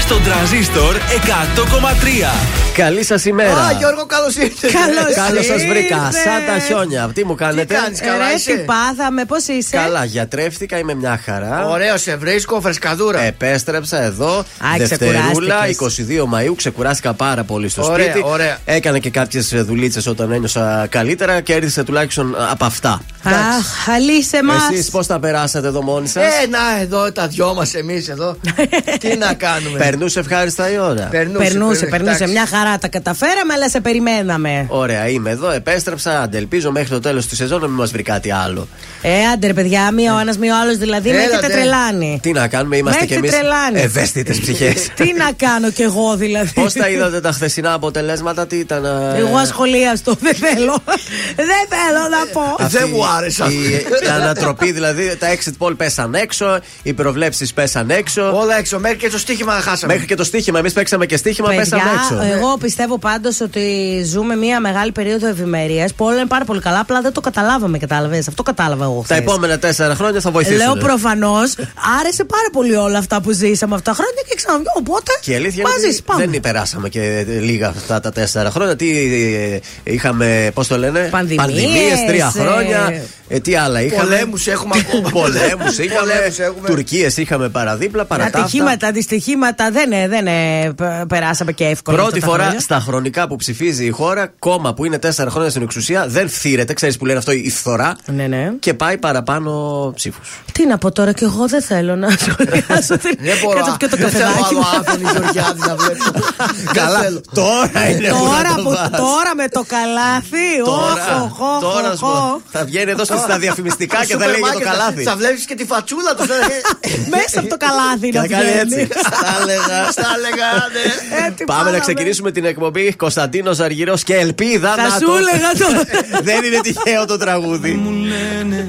Στον τραζίστορ 100,3. Καλή σας ημέρα. Α, Γιώργο, καλώς ήρθατε. Καλώς σας βρήκα. Σαν τα χιόνια. Τι μου κάνετε; Τι κάνεις, καλά Ρε, είσαι; τι πάθαμε, πώς είσαι; Καλά, γιατρεύτηκα, είμαι μια χαρά. Ωραίο, σε βρίσκω, φρεσκαδούρα. Επέστρεψα εδώ. Δευτερούλα, 22 ξεκουράστηκες. Μαου. Ξεκουράστηκα πάρα πολύ στο Ωραία, σπίτι. ωραία. Έκανα και κάποιες δουλίτσες όταν ένιωσα καλύτερα. Κέρδισε τουλάχιστον από αυτά. Αχ, αλήσε μας. Εσείς πώς τα περάσατε εδώ μόνοι σας; Ε, να εδώ τα δυο μας εμείς εδώ. Τι να κάνουμε. Περνούσε ευχάριστα η ώρα. Περνούσε, Περνούσε, περνούσε. εντάξει. Μια χαρά τα καταφέραμε, αλλά σε περιμέναμε. Ωραία, είμαι εδώ, επέστρεψα. Αντελπίζω μέχρι το τέλος της σεζόν να μην μας βρει κάτι άλλο. Ε, άντε ρε παιδιά, μία ο ένας, μία ο άλλος δηλαδή. Με Έλατε. έχετε τρελάνει. Τι να κάνουμε, είμαστε Με κι εμείς έχετε τρελάνει. ευαίσθητες ψυχές. Τι να κάνω κι εγώ δηλαδή. Πώς τα είδατε τα χθεσινά αποτελέσματα, τι ήταν. ε, Εγώ ασχολίαστο. Δεν θέλω. Δεν θέλω να πω. αυτή Δεν μου άρεσε Η, η ανατροπή δηλαδή, τα exit poll πέσαν έξω, οι προβλέψεις πέσαν έξω. Όλα έξω, μέχρι και το στοίχημα χάσαμε. Μέχρι και το στοίχημα. Εμείς παίξαμε και στοίχημα, πέσαμε έξω. εγώ πιστεύω πάντως ότι ζούμε μία μεγάλη περίοδο ευημερίας που όλα είναι πάρα πολύ καλά. Απλά δεν το καταλάβαμε, κατάλαβες. Αυτό κατάλαβα εγώ. Τα χθες. επόμενα τέσσερα χρόνια θα βοηθήσουν. Λέω προφανώς, άρεσε πάρα πολύ όλα αυτά που ζήσαμε αυτά τα χρόνια και ξαναβγεί. Οπότε. Και η αλήθεια είναι μαζί, ότι πάμε. δεν υπεράσαμε και λίγα αυτά τα τέσσερα χρόνια. Τι ε, είχαμε, πώς το λένε, Πανδημίες, τρία ε, χρόνια. Ε, τι άλλα είχαμε; Πολέμους έχουμε ακόμα. Πολέμους είχαμε. Πολέμους έχουμε. Τουρκίες είχαμε παραδίπλα. Παρά τα αυτά. Ατυχήματα, αντιστοιχήματα δεν, ε, δεν ε, π- περάσαμε και εύκολα. Πρώτη αυτά τα φορά χρόνια. στα χρονικά που ψηφίζει η χώρα, κόμμα που είναι τέσσερα χρόνια στην εξουσία, δεν φθήρεται, ξέρεις που λένε αυτό η φθορά, Ναι, ναι. και πάει παραπάνω ψήφους. Τι να πω τώρα, και εγώ δεν θέλω να σχολιάσω. Δεν μπορώ. Κάτσε και το Δεν θέλω καφεδάκι άλλο μου. Άθωνη Γεωργιάδη να βλέπω. Δεν θέλω. τώρα είναι Τώρα, που που, θα το βάζεις. τώρα με το καλάθι, Τώρα, όχο, χω, τώρα χω, σου πω, χω. θα βγαίνει εδώ στα διαφημιστικά και Στο θα λέει για το σούπερ καλάθι. μάρκετ Θα βλέπεις και τη φατσούλα του. Μέσα από το καλάθι Και να θα κάνει βγαίνει. έτσι. Στα έλεγα. Στα έλεγα, ναι. Ε, τι Πάμε να πάλαμε. ξεκινήσουμε την εκπομπή Κωνσταντίνος Αργυρός και Ελπίδα. Θα να σου το. έλεγα τώρα. Δεν είναι τυχαίο το τραγούδι. Μου λένε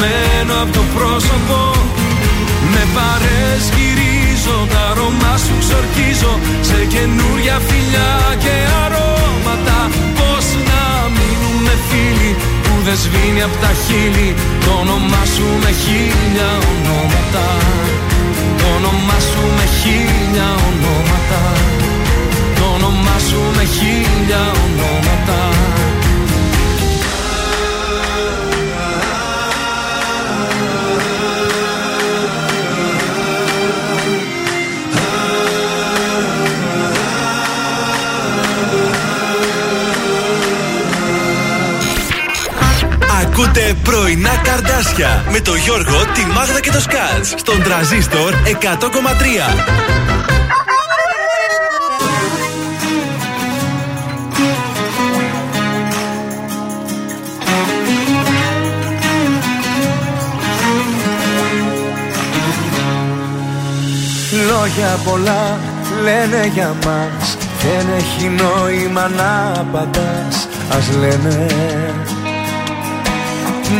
γέλιο σβησμένο από το πρόσωπο. Με παρέσκυρίζω, τα αρώμα σου ξορκίζω. Σε καινούρια φιλιά και αρώματα Πώς να μείνουμε φίλοι που δεν σβήνει από τα χείλη. Το όνομά σου με χίλια ονόματα. Το όνομά σου με χίλια ονόματα. Το όνομά σου με χίλια ονόματα Ακούτε πρωινά καρδάσια. Με το Γιώργο, τη Μάγδα και το Σκάτ στον τραζίστορ 100,3. Λόγια πολλά λένε για μας. Δεν έχει νόημα να απαντάς. Ας λένε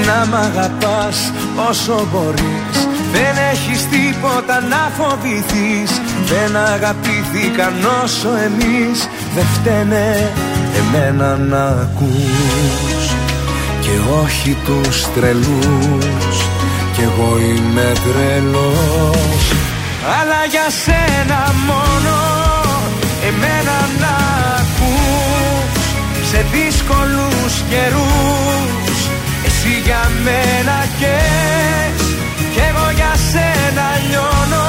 να μ' αγαπάς όσο μπορείς. Δεν έχεις τίποτα να φοβηθείς. Δεν αγαπήθηκαν όσο εμείς. Δεν φταίνε εμένα να ακούς. Και όχι τους τρελούς. Κι εγώ είμαι τρελός. Αλλά για σένα μόνο Εμένα να ακούς. Σε δύσκολους καιρούς εσύ για μένα καις Κι εγώ για σένα λιώνω.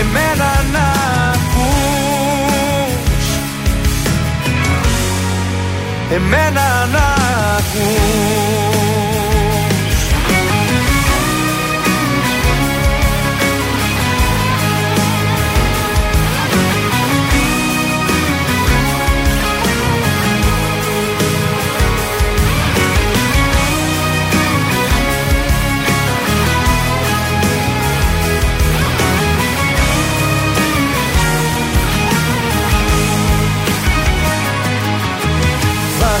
Εμένα να ακούς. Εμένα να ακούς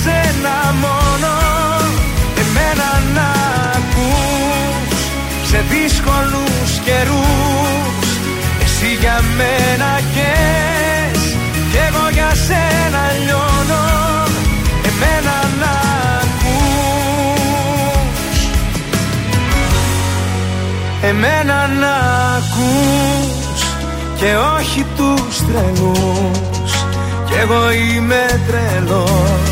σένα μόνο Εμένα να ακούς Σε δύσκολους καιρούς. Εσύ για μένα καις Κι εγώ για σένα λιώνω Εμένα να ακούς. Εμένα να ακούς Και όχι τους τρελούς Κι εγώ είμαι τρελός. Αλλά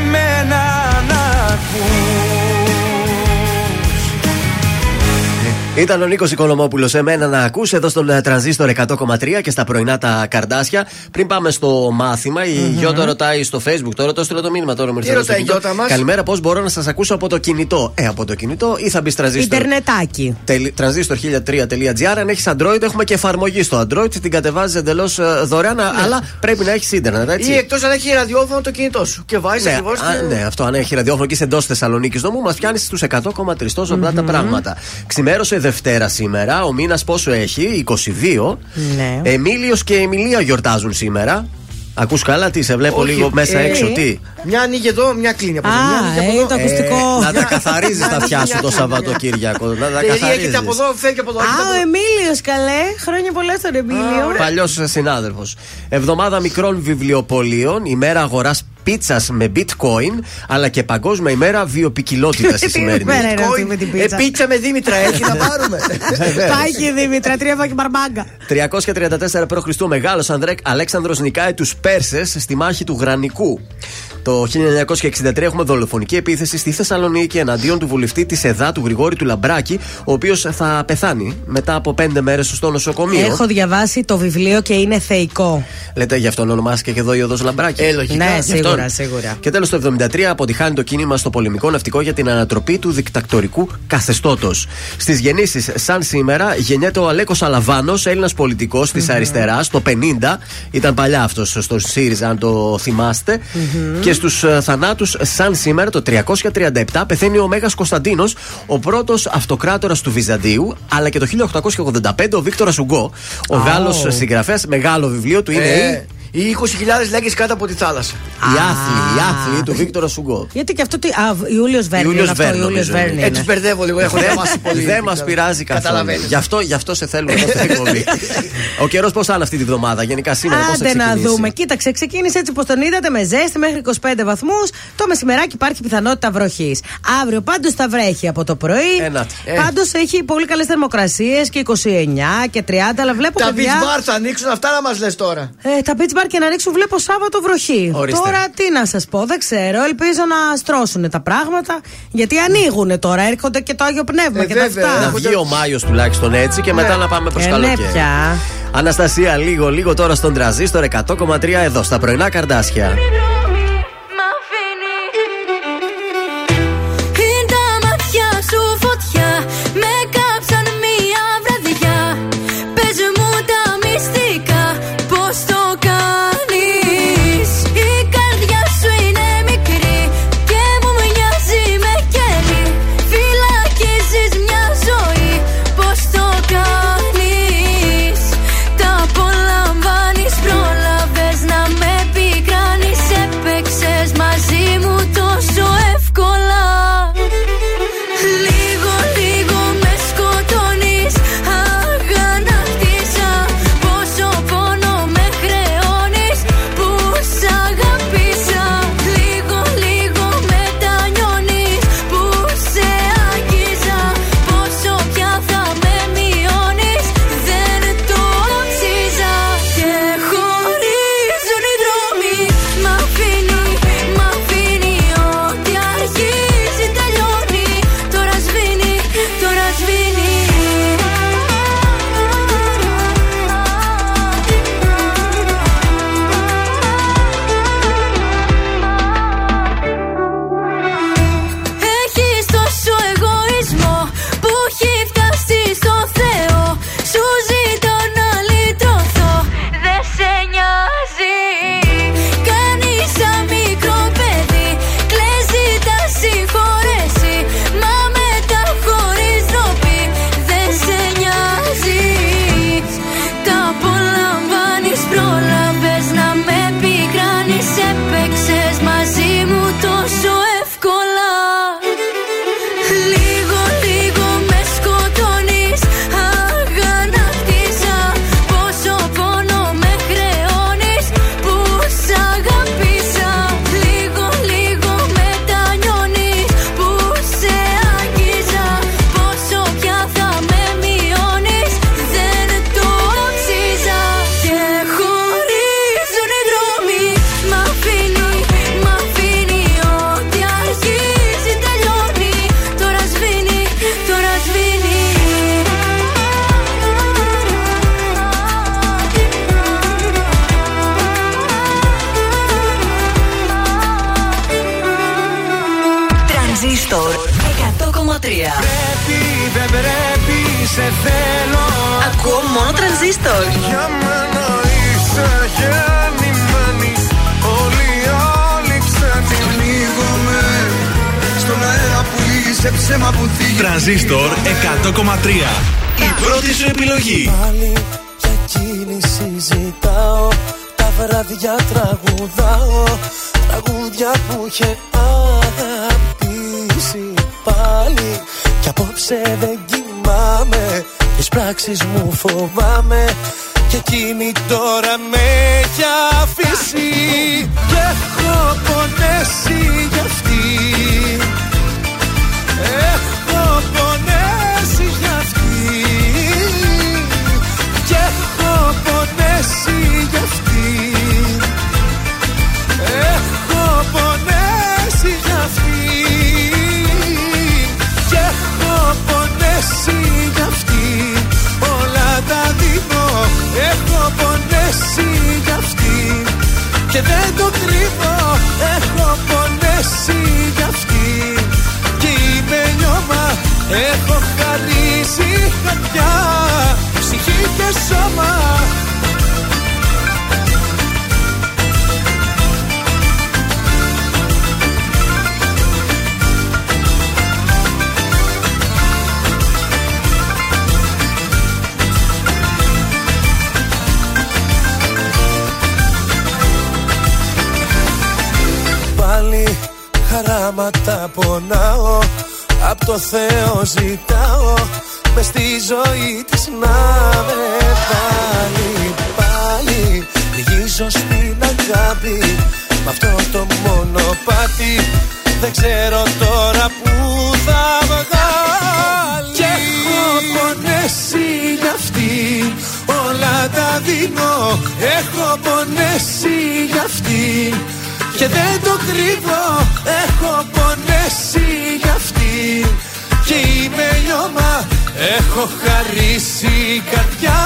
Ήταν ο Νίκος Οικονομόπουλος. Εμένα να ακούσει εδώ στον ε, τρανζίστορ 100,3 και στα πρωινά τα καρδάσια. Πριν πάμε στο μάθημα, η Γιώτα ρωτάει στο Facebook. Τώρα το στείλω το μήνυμα τώρα μου ήρθε Τι εδώ στο ρωτάει η κινητό. Γιώτα μας; Καλημέρα, πώς μπορώ να σας ακούσω από το κινητό; Ε, από το κινητό ή θα μπει τρανζίστορ; Ιντερνετάκι. Transistor1003.gr. Αν έχεις Android, έχουμε και εφαρμογή στο Android. Την κατεβάζεις εντελώς δωρεάν, αλλά πρέπει να έχεις ίντερνετ. Έτσι. Ναι. Ή εκτός αν έχει ραδιόφωνο το κινητό σου. Και βάζεις Ναι, ακριβώς. α, ναι, αυτό αν έχει ραδιόφωνο και είσαι εντός Θεσσαλονίκης νομού, μας πιάνει στου 100,3 τόσο απλά τα πράγματα. Ξημέρωσε Δευτέρα σήμερα, ο μήνας πόσο έχει, 22. Ναι. Εμίλιος και Εμιλία γιορτάζουν σήμερα. Ακούς καλά, τι σε βλέπω Όχι, λίγο μέσα ε, έξω, τι; Μια ανοίγει εδώ, μια κλείνει από εδώ. Μια Α, ανοίγει από ε, εδώ. το ακουστικό. να τα καθαρίζεις τα αυτιά σου το Μια- Σαββατοκύριακο. Να τα Δηλαδή καθαρίζεις. έρχεται από εδώ, φεύγει από εδώ. έρχεται Α, από ο εδώ. Εμίλιος, καλέ. Χρόνια πολλά στον Εμίλιο. ωραία. Παλιός συνάδελφος. Εβδομάδα μικρών βιβλιοπολίων, ημέρα αγοράς πίτσας με bitcoin, αλλά και Παγκόσμια ημέρα βιοπικιλότητας η σημερινή. Μέρα είναι αυτή με την Ε, πίτσα. πίτσα με Δήμητρα, έτσι να πάρουμε. Πάει και η Δήμητρα, τρία φάκι μπαρμπάγκα. 334 π.Χ. ο μεγάλο Αλέξανδρος νικάει τους Πέρσες στη μάχη του Γρανικού. Το 1963 έχουμε δολοφονική επίθεση στη Θεσσαλονίκη εναντίον του βουλευτή της ΕΔΑ του Γρηγόρη του Λαμπράκη, ο οποίος θα πεθάνει μετά από πέντε μέρες στο νοσοκομείο. Έχω διαβάσει το βιβλίο και είναι θεϊκό. Λέτε γι' αυτό ονομάστηκε και εδώ η οδός Λαμπράκης. Ε, λογικά. Ναι, Γι' σίγουρα, αυτόν. σίγουρα. Και τέλος το 1973 αποτυχάνει το κίνημα στο πολεμικό ναυτικό για την ανατροπή του δικτακτορικού καθεστώτος. Στις γεννήσεις, σαν σήμερα, γεννιέται ο Αλέκος Αλαβάνος, Έλληνας πολιτικός της αριστεράς, το 50. Ήταν παλιά αυτός στο ΣΥΡΙΖΑ, αν το θυμαστε Και στους θανάτους, σαν σήμερα, το 337, πεθαίνει ο Μέγας Κωνσταντίνος, ο πρώτος αυτοκράτορας του Βυζαντίου, αλλά και το 1885 ο Βίκτορας Ουγκό, ο Oh. Γάλλος συγγραφέας. Μεγάλο βιβλίο του είναι Ε, η, Οι 20.000 λέγκες κάτω από τη θάλασσα. η άθλη, η άθλη του Βίκτορα Σουγκό. Γιατί και αυτό τι. Α, Ιούλιος Βέρνη. Ιούλιος είναι αυτό, Βέρν, Ιούλιος νομίζω Βέρνη. είναι. Έτσι είναι. μπερδεύω λίγο, έχω διαβάσει πολύ. Δεν μας πειράζει καθόλου. Καταλαβαίνεις. Γι' αυτό, γι' αυτό σε θέλουμε εδώ στην εκπομπή. Ο καιρός πώς θα είναι αυτή τη βδομάδα, γενικά σήμερα πώς θα Άντε να ξεκινήσει; δούμε. Κοίταξε, ξεκίνησε έτσι όπως τον είδατε με ζέστη μέχρι 25 βαθμούς. Το μεσημεράκι υπάρχει πιθανότητα βροχής. Αύριο πάντως θα βρέχει από το πρωί. Ένατε. Ε. Πάντως έχει πολύ καλές θερμοκρασίες και 29 και 30. Αλλά βλέπω Τα παιδιά. beach bar θα ανοίξουν αυτά να μας λες τώρα. Ε, τα beach bar και να ρίξουν βλέπω Σάββατο βροχή. Ορίστε. Τώρα τι να σας πω, δεν ξέρω. Ελπίζω να στρώσουν τα πράγματα. Γιατί ανοίγουν τώρα, έρχονται και το άγιο πνεύμα Ε, και τα βέβαια. αυτά. Να βγει ο Μάιος τουλάχιστον έτσι και μετά να πάμε προς Ε, ναι, καλοκαίρι. πια. Αναστασία, λίγο, λίγο τώρα στον τραζίστορ 100,3 εδώ στα πρωινά καρδάσια. Ψέμα που θίγει. Τρανζίστορ 100,3. Η πρώτη σου επιλογή. Πάλι για εκείνη συζητάω. Τα βράδια τραγουδάω. Τραγούδια που είχε αγαπήσει. Πάλι Κι απόψε δεν κοιμάμαι. Τις πράξεις μου φοβάμαι. Και εκείνη τώρα με έχει αφήσει. Και έχω πονέσει γι' αυτή Έχω πονέσεις γι' αυτή Και έχω πονέσει γι' αυτή Έχω πονέσει γι' αυτή Και έχω πονέσει γι' αυτή Όλα τα δίνω Έχω πονέσει γι' αυτή Και δεν το κρύβω Έχω πονέσει Έχω χαρίσει καρδιά Ψυχή και σώμα. Πάλι χαράματα πονάω. Απ' το Θεό ζητάω μες στη ζωή της να με πάλι Πάλι λυγίζω στην αγάπη Μ' αυτό το μονοπάτι Δεν ξέρω τώρα που θα βγάλει. Και έχω πονέσει γι' αυτή Όλα τα δίνω. Έχω πονέσει γι' αυτή και δεν το κρύβω. Έχω πονέσει γι' αυτή Και είμαι λιώμα Έχω χαρίσει καρδιά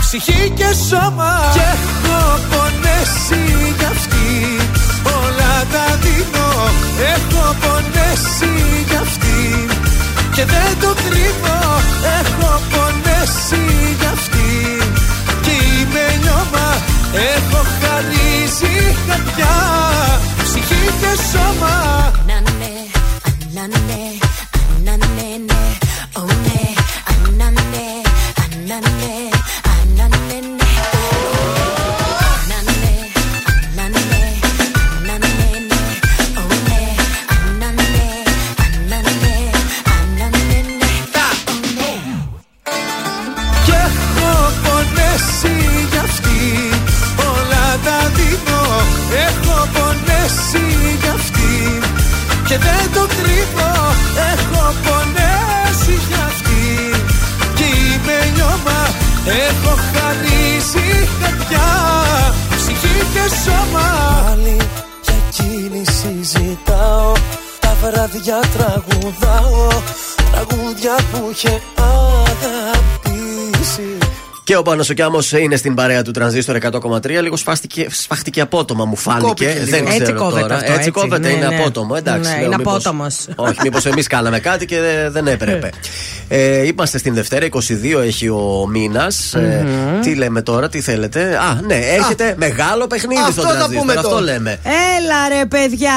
Ψυχή και σώμα. Και έχω πονέσει γι' αυτή Όλα τα δίνω. Έχω πονέσει γι' αυτή Και δεν το κρύβω Έχω πονέσει γι' αυτή Και είμαι λιώμα Έχω χαρίσει καρδιά Ψυχή και σώμα. Ανάνε, ανάνε, ανάνε, ναι. Ω, ναι. Ανάνε, ανάνε, ανάνε, ναι. Ανάνε, ανάνε, ανάνε, ναι. Ω, ναι. Ανάνε, ανάνε, ανάνε, ναι. Ω, ναι. Και έχω πονέσει καρδιά. Ψυχή και σώμα. Πάλι για εκείνη συζητάω. Τα βράδια τραγουδάω. Τραγούδια που είχε αγαπήσει Και ο Πάνος ο Κιάμος είναι στην παρέα του Τρανζίστορ 100,3. Λίγο σφάχτηκε, σφάχτηκε απότομα, μου φάνηκε. Κόπηκε λίγο. Δεν Έτσι ξέρω κόβεται τώρα. αυτό, έτσι έτσι. κόβεται, Ναι, είναι ναι. απότομο. Εντάξει, Ναι, λέω, είναι μήπως- απότομος. Όχι, μήπως εμείς κάναμε κάτι και δεν, δεν έπρεπε. ε, είμαστε στην Δευτέρα, 22 έχει ο μήνας. Ε, τι λέμε τώρα, τι θέλετε; Α, ναι, έρχεται μεγάλο παιχνίδι αυτό στο θα Τρανζίστορ. πούμε Αυτό τώρα. λέμε. Έλα ρε παιδιά.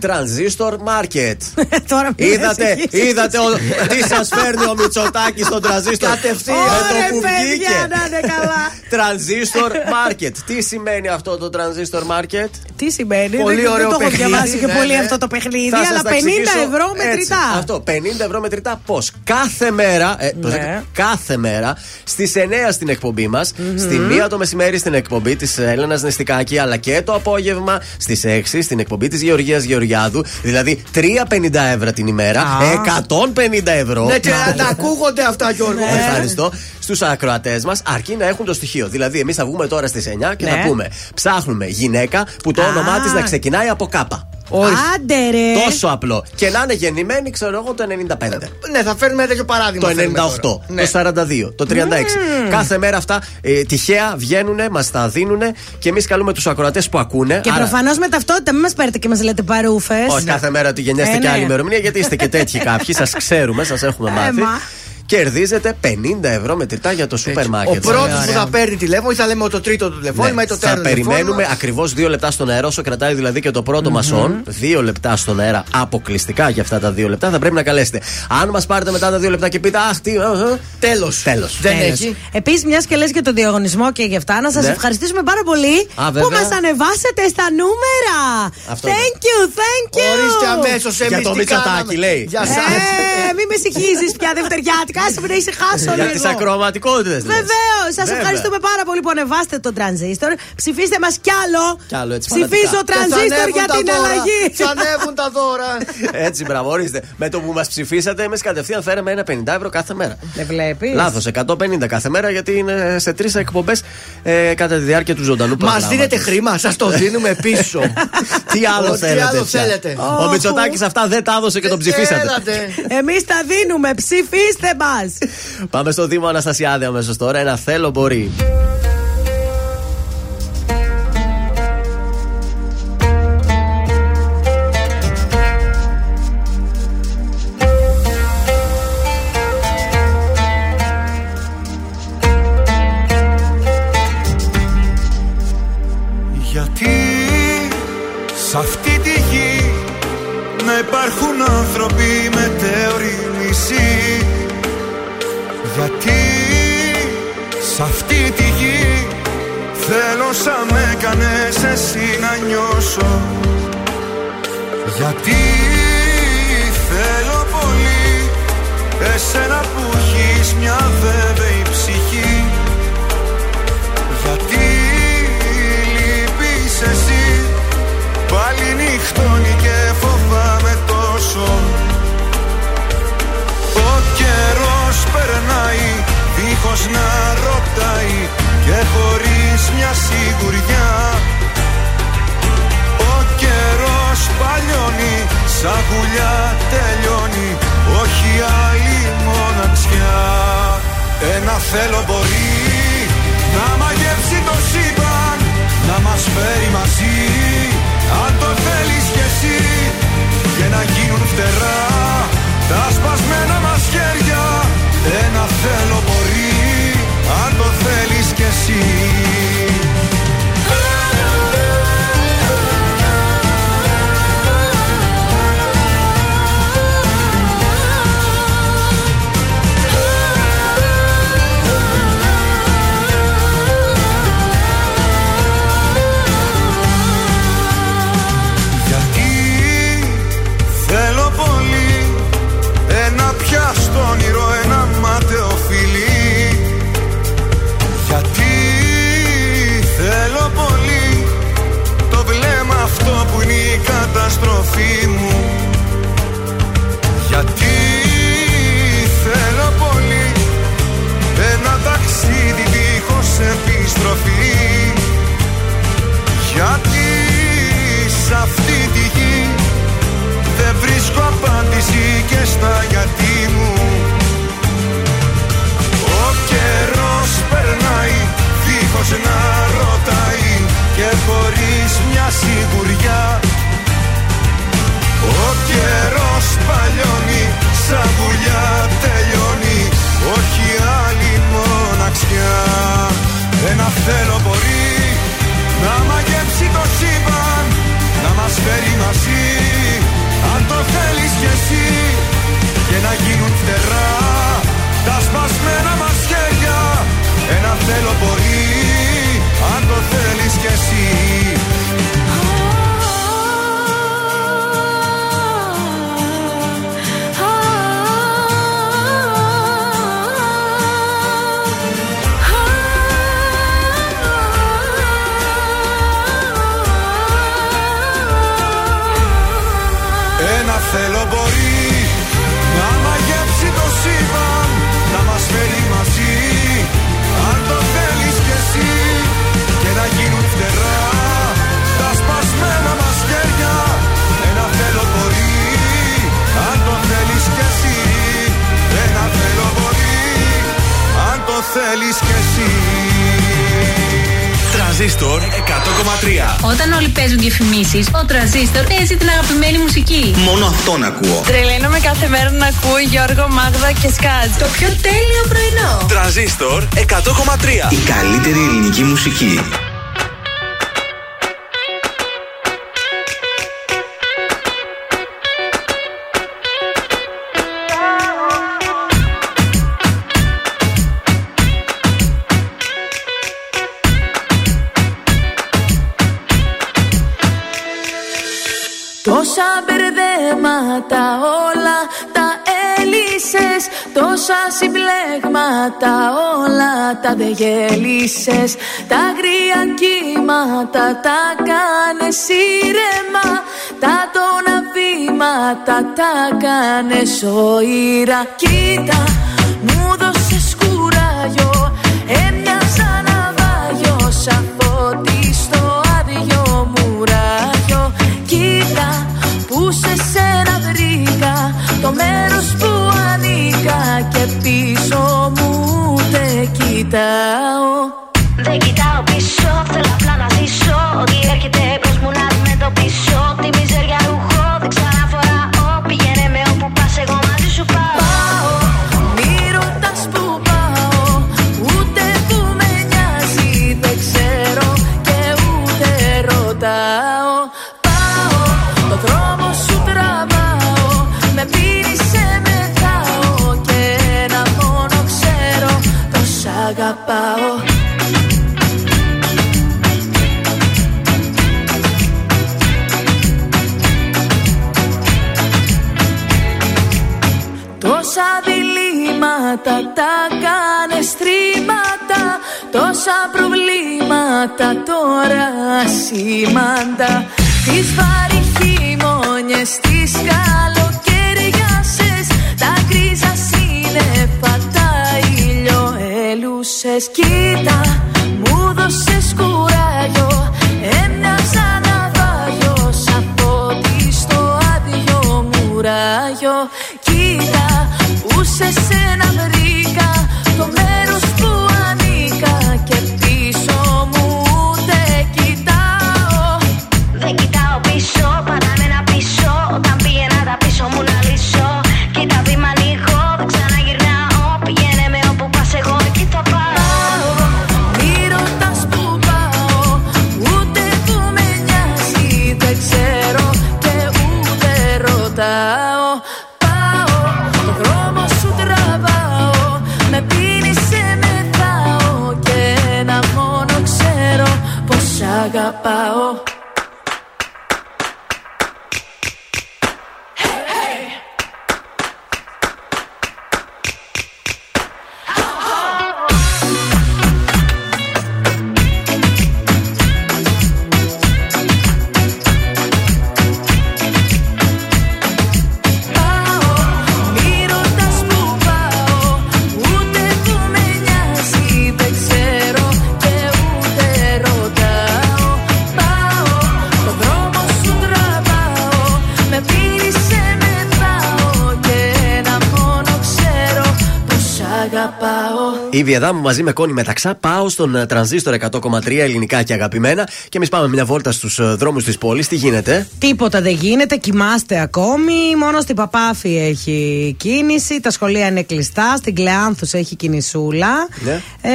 Τρανζίστορ Market. Τώρα μην είδατε, με συγχύσεις. είδατε ο- τι σας φέρνει ο Μητσοτάκης στον Τρανζίστορ; Κατευθείαν. Με το Ωρε που παιδιά, βγήκε. Να είναι καλά. Transistor Market. Τι σημαίνει αυτό το Transistor Market? Τι σημαίνει, Πολύ δεν, ωραίο δεν το έχω παιχνίδι, διαβάσει και ναι, πολύ ναι. αυτό το παιχνίδι, Θα σας αλλά τα 50 εξηγήσω ευρώ έτσι. μετρητά. Αυτό, 50 ευρώ μετρητά πώς; Κάθε μέρα, ε, προσέξτε, κάθε μέρα στις 9 στην εκπομπή μας, στη 1 το μεσημέρι στην εκπομπή της Έλενα Νεστικάκη, αλλά και το απόγευμα στις 6 στην εκπομπή της Γεωργίας Γεωργιάδου. Δηλαδή 3,50 ευρώ την ημέρα, 150 ευρώ. Ναι, και να τα ακούγονται αυτά, Γιώργο. Ναι. Ευχαριστώ στους ακροατές μας, αρκεί να έχουν το στοιχείο. Δηλαδή, εμείς θα βγούμε τώρα στις 9 και Ναι. θα πούμε Ψάχνουμε γυναίκα που το Α. όνομά της να ξεκινάει από κάπα. Άντε ρε. Τόσο απλό. Και να είναι γεννημένη, ξέρω εγώ, το 95. Ναι, θα φέρνουμε ένα τέτοιο Το παράδειγμα. 98, φέρνουμε τώρα. το Ναι. 42, το 36. Κάθε μέρα αυτά ε, τυχαία βγαίνουν, μας τα δίνουν και εμείς καλούμε τους ακροατές που ακούνε. Και Άρα- προφανώς με ταυτότητα, μην μας παίρνετε και μας λέτε παρούφες. Όχι κάθε μέρα ότι γεννιέστε Ε, και ναι. άλλη ημερομηνία, γιατί είστε και τέτοιοι κάποιοι. Σας ξέρουμε, σας έχουμε μάθει. Μα. Κερδίζετε 50 ευρώ μετρητά για το σούπερ Ο μάρκετ. πρώτος Ωραία. που θα παίρνει τηλέφωνο ή θα λέμε το τρίτο του τηλεφώνημα ή το Ναι, θα τέταρτο περιμένουμε τηλεφώνημα. ακριβώς δύο λεπτά στον αέρα, όσο κρατάει δηλαδή και το πρώτο μας on. Δύο λεπτά στον αέρα αποκλειστικά για αυτά τα δύο λεπτά. Θα πρέπει να καλέσετε. Αν μας πάρετε μετά τα δύο λεπτά και πείτε Αχ, τι. Τέλος. Τέλος. Δεν έχει. Επίσης, μιας και λες και τον διαγωνισμό και γι' αυτά, να σας Ναι. ευχαριστήσουμε πάρα πολύ Α, που βέβαια. μας ανεβάσετε στα νούμερα. Αυτό thank you, thank you. Ορίστε αμέσως Για το Μητσοτάκη, λέει. Για σας. Ε, μην με συγχύζει πια δευτεριάτικα κάσε με να ησυχάσω Για λίγο. τις ακροαματικότητες. Βεβαίως! Σας Βέβαια. ευχαριστούμε πάρα πολύ που ανεβάστε τον τρανζίστορ. Ψηφίστε μας κι άλλο. Κι άλλο, έτσι, Ψηφίζω φανατικά. τρανζίστορ για την αλλαγή. Ξανεύουν τα δώρα. Έτσι, μπράβο, ορίστε. Με το που μας ψηφίσατε, εμείς κατευθείαν φέραμε ένα 50 ευρώ κάθε μέρα. Δεν βλέπεις; Λάθος, 150 κάθε μέρα γιατί είναι σε τρεις εκπομπές ε, κατά τη διάρκεια του ζωντανού Μας προγράμματος. δίνετε χρήμα, σας το δίνουμε πίσω. Τι άλλο Ω, τι θέλετε. άλλο πια; θέλετε. Ο Μητσοτάκης αυτά δεν τα έδωσε και τον ψηφίσατε. Έλατε. Εμείς τα δίνουμε. Ψηφίστε μα. Πάμε στο Δήμο Αναστασιάδη αμέσως τώρα. Ένα θέλω μπορεί. Θέλω μπορεί να μαγεύσει το σύμπαν Να μας φέρει μαζί. Αν το θέλεις κι εσύ Και να γίνουν φτερά Τα σπασμένα σαν βουλιά τελειώνει όχι άλλη μοναξιά. Ένα θέλω μπορεί να μαγεύσει το σύμπαν Να μας φέρει μαζί Αν το θέλεις κι εσύ. Και να γίνουν φτερά Τα σπασμένα μας χέρια. Ένα θέλω μπορεί Αν το θέλεις κι εσύ θέλεις κι εσύ Τρανζίστορ 100,3. Όταν όλοι παίζουν και φημίσεις, ο τραζίστορ παίζει την αγαπημένη μουσική. Μόνο αυτόν ακούω. Τρελαίνομαι κάθε μέρα να ακούω Γιώργο, Μάγδα και Σκάτ. Το πιο τέλειο πρωινό. Τρανζίστορ 100,3. Η καλύτερη ελληνική μουσική. Τόσα μπερδέματα όλα τα έλυσες. Τόσα συμπλέγματα όλα τα δε γέλησες. Τα αγρία κύματα τα κάνες ήρεμα. Τα τόνα βήματα τα κάνες ζωήρα. Κοίτα μου δώσες κουράγιο. Έμοιαζα Το μέρος που ανήκα Και πίσω μου ούτε κοιτάω Δεν κοιτάω πίσω, θέλω απλά να ζήσω. Ό,τι έρχεται Τόσα προβλήματα τώρα σήμαντα Τις βάρη χειμώνιες, τις καλοκαιριάσες. Τα γκρίζα σύννεφα, τα ηλιοέλουσες Κοίτα, μου δώσες κουράγιο. Έμοιαζα ναυάγιο σαν φώτη στο άδειο μουράγιο. Κοίτα που σε σένα αγαπάω Η Βιεδάμου μαζί με Κόνη Μεταξά πάω στον ε, τρανζίστορ 100,3 ελληνικά και αγαπημένα και εμείς πάμε μια βόλτα στους δρόμους της πόλης. Τι γίνεται; Τίποτα δεν γίνεται, κοιμάστε ακόμη. Μόνο στην Παπάφη έχει κίνηση. Τα σχολεία είναι κλειστά. Στην Κλεάνθους έχει κινησούλα. Ναι. Ε,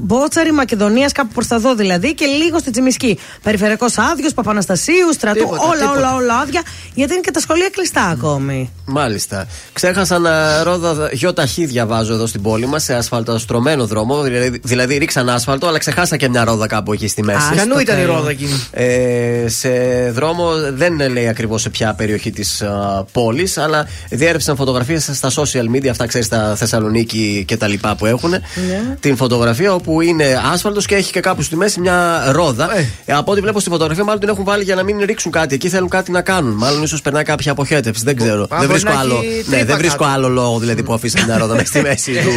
Μπότσαρη, Μακεδονίας, κάπου προς τα δω δηλαδή. Και λίγο στη Τσιμισκή. Περιφερειακός άδειος, Παπαναστασίου, στρατού. Τίποτα, όλα, τίποτα. όλα, όλα άδεια. Γιατί είναι και τα σχολεία κλειστά ακόμη. Μάλιστα. Ξέχασαν ε, ρόδα γιοταχή, διαβάζω εδώ στην πόλη μας, σε ασφαλτοστρωμένο δρόμο. Δηλαδή, δηλαδή ρίξαν άσφαλτο, αλλά ξεχάσα και μια ρόδα κάπου εκεί στη μέση. Άστο Κανού ήταν η τέλο. ρόδα εκείνη. Ε, σε δρόμο δεν λέει ακριβώς σε ποια περιοχή της πόλης, αλλά διέρευσαν φωτογραφίες στα social media, αυτά ξέρεις στα Θεσσαλονίκη και τα λοιπά που έχουν. Την φωτογραφία όπου είναι άσφαλτος και έχει και κάπου στη μέση μια ρόδα. Ε. Ε, από ό,τι βλέπω στη φωτογραφία, μάλλον την έχουν βάλει για να μην ρίξουν κάτι. Εκεί θέλουν κάτι να κάνουν. Μάλλον ίσως περνάει κάποια αποχέτευση. Δεν ξέρω. Α, δεν μπορεί βρίσκω, να άλλο, έχει ναι, τρύπα δεν βρίσκω κάτω. άλλο λόγο δηλαδή που αφήσαν μια ρόδα μέσα στη μέση του.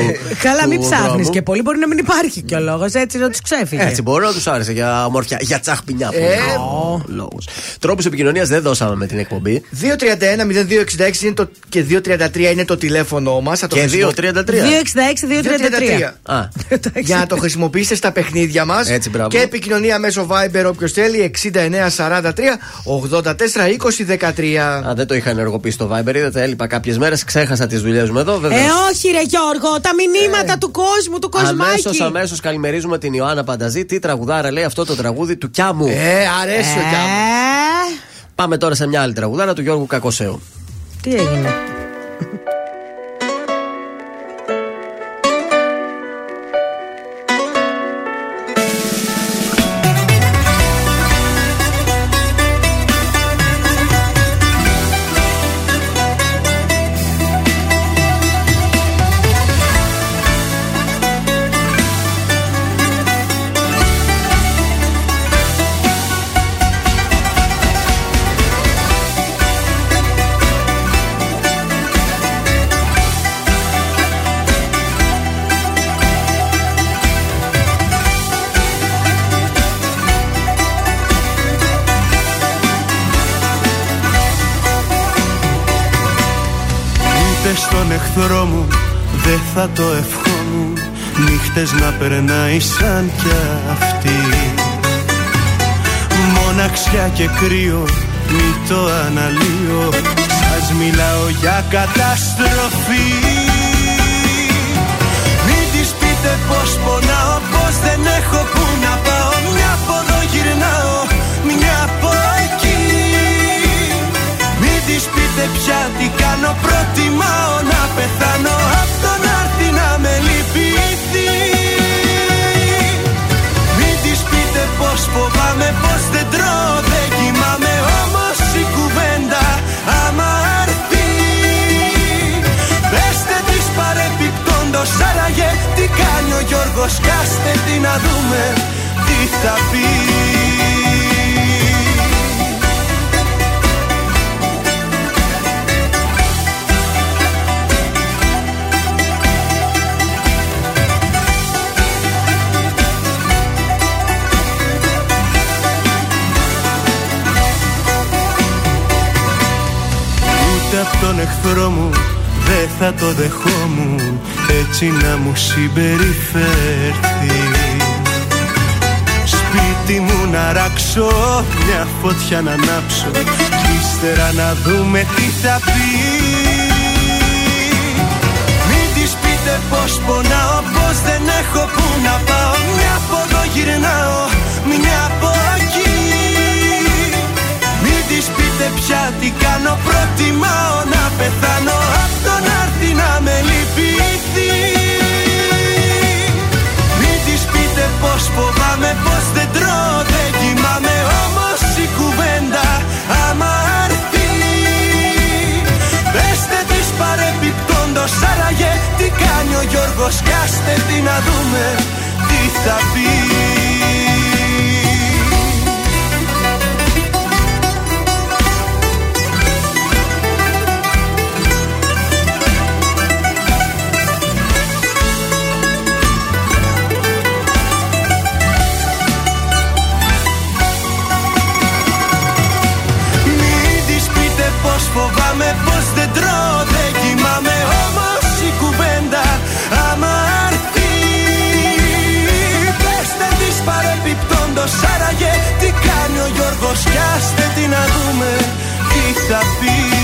Καλά, μην του ψάχνεις δρόμου. και πολύ. Μπορεί να μην υπάρχει και ο λόγος. Έτσι να τους ξέφυγε. Έτσι, μπορεί να τους άρεσε για ομορφιά, για τσαχπινιά που Ε. είναι ο λόγος. Τρόπους επικοινωνίας δεν δώσαμε με την εκπομπή. 231-0266 είναι το, και 233 είναι το τηλέφωνο μας. Και 2.33. 266-233. Α, Για να το χρησιμοποιήσετε στα παιχνίδια μας. Έτσι, μπράβο. Και επικοινωνία μέσω Viber όποιος θέλει 6943 84 20 13. Α, δεν το είχα ενεργοποιήσει στο Viber, είδατε, έλειπα κάποιες μέρες, ξέχασα τις δουλειές μου εδώ, βέβαια. Ε, όχι, ρε Γιώργο, τα μηνύματα του κόσμου, του κοσμάκι. Αμέσως, αμέσως καλημερίζουμε την Ιωάννα Πανταζή. Τι τραγουδάρα λέει αυτό το τραγούδι του Κιάμου. Ε, αρέσει ο Κιάμου. Ε, Πάμε τώρα σε μια άλλη τραγουδάρα του Γιώργου Κακοσέου. τι έγινε; Σαν κι αυτοί Μοναξιά και κρύο μη το αναλύω. Σας μιλάω για καταστροφή. Μην της πείτε πως πονάω πως δεν έχω που να πάω. Μια από εδώ γυρνάω μια από εκεί. Μην της πείτε πια τι κάνω προτιμάω να πεθάω ο Γιώργος Κάστε τι να δούμε τι θα πει. Ούτε αυτόν τον εχθρό μου θα το δεχόμουν έτσι να μου συμπεριφέρθεις. Σπίτι μου να ράξω, μια φωτιά να ανάψω κι να δούμε τι θα πει. Μην της πείτε πως πονάω, πως δεν έχω που να πάω. Μια από εδώ γυρνάω, μια από Γιατί κάνω. Προτιμάω να πεθάνω από τον άρτη να με λυπηθεί. Μην της πείτε πως φοβάμαι Πως δεν τρώω δεν κοιμάμαι. Όμως η κουβέντα άμα αρθεί Πεστε της παρεπιπτόντος Άραγε τι κάνει ο Γιώργος. Κάστε τι να δούμε τι θα πει. Γιώργος κι άστε τι να δούμε. Τι θα πει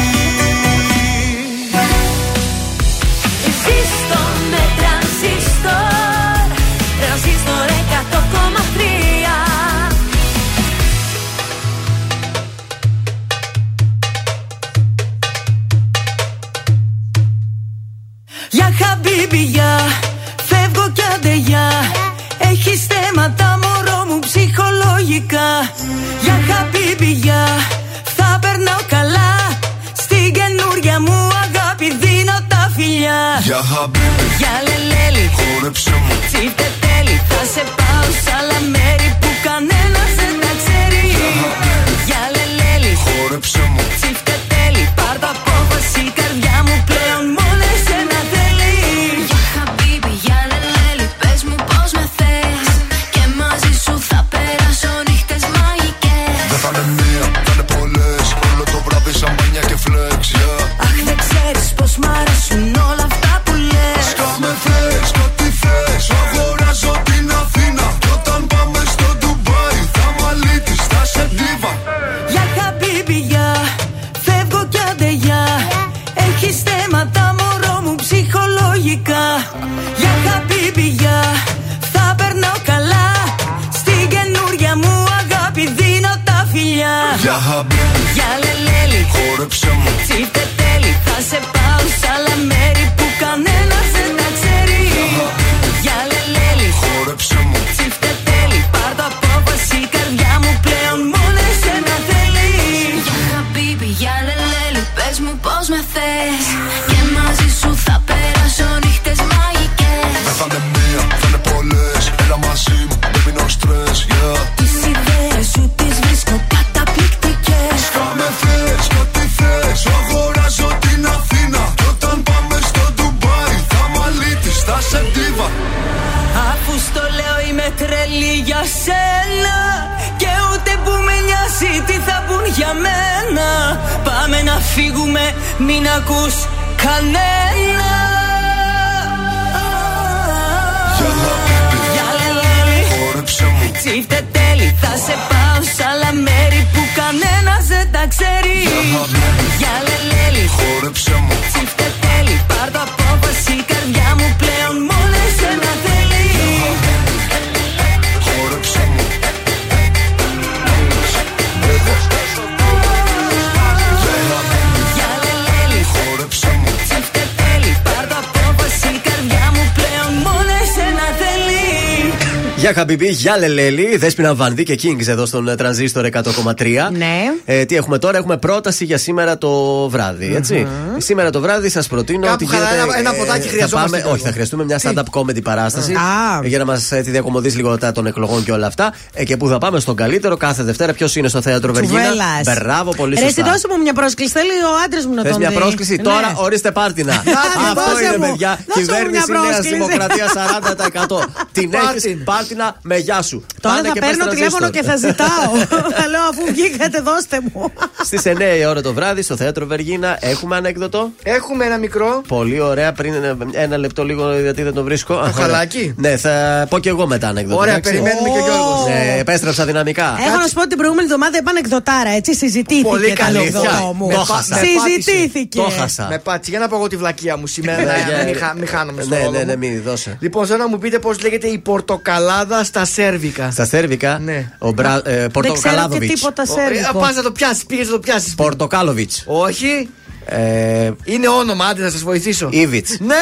Για Χαμπιμπή, για Λελέλη, Δέσπινα Βανδί και Kings εδώ στον ε, Τρανζίστορ 100,3. Ναι. Ε, τι έχουμε τώρα, έχουμε πρόταση για σήμερα το βράδυ, έτσι. Σήμερα το βράδυ σας προτείνω Κάπου ότι χαλαρά, γίνεται, ένα- ένα ποτάκι θα χρειαζόμαστε, πάμε- Γιώργο. Όχι, θα χρειαστούμε μια stand-up comedy παράσταση Α. ε, για να μας τη διακομωδήσει λίγο τα των εκλογών και όλα αυτά. Ε, και που θα πάμε; Στον καλύτερο κάθε Δευτέρα. Ποιος είναι στο θέατρο Βεργίνα; Τσουβέλλας. Μπράβο, πολύ Ρε, εσύ σωστά. δώσε μου μια πρόσκληση. Θέλει ο άντρας μου να Θες τον μια δει. πρόσκληση; Ναι. Τώρα ορίστε πάρτινα. Αυτό δώσε είναι, μου. παιδιά. Δώσε μου Κυβέρνηση μια Νέας πρόσκληση. Δημοκρατίας 40%. Την έχεις Πάρτιν. πάρτινα με γεια σου. Τώρα Πάνε θα και πες παίρνω τηλέφωνο τρανζίστορ. και θα ζητάω. θα λέω αφού βγήκατε, δώστε μου. Στις 9 η ώρα το βράδυ στο θέατρο Βεργίνα έχουμε ανέκδοτο. Έχουμε ένα μικρό. Πολύ ωραία. Πριν ε, ένα λεπτό λίγο γιατί δεν το βρίσκω. Το χαλάκι; Ναι, θα πω και εγώ μετά ανέκδοτο. Ωραία, εντάξει. περιμένουμε και ο Γιώργος. Ναι, επέστρεψα δυναμικά. Έχω να σου πω ότι την προηγούμενη εβδομάδα είπαν εκδοτάρα, έτσι συζητήθηκε. Πολύ το καλή. ανεκδοτό Αλήθεια. μου. Το χάσα. Συζητήθηκε. Το χάσα. Με πάτση, για να πω εγώ τη βλακεία μου σήμερα. Ναι, να για- μην χα- Μην χάνομαι στο Ναι, ρόλο ναι, ναι, μου. μην δώσε. Λοιπόν, θέλω να μου πείτε πώς λέγεται η πορτοκαλάδα στα σέρβικα. Στα Σέρβικα, Ναι. ο Μπρα... ε, Δεν ξέρω και Πορτοκαλάδοβιτ. τίποτα Πα σέρβικο. να το πιάσεις, πήγε να το πιάσεις. Πορτοκάλοβιτς. Όχι, Ε, είναι όνομα, άντε να σας βοηθήσω. Ήβιτ. Ναι!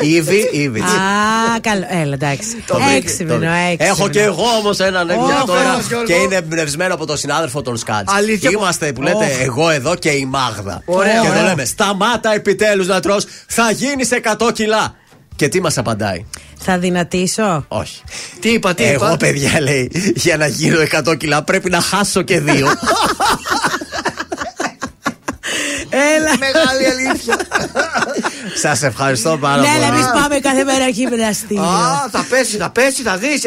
Ήβι Ήβιτ. Α, καλό. Έλα, εντάξει. Το βρήκε, Έξυπνο, Το- έξυπνο. Έχω και εγώ όμως ένα ανέκδοτο Ω, τώρα Θεός, Γιώργο. και είναι εμπνευσμένο από τον συνάδελφο των Σκάτ. Αλήθεια, Είμαστε που λέτε Ωχ. εγώ εδώ και η Μάγδα. Ωραία, και ωραία. το λέμε Σταμάτα επιτέλους να τρως, θα γίνεις 100 κιλά. Και τι μας απαντάει; Θα δυνατήσω. Όχι. Τι είπα, τι είπα; Εγώ, παιδιά, λέει, για να γίνω 100 κιλά πρέπει να χάσω και δύο. Έλα. Μεγάλη αλήθεια. Σας ευχαριστώ πάρα Ναι, αλλά πολύ. εμείς πάμε κάθε μέρα γυμναστήριο. Α, θα πέσει, θα πέσει, θα δεις 99.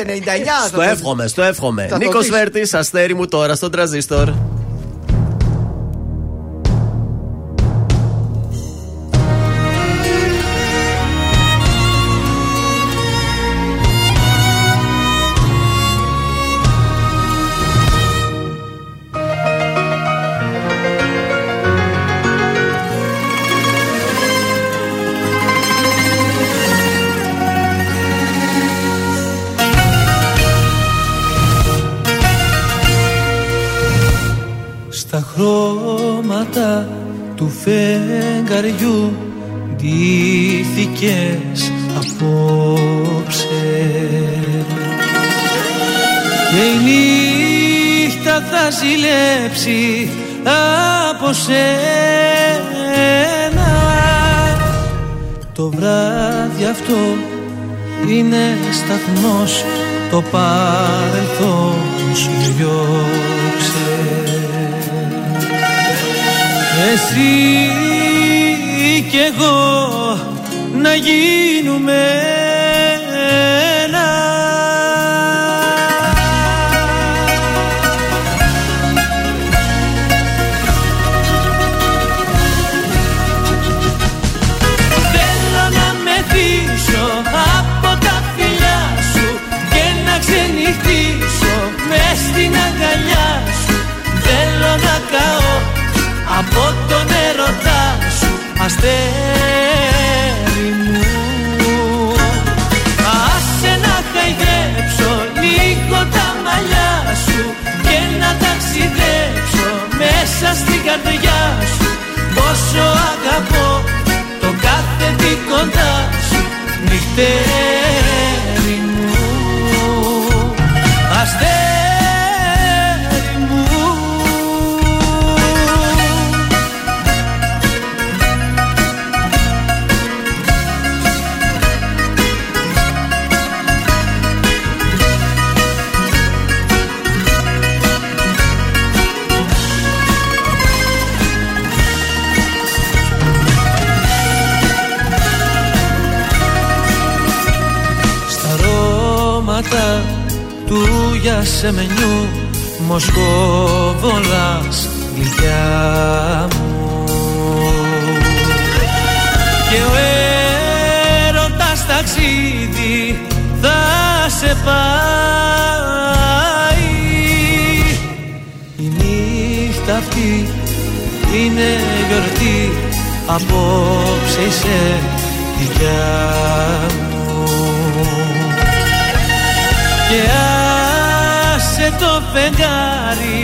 Στο εύχομαι, στο εύχομαι. Θα το Νίκος δεις. Βέρτης, αστέρι μου τώρα στον τραζίστορ. Φεγγαριού ντύθηκες απόψε. Και η νύχτα θα ζηλέψει από σένα. Το βράδυ αυτό είναι σταθμός το παρελθόν σου διώξε. Εσύ κι εγώ να γίνουμε ένα. Θέλω να μεθύσω από τα φιλιά σου και να ξενυχτήσω μες στην αγκαλιά σου. Θέλω να καώ από τον έρωτά σου αστέρι μου Άσε να χαϊδέψω λίγο τα μαλλιά σου και να ταξιδέψω μέσα στην καρδιά σου. Πόσο αγαπώ το κάθε τι κοντά σου νυχτέρι Απόψε είσαι δικιά μου. Και άσε το φεγγάρι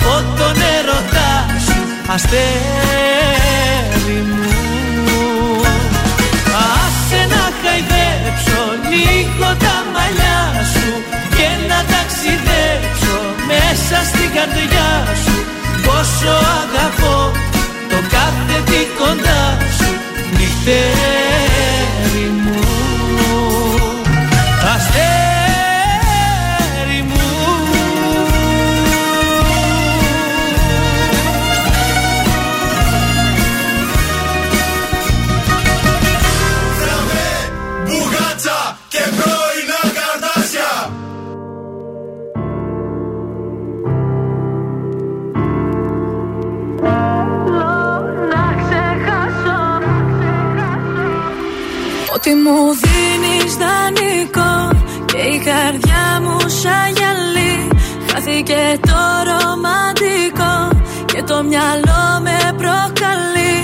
από τον ερωτά σου αστέρι μου. Άσε να χαϊδέψω λίγο τα μαλλιά σου και να ταξιδέψω μέσα στην καρδιά σου. Πόσο αγαπώ το κάθε τι κοντά σου. Νυχτέρι μου δίνεις δανεικό Και η καρδιά μου σαν γυαλί. Χάθηκε το ρομαντικό Και το μυαλό με προκαλεί.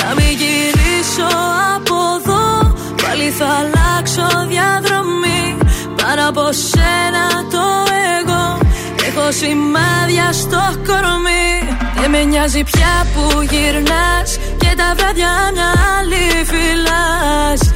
Να μην γυρίσω από εδώ Πάλι θα αλλάξω διαδρομή. Πάνω από σένα το εγώ Έχω σημάδια στο κορμί. Δεν με νοιάζει πια που γυρνάς Και τα βράδια μια άλλη φυλάς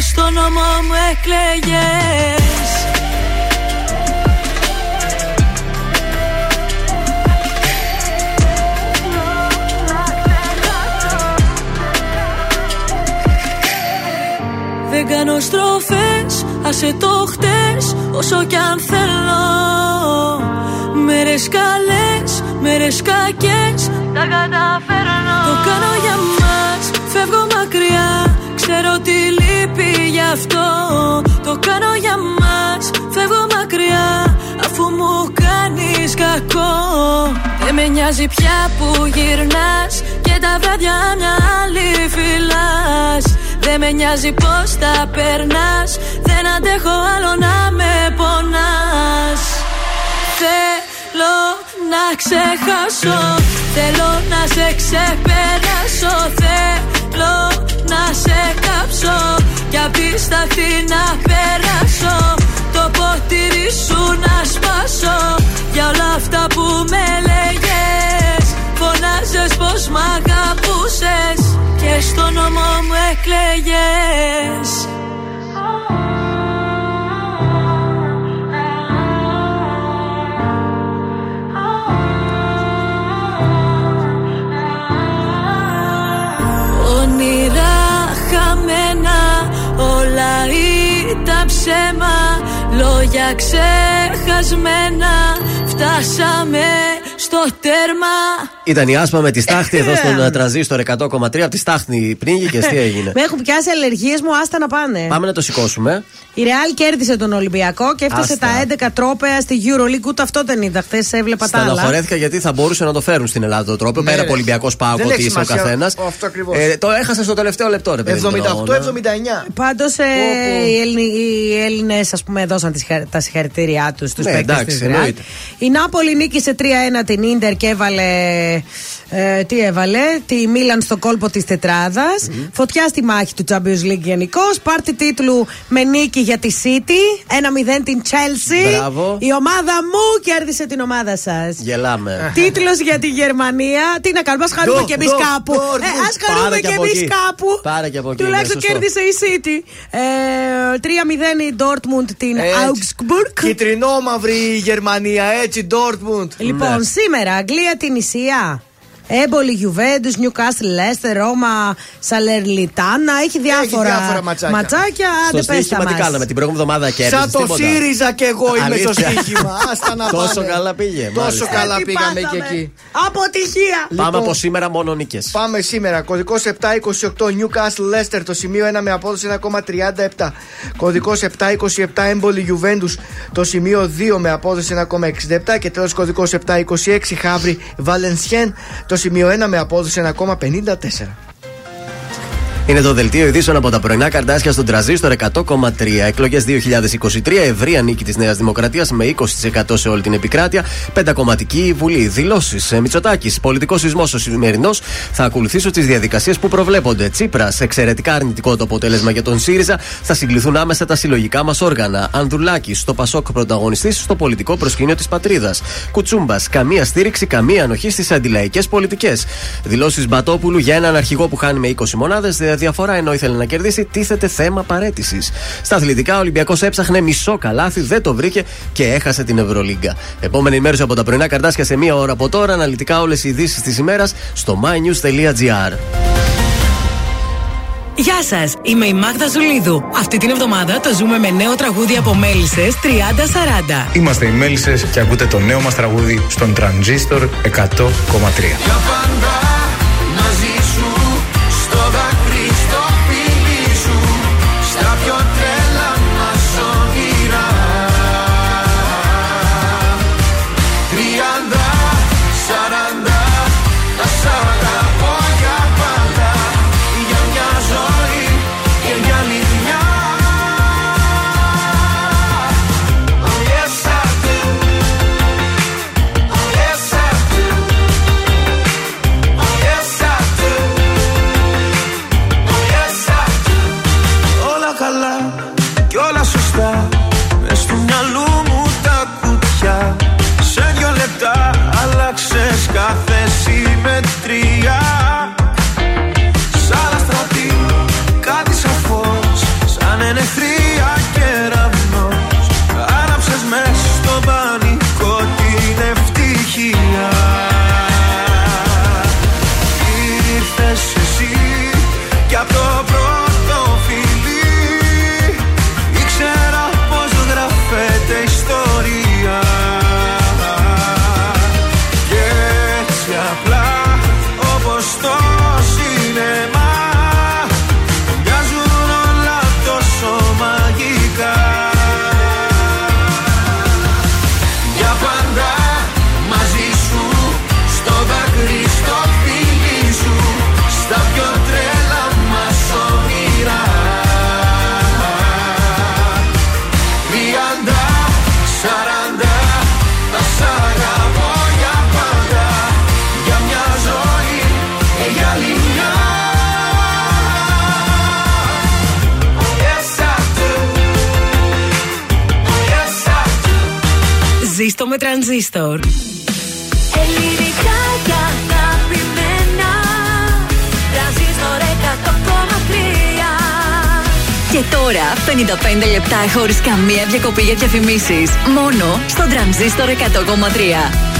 στο νόμο μου εκλέγες. Δεν κάνω στροφές, άσε το χτες Όσο κι αν θέλω. Μέρες καλές, μέρες κακές Τα καταφέρνω. Το κάνω για μας, φεύγω μακριά Ξέρω τι λείπει γι' αυτό. Το κάνω για μας, φεύγω μακριά Αφού μου κάνεις κακό. Δεν με νοιάζει πια που γυρνάς Και τα βράδια μια άλλη φυλάς. Δεν με νοιάζει πως τα περνάς Δεν αντέχω άλλο να με πονάς. Θέλω να ξεχάσω Θέλω να σε ξεπεράσω. Θέλω να σε κάψω Κι απ' τη σταθή να περάσω Το ποτήρι σου να σπάσω. Για όλα αυτά που με λέγες Φωνάζες πως μ' αγαπούσες. Και στο νόμο μου εκλέγες ψέμα Λόγια ξεχασμένα Φτάσαμε στο τέρμα Ήταν η άσπα με τη στάχτη εδώ στον ε, τρανζίστορ 100,3. Από τη στάχτη πνίγηκε, τι έγινε. Με έχουν πιάσει αλλεργίες μου, άστα να πάνε. Πάμε να το σηκώσουμε. Η Ρεάλ κέρδισε τον Ολυμπιακό και έφτασε Άστα. τα 11 τρόπαια στη Euroleague. Ούτε αυτό δεν είδα. Χθες έβλεπα τα άλλα. Στεναχωρέθηκα γιατί θα μπορούσε να το φέρουν στην Ελλάδα το τρόπο. Ναι, πέρα ρε. από Ολυμπιακός Πάοκ, Δεν ότι έχει είσαι ο σημασία. καθένας. Αυτό ακριβώς. το έχασες στο τελευταίο λεπτό, ρε παιδί. μου, τον αγώνα. 78-79. Πάντως ε, οι, Έλληνε, οι Έλληνες, ας πούμε, δώσαν τις, χαρ- τα συγχαρητήριά τους στους Ναι, παίκτες εντάξει, της Real. εννοείται. Η Νάπολη νίκησε 3-1 την Ίντερ και έβαλε. Ε, τι έβαλε, τη Μίλαν στο κόλπο της τετραδα Φωτιά στη μάχη του Champions League γενικώς. Πάρτι τίτλου με νίκη για τη City. 1-0 την Chelsea. Μπράβο. Η ομάδα μου κέρδισε την ομάδα σας. Γελάμε. Τίτλος για τη Γερμανία. Τι να κάνουμε, ας χαρούμε Ντο, κι εμείς ντο, κάπου. Dortmund. Ε, ας χαρούμε Πάρε κι και από εμείς εκεί. κάπου. Πάρε και από εκεί, Τουλάχιστον ναι, σωστό. κέρδισε η City. Ε, 3-0 η Dortmund την Augsburg. Κυτρινόμαυρη η Γερμανία, έτσι, Dortmund. Λοιπόν, Ναι. Σήμερα Αγγλία την Ισία. Έμπολη, Γιουβέντους, Νιουκάστλ, Λέστερ, Ρώμα, Σαλερλιτάνα. Έχει διάφορα, διάφορα ματσάκια. ματσάκια. Στο Άντε, πες στοίχημα τα τι μας. κάναμε την προηγούμενη εβδομάδα και Σαν το ΣΥΡΙΖΑ και εγώ είμαι στο Αλήθεια. στοίχημα. Άστα να Τόσο πάνε. καλά πήγε. Τόσο μάλιστα. καλά Τι πήγαμε και πάθαμε. εκεί. Αποτυχία. Πάμε Λοιπόν, από σήμερα μόνο νίκες. Πάμε σήμερα. Κωδικός 728 Newcastle Leicester. Το σημείο 1 με απόδοση 1,37. Κωδικός 727 Έμπολη Juventus. Το σημείο 2 με απόδοση 1,67. Και τέλος κωδικός 726 Χαύρι Valenciennes. Το σημείο 1 με απόδοση 1,54. Είναι το δελτίο ειδήσεων από τα πρωινά καρτάσια στον τραζίστορ 100,3. Εκλογές 2023, ευρεία νίκη της Νέας Δημοκρατίας με 20% σε όλη την επικράτεια. Πεντακομματική βουλή. Δηλώσεις. Μητσοτάκης. Πολιτικός σεισμός ο σημερινός. Θα ακολουθήσω τις διαδικασίες που προβλέπονται. Τσίπρας. Εξαιρετικά αρνητικό το αποτέλεσμα για τον ΣΥΡΙΖΑ. Θα συγκληθούν άμεσα τα συλλογικά μας όργανα. Ανδρουλάκης. Στο Πασόκ πρωταγωνιστής στο πολιτικό προσκήνιο της πατρίδας. Κουτσούμπας. Καμία στήριξη, καμία ανοχή στις αντιλαϊκές πολιτικές. Δηλώσεις Μπατόπουλου για έναν αρχηγό που χάνει με 20 μονάδες διαφορά ενώ ήθελε να κερδίσει, τίθεται θέμα παρέτησης. Στα αθλητικά, ο Ολυμπιακός έψαχνε μισό καλάθι, δεν το βρήκε και έχασε την Ευρωλίγκα. Επόμενη ενημέρωση από τα πρωινά καρτάσια σε μία ώρα από τώρα. Αναλυτικά όλες οι ειδήσεις της ημέρας στο mynews.gr. Γεια σας, είμαι η Μάγδα Ζουλίδου. Αυτή την εβδομάδα το ζούμε με νέο τραγούδι από Μέλισσες 30-40. Είμαστε οι Μέλισσες και ακούτε το νέο μας τραγούδι στον Τρανζίστορ 100,3. Για πάντα μαζί Ζήστο με τρανζίστορ. Ελληνικά και αγαπημένα Τρανζίστορ 100,3 Και τώρα 55 λεπτά χωρίς καμία διακοπή για διαφημίσεις. Μόνο στο τρανζίστορ 100,3.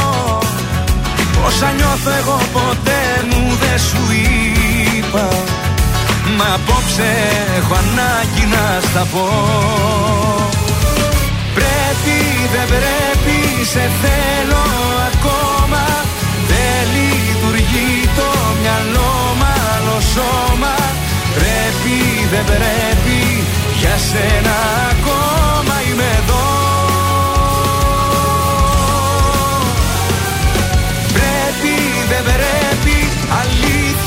Όσα νιώθω εγώ ποτέ μου δεν σου είπα. Μα απόψε έχω ανάγκη να στα πω. Πρέπει δεν πρέπει σε θέλω ακόμα. Δεν λειτουργεί το μυαλό μάλλον σώμα. Πρέπει δεν πρέπει για σένα ακόμα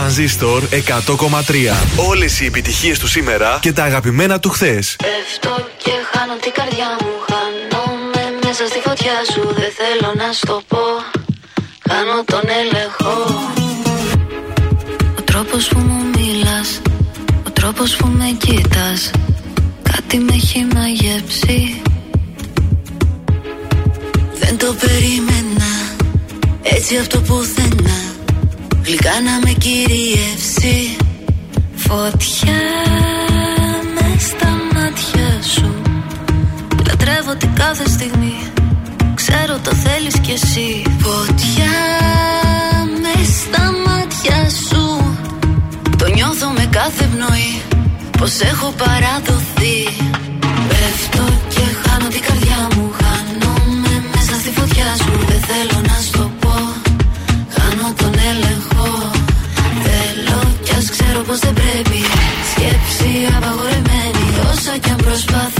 Τρανζίστορ 100,3. Όλες οι επιτυχίες του σήμερα και τα αγαπημένα του χθες. Πέφτω και χάνω την καρδιά μου. Χάνομαι μέσα στη φωτιά σου. Δεν θέλω να στο πω. Χάνω τον έλεγχο. Ο τρόπος που μου μιλάς Ο τρόπος που με κοίτας Κάτι με έχει μαγεύσει Δεν το περίμενα. Έτσι αυτό πουθενά Γλυκά να με κυριεύσει. Φωτιά με στα μάτια σου. Λατρεύω την κάθε στιγμή. Ξέρω το θέλεις κι εσύ. Φωτιά με στα μάτια σου. Το νιώθω με κάθε πνοή. Πως έχω παραδοθεί. Πέφτω και χάνω την καρδιά μου. Χάνομαι μέσα στη φωτιά σου πως δεν πρέπει. Σκέψη απαγορεμένη Όσα κι αν προσπαθώ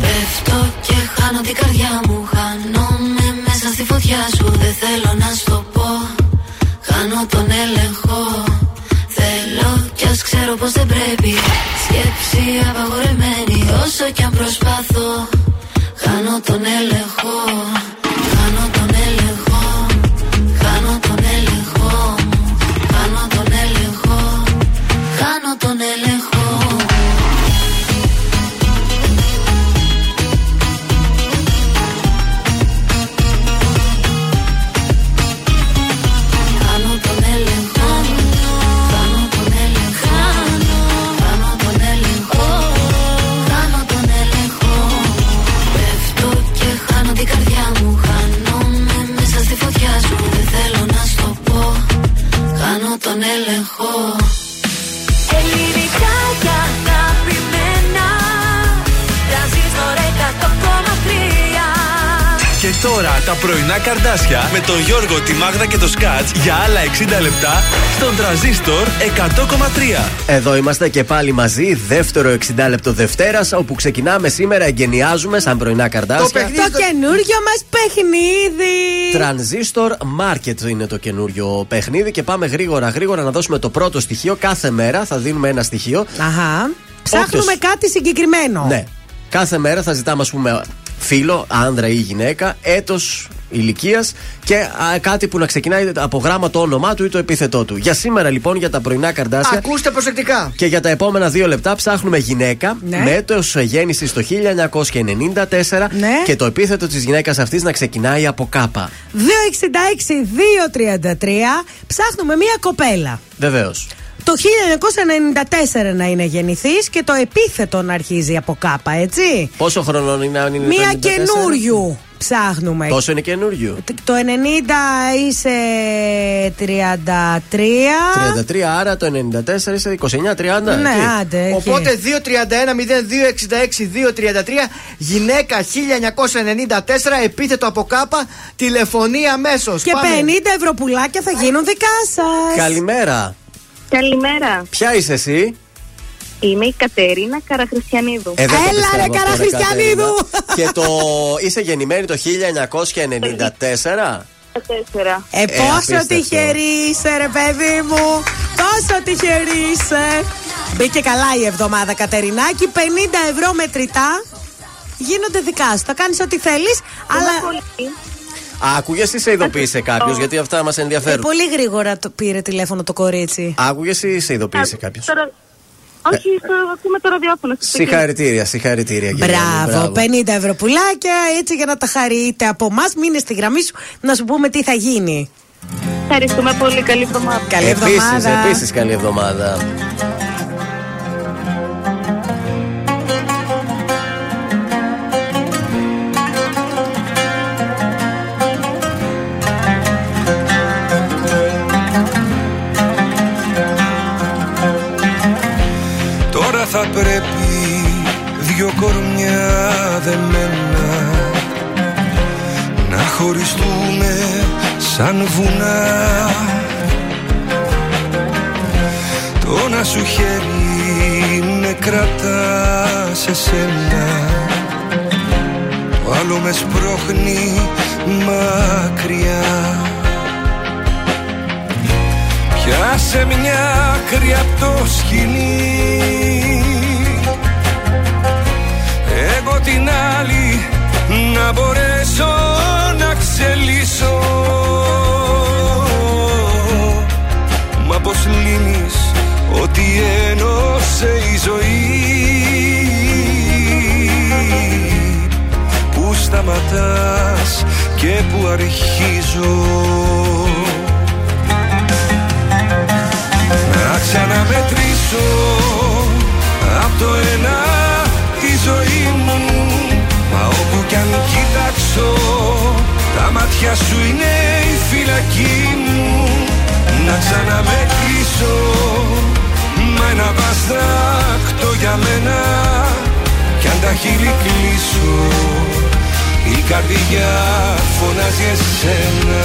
Πέφτω και χάνω την καρδιά μου. Χάνομαι μέσα στη φωτιά σου. Δεν θέλω να σου το πω. Χάνω τον έλεγχο. Θέλω κι ας ξέρω πως δεν πρέπει. Σκέψη απαγορεμένη Όσο κι αν προσπάθω Χάνω τον έλεγχο. Τώρα τα πρωινά καρδάσια με τον Γιώργο, τη Μάγδα και το Σκάτς για άλλα 60 λεπτά στον τραζίστορ 100,3. Εδώ είμαστε και πάλι μαζί, δεύτερο 60 λεπτό Δευτέρας, όπου ξεκινάμε σήμερα, εγκαινιάζουμε σαν πρωινά καρδάσια. Το καινούριο μας παιχνίδι. Transistor Market είναι το καινούριο παιχνίδι και πάμε γρήγορα γρήγορα να δώσουμε το πρώτο στοιχείο. Κάθε μέρα θα δίνουμε ένα στοιχείο. Αχα. Ψάχνουμε κάτι συγκεκριμένο. Ναι. Κάθε μέρα θα ζητάμε, ας πούμε, φίλο, άνδρα ή γυναίκα, έτος ηλικίας και α, κάτι που να ξεκινάει από γράμμα το όνομά του ή το επίθετό του. Για σήμερα λοιπόν, για τα πρωινά καρδάσια. Ακούστε προσεκτικά. Και για τα επόμενα δύο λεπτά ψάχνουμε γυναίκα Ναι. με έτος γέννησης το 1994 Ναι. και το επίθετο της γυναίκας αυτής να ξεκινάει από κάπα. 266-233 ψάχνουμε μία κοπέλα. Βεβαίως. Το 1994 να είναι γεννηθής και το επίθετο να αρχίζει από κάπα, έτσι. Πόσο χρονών είναι αν είναι Μία το 94? καινούριου ψάχνουμε. Πόσο είναι καινούριο. Το 90 είσαι 33. 33, άρα το 94 είσαι 29-30. Ναι, εκεί. άντε. εκεί. Οπότε 231-0266-233 γυναίκα 1994 επίθετο από κάπα τηλεφωνία αμέσως. Και 50 ευρώ πουλάκια θα γίνουν δικά σας. Καλημέρα. Καλημέρα. Ποια είσαι εσύ, Είμαι η Κατερίνα Καραχριστιανίδου. Ε, δεν το Έλα, πιστεύω ρε, αυτό, Καραχριστιανίδου. Κατερίνα. Και το είσαι γεννημένη το 1994. Τέσσερα; Ε, πόσο απίστευτο. τυχερή είσαι, ρε παιδί μου. Πόσο τυχερή είσαι. Μπήκε καλά η εβδομάδα, Κατερινάκη. 50 ευρώ μετρητά γίνονται δικά σου. Θα κάνεις ό,τι θέλεις, αλλά. Άκουγες ή σε ειδοποίησε κάποιος, γιατί αυτά μας Ε, ενδιαφέρουν. πολύ γρήγορα το πήρε τηλέφωνο το κορίτσι. Άκουγες ή σε ειδοποίησε κάποιος; Τώρα... Όχι, στο, ακούμε το ραδιόφωνο. στο κινητό. Συγχαρητήρια, συγχαρητήρια. κυρία μου, Μπράβο, 50 ευρώ πουλάκια έτσι για να τα χαρείτε από εμάς. Μείνε στη γραμμή σου να σου πούμε τι θα γίνει. Ευχαριστούμε πολύ. Καλή εβδομάδα. Καλή Επίσης, εβδομάδα. επίσης καλή εβδομάδα. Θα πρέπει δυο κορμιά δεμένα Να χωριστούμε σαν βουνά. Το να σου χέρι με κρατά σε σένα. Το άλλο με σπρώχνει μακριά. Πιάσε μια άκρη απ' το σκηνή Εγώ την άλλη να μπορέσω να ξελίσω. Μα πως λύνεις ότι ένωσε η ζωή Πού σταματάς και πού αρχίζω μάτια σου είναι η φυλακή μου. Να ξαναμετρήσω Μα ένα βαστράκτο για μένα. Κι αν τα χείλη κλείσω Η καρδιά φωνάζει εσένα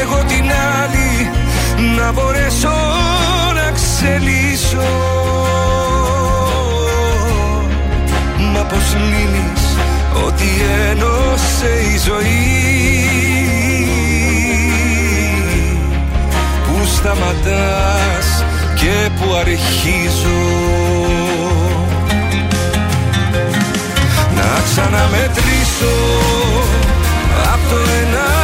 Εγώ την άλλη να μπορέσω να ξελίσω. Μα πως λύνεις ότι ένωσε η ζωή Πού σταματάς και που αρχίζω. Να ξαναμετρήσω Απ' το ένα τη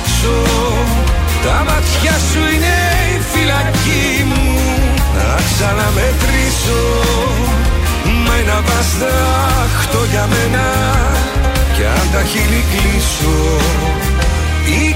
κοιτάξω Τα μάτια σου είναι η φυλακή μου. Να ξαναμετρήσω. Μα ένα βαστάχτο για μένα. Κι αν τα χείλη κλείσω Η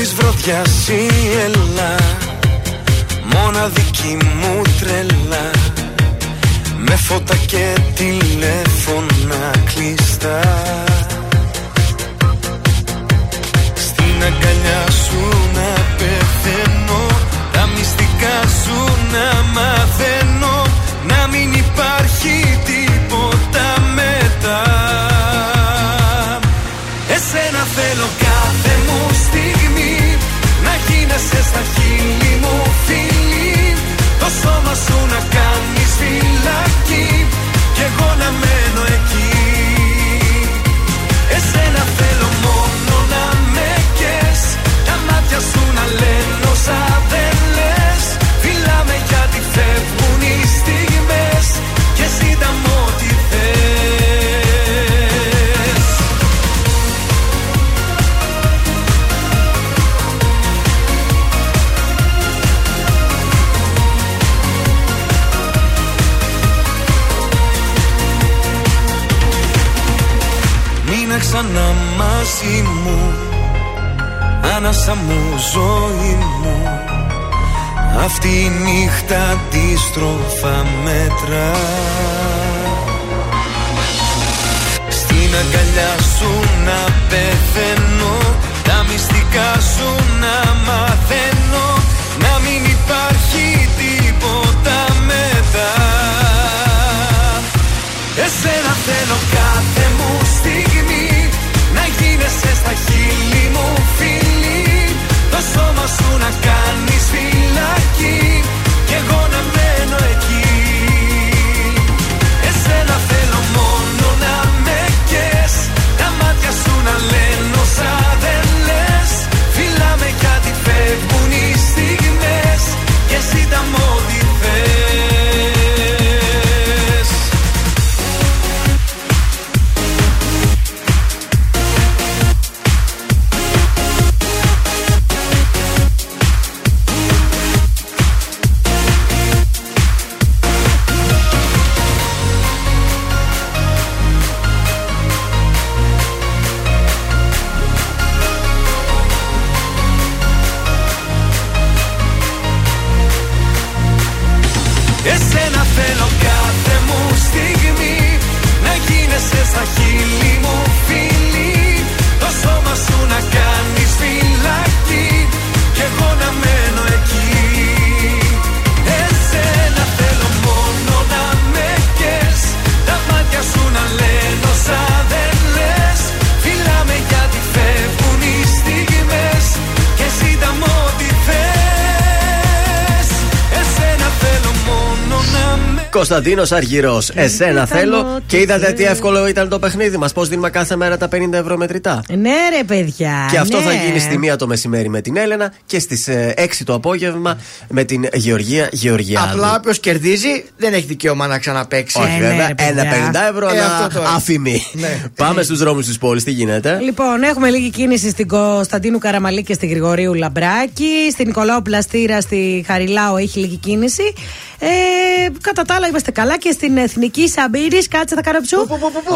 Μόλις βρωδιάσει ελά Μοναδική μου τρελά. Με φώτα και τηλέφωνα κλειστά. Στην αγκαλιά σου να πεθαίνω Τα μυστικά σου να μαθαίνω. Να μην υπάρχει τίποτα μετά. Εσένα θέλω γίνεσαι στα χείλη μου φίλη. Το σώμα σου να κάνεις φυλακή. Κι εγώ να μένω εκεί. Εσένα θέλω μόνο να με κες. Τα μάτια σου να λένε όσα δεν μαζί μου Άνασα μου ζωή μου. Αυτή η νύχτα αντίστροφα μέτρα. Στην αγκαλιά σου να πεθαίνω Τα μυστικά σου να μαθαίνω Το σώμα σου Κωνσταντίνος Αργυρός. Εσένα θέλω. Και είδατε τι εύκολο ήταν το παιχνίδι μας. Πώς δίνουμε κάθε μέρα τα 50 ευρώ μετρητά. Ναι, ρε παιδιά. Και αυτό ναι. θα γίνει στη μία το μεσημέρι με την Έλενα και στις 6 το απόγευμα με την Γεωργία Γεωργιάδου. Απλά όποιος κερδίζει δεν έχει δικαίωμα να ξαναπέξει. Όχι, βέβαια. ναι, ρε, Ένα παιδιά. 50 ευρώ, Ε, ένα αυτό τώρα. αφημί. Ναι. Πάμε στους δρόμους της πόλης. Τι γίνεται; Λοιπόν, έχουμε λίγη κίνηση στην Κωνσταντίνου Καραμαλή και στη Γρηγορίου Λαμπράκη. Στην Νικολάου Πλαστήρα, στη Χαριλάου έχει λίγη κίνηση. Ε, κατά τα άλλα είμαστε καλά και στην Εθνική Σαμπύρης, κάτσε θα κάνω ψού.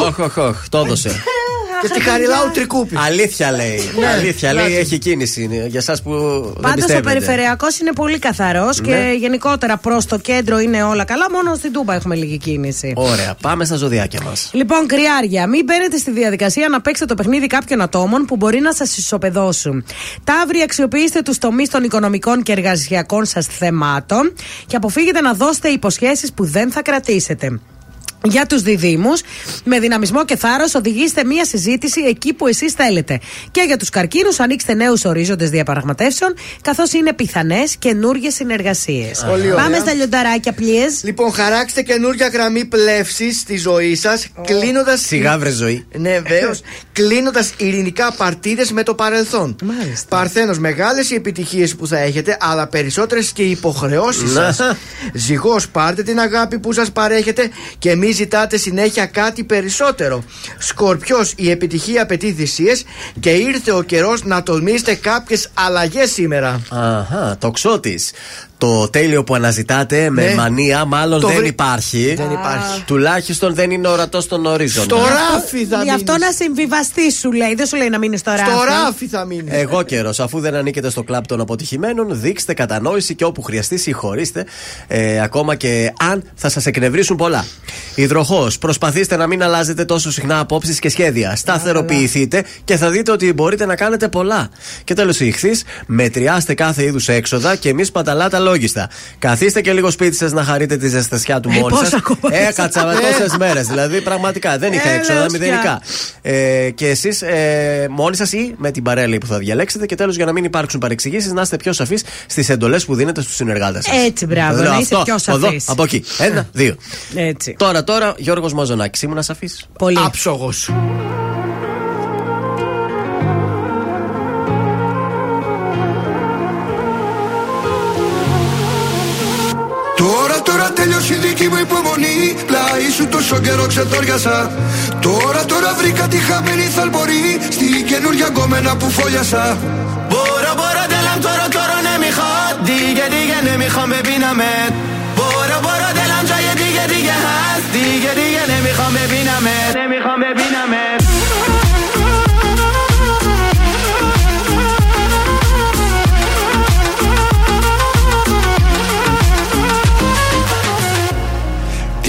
Όχι, όχι, όχι. Το έδωσε. Και στη Χαριλάου τρικούπι. Αλήθεια λέει. Ναι, Αλήθεια λέει. μπράβο. Έχει κίνηση. Είναι Για εσάς που δεν Πάντως ο πιστεύετε. περιφερειακός είναι πολύ καθαρός Ναι. και γενικότερα προς το κέντρο είναι όλα καλά. Μόνο στην Τούμπα έχουμε λίγη κίνηση. Ωραία, πάμε στα ζωδιάκια μας. Λοιπόν, κρυάρια, μην μπαίνετε στη διαδικασία να παίξετε το παιχνίδι κάποιων ατόμων που μπορεί να σας ισοπεδώσουν. Ταύροι, αξιοποιήστε τους τομείς των οικονομικών και εργασιακών σας θεμάτων και αποφύγετε να δώσετε υποσχέσεις που δεν θα κρατήσετε. Για τους διδήμου, με δυναμισμό και θάρρος οδηγήστε μία συζήτηση εκεί που εσείς θέλετε. Και για τους καρκίνους, ανοίξτε νέους ορίζοντες διαπραγματεύσεων, καθώς είναι πιθανές καινούργιες συνεργασίες. Πολύ ωραία. Πάμε στα λιονταράκια, please. Λοιπόν, χαράξτε καινούργια γραμμή πλεύσης στη ζωή σας, κλείνοντας. Σιγά βρε ζωή. Ναι, βέβαιω. Κλείνοντας ειρηνικά παρτίδες με το παρελθόν. Μάλιστα. Παρθένος, μεγάλες οι επιτυχίες που θα έχετε, αλλά περισσότερες και οι υποχρεώσεις σας. Να. Ζυγός, πάρτε την αγάπη που σας παρέχετε και μη ζητάτε συνέχεια κάτι περισσότερο. Σκορπιός, η επιτυχία απαιτεί θυσίες και ήρθε ο καιρός να τολμήσετε κάποιες αλλαγές σήμερα. Αχα, το ξώτη. Το τέλειο που αναζητάτε με Ναι. μανία μάλλον Το δεν βρει- υπάρχει. Δεν υπάρχει. Τουλάχιστον δεν είναι ορατό στον ορίζοντα. Στο ράφι θα Γι' αυτό μείνεις. να συμβιβαστεί σου λέει. Δεν σου λέει να μείνεις στο ράφι. Στο ράφι θα μείνεις. Εγώ καιρός, αφού δεν ανήκετε στο κλαμπ των αποτυχημένων, δείξτε κατανόηση και όπου χρειαστεί συγχωρήστε, ε, ακόμα και αν θα σας εκνευρίσουν πολλά. Υδροχός, προσπαθήστε να μην αλλάζετε τόσο συχνά απόψεις και σχέδια. Σταθεροποιηθείτε και θα δείτε ότι μπορείτε να κάνετε πολλά. Και τέλος, η ηχθής, μετριάστε κάθε είδους έξοδα και μη σπαταλάτε αλόγιστα. Καθίστε και λίγο σπίτι σας να χαρείτε τη ζεστασιά του Ε, μόνοι πόσα σας. ακόμα Έκατσα με Ε. τόσες μέρες. Δηλαδή, πραγματικά δεν είχα Ε, έξοδα λέω, μηδενικά. Ε, και εσείς ε, μόνοι σας ή με την παρέλα που θα διαλέξετε. Και τέλος, για να μην υπάρξουν παρεξηγήσεις, να είστε πιο σαφείς στις εντολές που δίνετε στους συνεργάτες σας. Έτσι, μπράβο, να είσαι πιο Εδώ, σαφής. από εκεί. Ένα, δύο. Έτσι. Τώρα, τώρα, Γιώργος Μαζονάκη, ήμουν σαφής. Πολύ. Άψογος. μυστική μου υπομονή Πλάι σου τόσο καιρό ξετόριασα Τώρα τώρα βρήκα τη χαμένη θαλπορή Στην καινούργια γκόμενα που φόλιασα. Μπορώ μπορώ τέλαμ τώρα τώρα ναι μη χάτι Γιατί για ναι μη χάμε πίναμε. Μπορώ μπορώ τέλαμ τώρα γιατί γιατί για χάστι Γιατί για ναι μη χάμε πίναμε. Ναι μη χάμε πίναμε.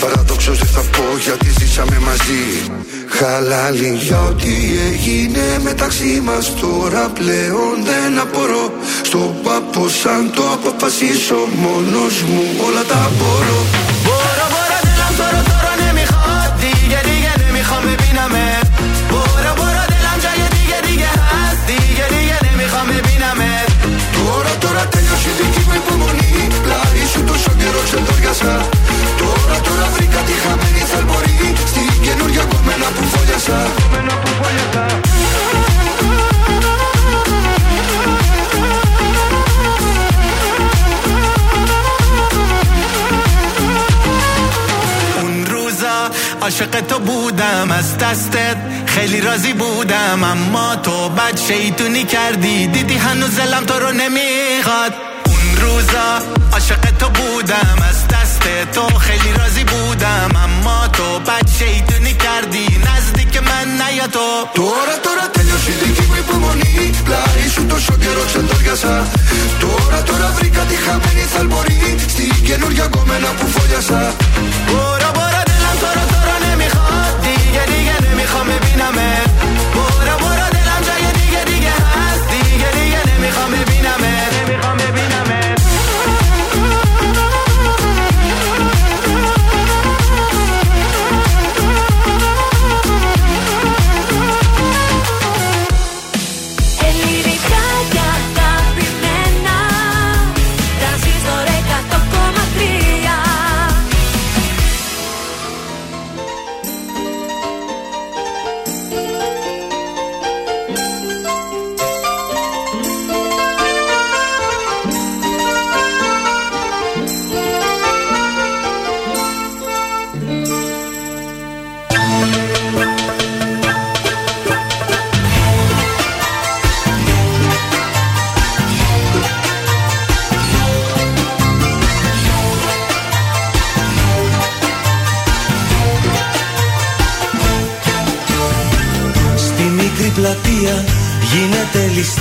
Παραδόξως δεν θα πω γιατί ζήσαμε μαζί. Χαλάλη. για ό,τι έγινε μεταξύ μας Τώρα πλέον δεν απορώ. Στον πάπο σαν το αποφασίσω μόνος μου Όλα τα μπορώ. Μπορώ, μπορώ, ναι, δεν τώρα, τώρα, ναι, μη χάτη Γιατί, γιατί, μη χάμε, πίναμε. Μπορώ, μπορώ, ναι, δεν λάμψα, γιατί, γιατί, γιατί, γιατί, γιατί, γιατί, μη χάμε, πίναμε. Τώρα, τώρα, τέλειωσε δική μου υπομονή. Πλάι σου τόσο καιρό ξεντόριασα Τώρα τώρα βρήκα τη χαμένη θαλπορή Στην καινούργια κομμένα που φόλιασα اون روزا عاشق تو بودم از دستت خیلی راضی بودم اما تو بد شیطونی کردی دیدی هنوز دلم تو رو نمیخواد اون روزا عاشق تو بودم از دست تو خیلی راضی بودم. اما تو بد شیطونی کردی نزدیک من نیا تو. تو را تو را تنیو شیدی که می پومونی شو تو شو گرو چند درگسا آره تو را تو را بریکا دی خمینی سلموری سی که نور یا گومن اپو فویاسا بورا بورا دلم تو را تو را نمی‌خواد. دیگه دیگه نمی‌خوام ببینم بورا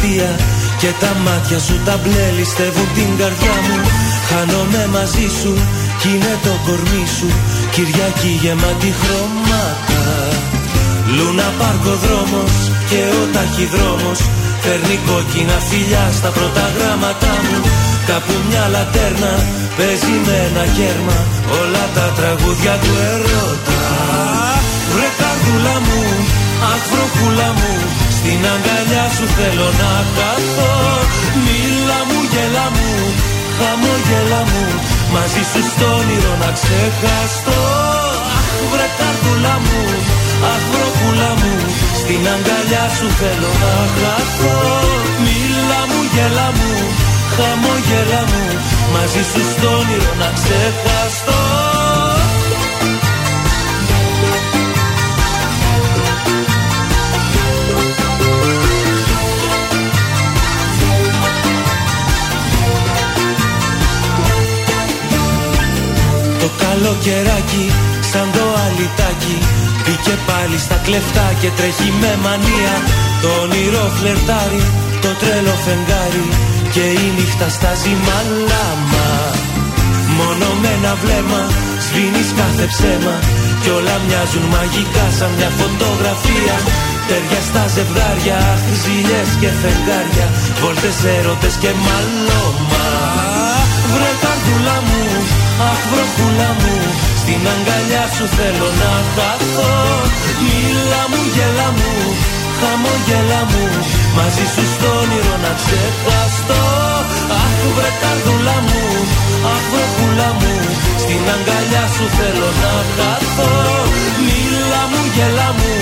γίνεται ληστεία Και τα μάτια σου τα μπλε ληστεύουν την καρδιά μου. Χάνομαι μαζί σου κι είναι το κορμί σου. Κυριακή γεμάτη χρώματα. Λούνα πάρκο δρόμος και ο ταχυδρόμος. Φέρνει κόκκινα φιλιά στα πρώτα γράμματά μου. Κάπου μια λατέρνα παίζει με ένα κέρμα. Όλα τα τραγούδια του ερώτα Βρε καρδούλα μου, αχ βροχούλα μου Στην αγκαλιά σου θέλω να καθώ Μίλα μου, γέλα μου, χαμογέλα μου. Μαζί σου στο όνειρο να ξεχαστώ. Αχ βρε καρδούλα μου, αχ βροχούλα μου. Στην αγκαλιά σου θέλω να χαθώ. Μίλα μου, γέλα μου, χαμογέλα μου. Μαζί σου στο όνειρο να ξεχαστώ καλοκαιράκι σαν το αλυτάκι Μπήκε πάλι στα κλεφτά και τρέχει με μανία. Το όνειρο φλερτάρι, το τρέλο φεγγάρι. Και η νύχτα στάζει μαλάμα. Μόνο με ένα βλέμμα σβήνεις κάθε ψέμα. Κι όλα μοιάζουν μαγικά σαν μια φωτογραφία. Τέρια στα ζευγάρια, ζήλιες και φεγγάρια. Βόλτες έρωτες και μαλώμα. Βρε καρδούλα μου, αχ βροχούλα μου. Στην αγκαλιά σου θέλω να χαθώ Μίλα μου, γέλα μου, χαμογέλα μου. Μαζί σου στο όνειρο να ξεχαστώ Αχ βρε καρδούλα μου, αχ βροχούλα μου. Στην αγκαλιά σου θέλω να χαθώ Μίλα μου, γέλα μου,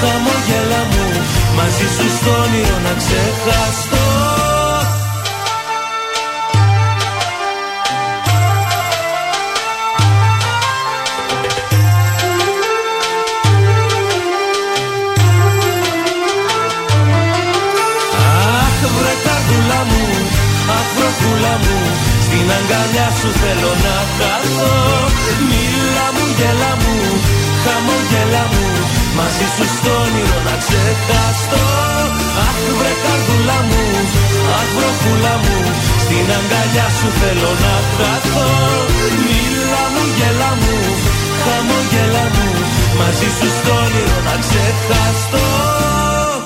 χαμογέλα μου. Μαζί σου στο όνειρο να ξεχαστώ βροχούλα μου Στην αγκαλιά σου θέλω να χαθώ. Μίλα μου, γέλα μου, χαμογέλα μου Μαζί σου στο όνειρο να ξεχαστώ. Αχ βρε καρδούλα μου, αχ βροχούλα μου Στην αγκαλιά σου θέλω να χαθώ. Μίλα μου, γέλα μου, χαμογέλα μου Μαζί σου στο όνειρο να ξεχαστώ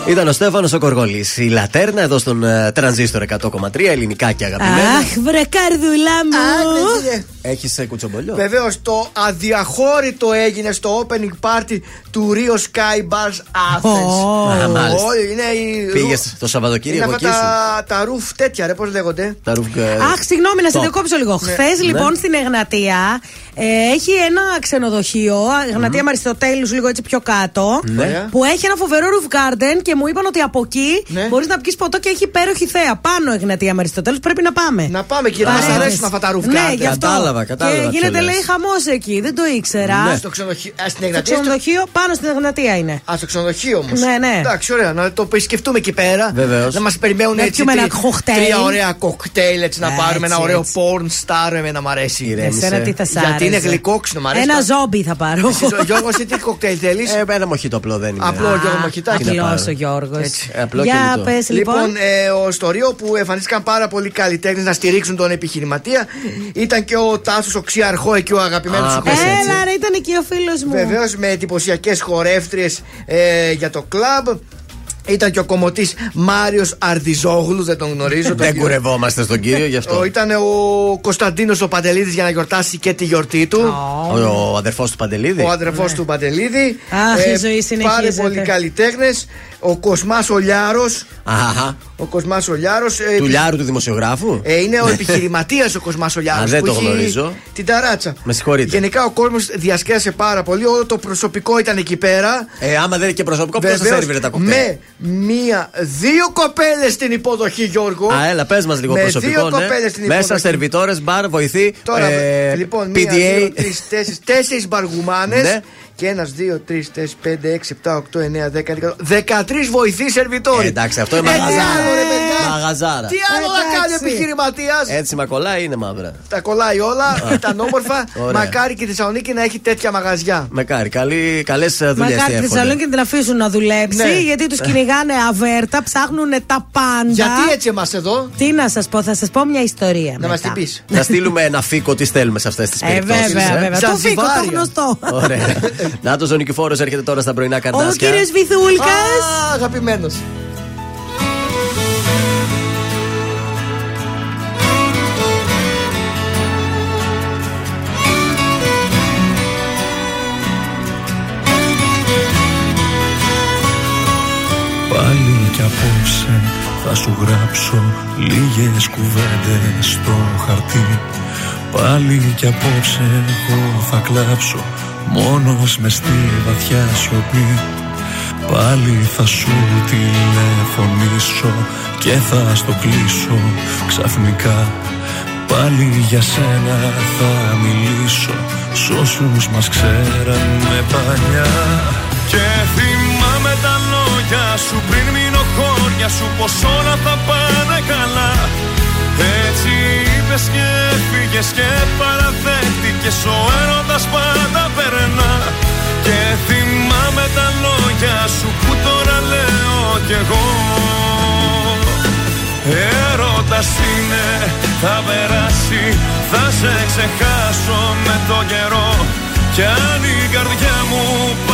Ήταν ο Στέφανος ο Κοργολής. Η λατέρνα εδώ στον ε, τρανζίστορ 100,3 ελληνικά και αγαπημένα. Αχ, βρε καρδούλα μου. Έχεις κουτσομπολιό; Βεβαίως το αδιαχώρητο έγινε στο opening party του Rio Sky Bars Athens. Α, μάλιστα. Ω, είναι η... Πήγες το Είναι Σαββατοκύριακο αυτά εκεί σου; τα, τα ρουφ τέτοια, ρε, πώς λέγονται; Τα ρουφ, ε, Αχ, συγγνώμη, να σε top. διακόψω λίγο. Ναι. Χθες λοιπόν Ναι. στην Εγνατία ε, έχει ένα ξενοδοχείο, Εγνατία Μαριστοτέλους, λίγο έτσι πιο κάτω, Ναι. που έχει ένα φοβερό roof garden και μου είπαν ότι από εκεί Ναι. μπορείς να πιεις ποτό και έχει υπέροχη θέα. Πάνω Εγνατία Μαριστοτέλους, πρέπει να πάμε. Να πάμε και μα Παρέα. αρέσουν αυτά τα roof Ναι, garden. γι' αυτό. Κατάλαβα, κατάλαβα Και ποιο γίνεται λες. λέει χαμός εκεί, δεν το ήξερα. Ναι. Στο ξενοδοχείο. Α, στην Το Εγνατία. στο- ξενοδοχείο πάνω στην Εγνατία είναι. Α, στο ξενοδοχείο όμως. Ναι, ναι. Εντάξει, ωραία, να το σκεφτούμε εκεί πέρα. Βεβαίως. Να μας περιμένουν Να έτσι. πιούμε ένα τρι- κοκτέιλ. Τρία ωραία κοκτέιλ έτσι να Έτσι, πάρουμε. Ένα ωραίο έτσι. porn star, εμένα μ' αρέσει. Ηρέμησε. Εσένα τι θα σ' Γιατί είναι άρεσε; γλυκόξινο, μ' αρέσει. Ένα πάρα- ζόμπι θα πάρω. Εσύ, ο Γιώργος, εσύ τι κοκτέιλ θέλεις; Ε, ένα μοχίτο απλό δεν είναι. Απλό Γιώργος Μοχητάκη. Τι να Απλό πάρω. ο Γιώργος. Έτσι, απλό και Για λιτό. πες λοιπόν. Λοιπόν, ε, ο Στορίο που εμφανίστηκαν πάρα πολλοί καλλιτέχνες να στηρίξουν τον επιχειρηματία ήταν και ο Τάσος ο Ξιαρχό εκεί ο αγαπημένος Α, σου πες παιδί. έτσι. Έλα, ρε, ήταν εκεί ο φίλος μου. Βεβαίως με εντυπωσιακές χορεύτριες ε, για το κλαμπ. Ήταν και ο κομμωτής Μάριος Αρδιζόγλου, δεν τον γνωρίζω. τον Δεν κύριο. κουρευόμαστε στον κύριο γι' αυτό. Ο, ήταν ο Κωνσταντίνος ο Παντελίδης για να γιορτάσει και τη γιορτή του. Ο, ο αδερφός του Παντελίδη. Ο αδερφός του Παντελίδη. Ναι. Αχ, η ζωή συνεχίζεται. Πάρα πολλοί καλλιτέχνες. Ο Κοσμάς Ολιάρο. Αχα. Ο Κοσμάς Ολιάρο. Του Λιάρου του δημοσιογράφου; Ε, είναι ο επιχειρηματίας ο Κοσμάς Ολιάρο. Α, δεν το γνωρίζω. Την ταράτσα. Με συγχωρείτε. Γενικά ο κόσμος διασκέδασε πάρα πολύ. Όλο το προσωπικό ήταν εκεί πέρα. Ε, άμα δεν είναι και προσωπικό, πώς θα Βεβαίως, σερβιρε τα κοκτέιλ; Με μία, δύο κοπέλες στην υποδοχή, Γιώργο. Α, έλα, πες μας λίγο Με προσωπικό. δύο ναι. κοπέλες στην Μέσα υποδοχή. σερβιτόρες, μπαρ, βοηθή. Τώρα, ε, λοιπόν, μία, PDA. δύο, τρεις, τέσσερις, τέσσερις μπαργουμάνες. Ναι. Και ένας, δύο, τρεις, τέσσερις, πέντε, έξι, επτά, οκτώ, εννέα, δέκα, δέκα. Δεκατρεις βοηθοί σερβιτόροι. Ε, εντάξει, αυτό είναι Ε, τι μαγαζί. άλλο, ρε παιδιά. μαγαζάρα. Τι άλλο να κάνει Εντάξει. επιχειρηματίας; Έτσι μα κολλάει είναι μαύρα. Τα κολλάει όλα, ήταν όμορφα. Ωραία. Μακάρι και η Θεσσαλονίκη να έχει τέτοια μαγαζιά. Μακάρι, καλές δουλειές Μακάρι τη Θεσσαλονίκη να την αφήσουν να δουλέψει, Ναι. γιατί τους κυνηγάνε αβέρτα, ψάχνουν τα πάντα. Γιατί έτσι εμάς εδώ; Τι να σας πω, θα σας πω μια ιστορία. Να μας μετά. την πεις. Να στείλουμε ένα φίκο, τι θέλουμε σε αυτές τις Ε, περιπτώσεις. βέβαια, βέβαια. Το φίκο, το Ζανζιβάρια. γνωστό. Ωραία. Να το ο Νικηφόρο έρχεται τώρα στα πρωινά Ο καρδάσια. κύριος Βυθούλκας. Αγαπημένος. Πάλι κι απόψε θα σου γράψω λίγες κουβέντες στο χαρτί Πάλι κι απόψε εγώ θα κλάψω μόνος με στη βαθιά σιωπή. Πάλι θα σου τηλεφωνήσω και θα στο κλείσω ξαφνικά. Πάλι για σένα θα μιλήσω Σ' όσους μας ξέρανε παλιά. Και θυμάμαι τα λόγια σου πριν μείνω χώρια σου Πως όλα θα πάνε καλά. Έτσι είπες και έφυγες και παραδέχτηκες Ο έρωτας πάντα περνά. Και θυμάμαι τα λόγια σου που τώρα λέω κι εγώ. Έρωτας είναι, θα περάσει Θα σε ξεχάσω με το καιρό. Κι αν η καρδιά μου πάει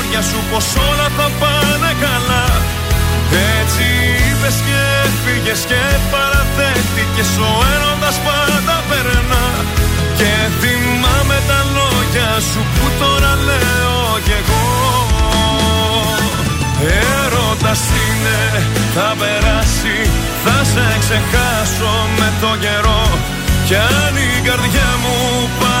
χώρια σου Πως όλα θα πάνε καλά. Έτσι είπες και έφυγες και παραθέτηκες Ο έρωτας πάντα περνά. Και θυμάμαι τα λόγια σου που τώρα λέω κι εγώ. Έρωτας είναι, θα περάσει Θα σε ξεχάσω με το καιρό. Κι αν η καρδιά μου πάει να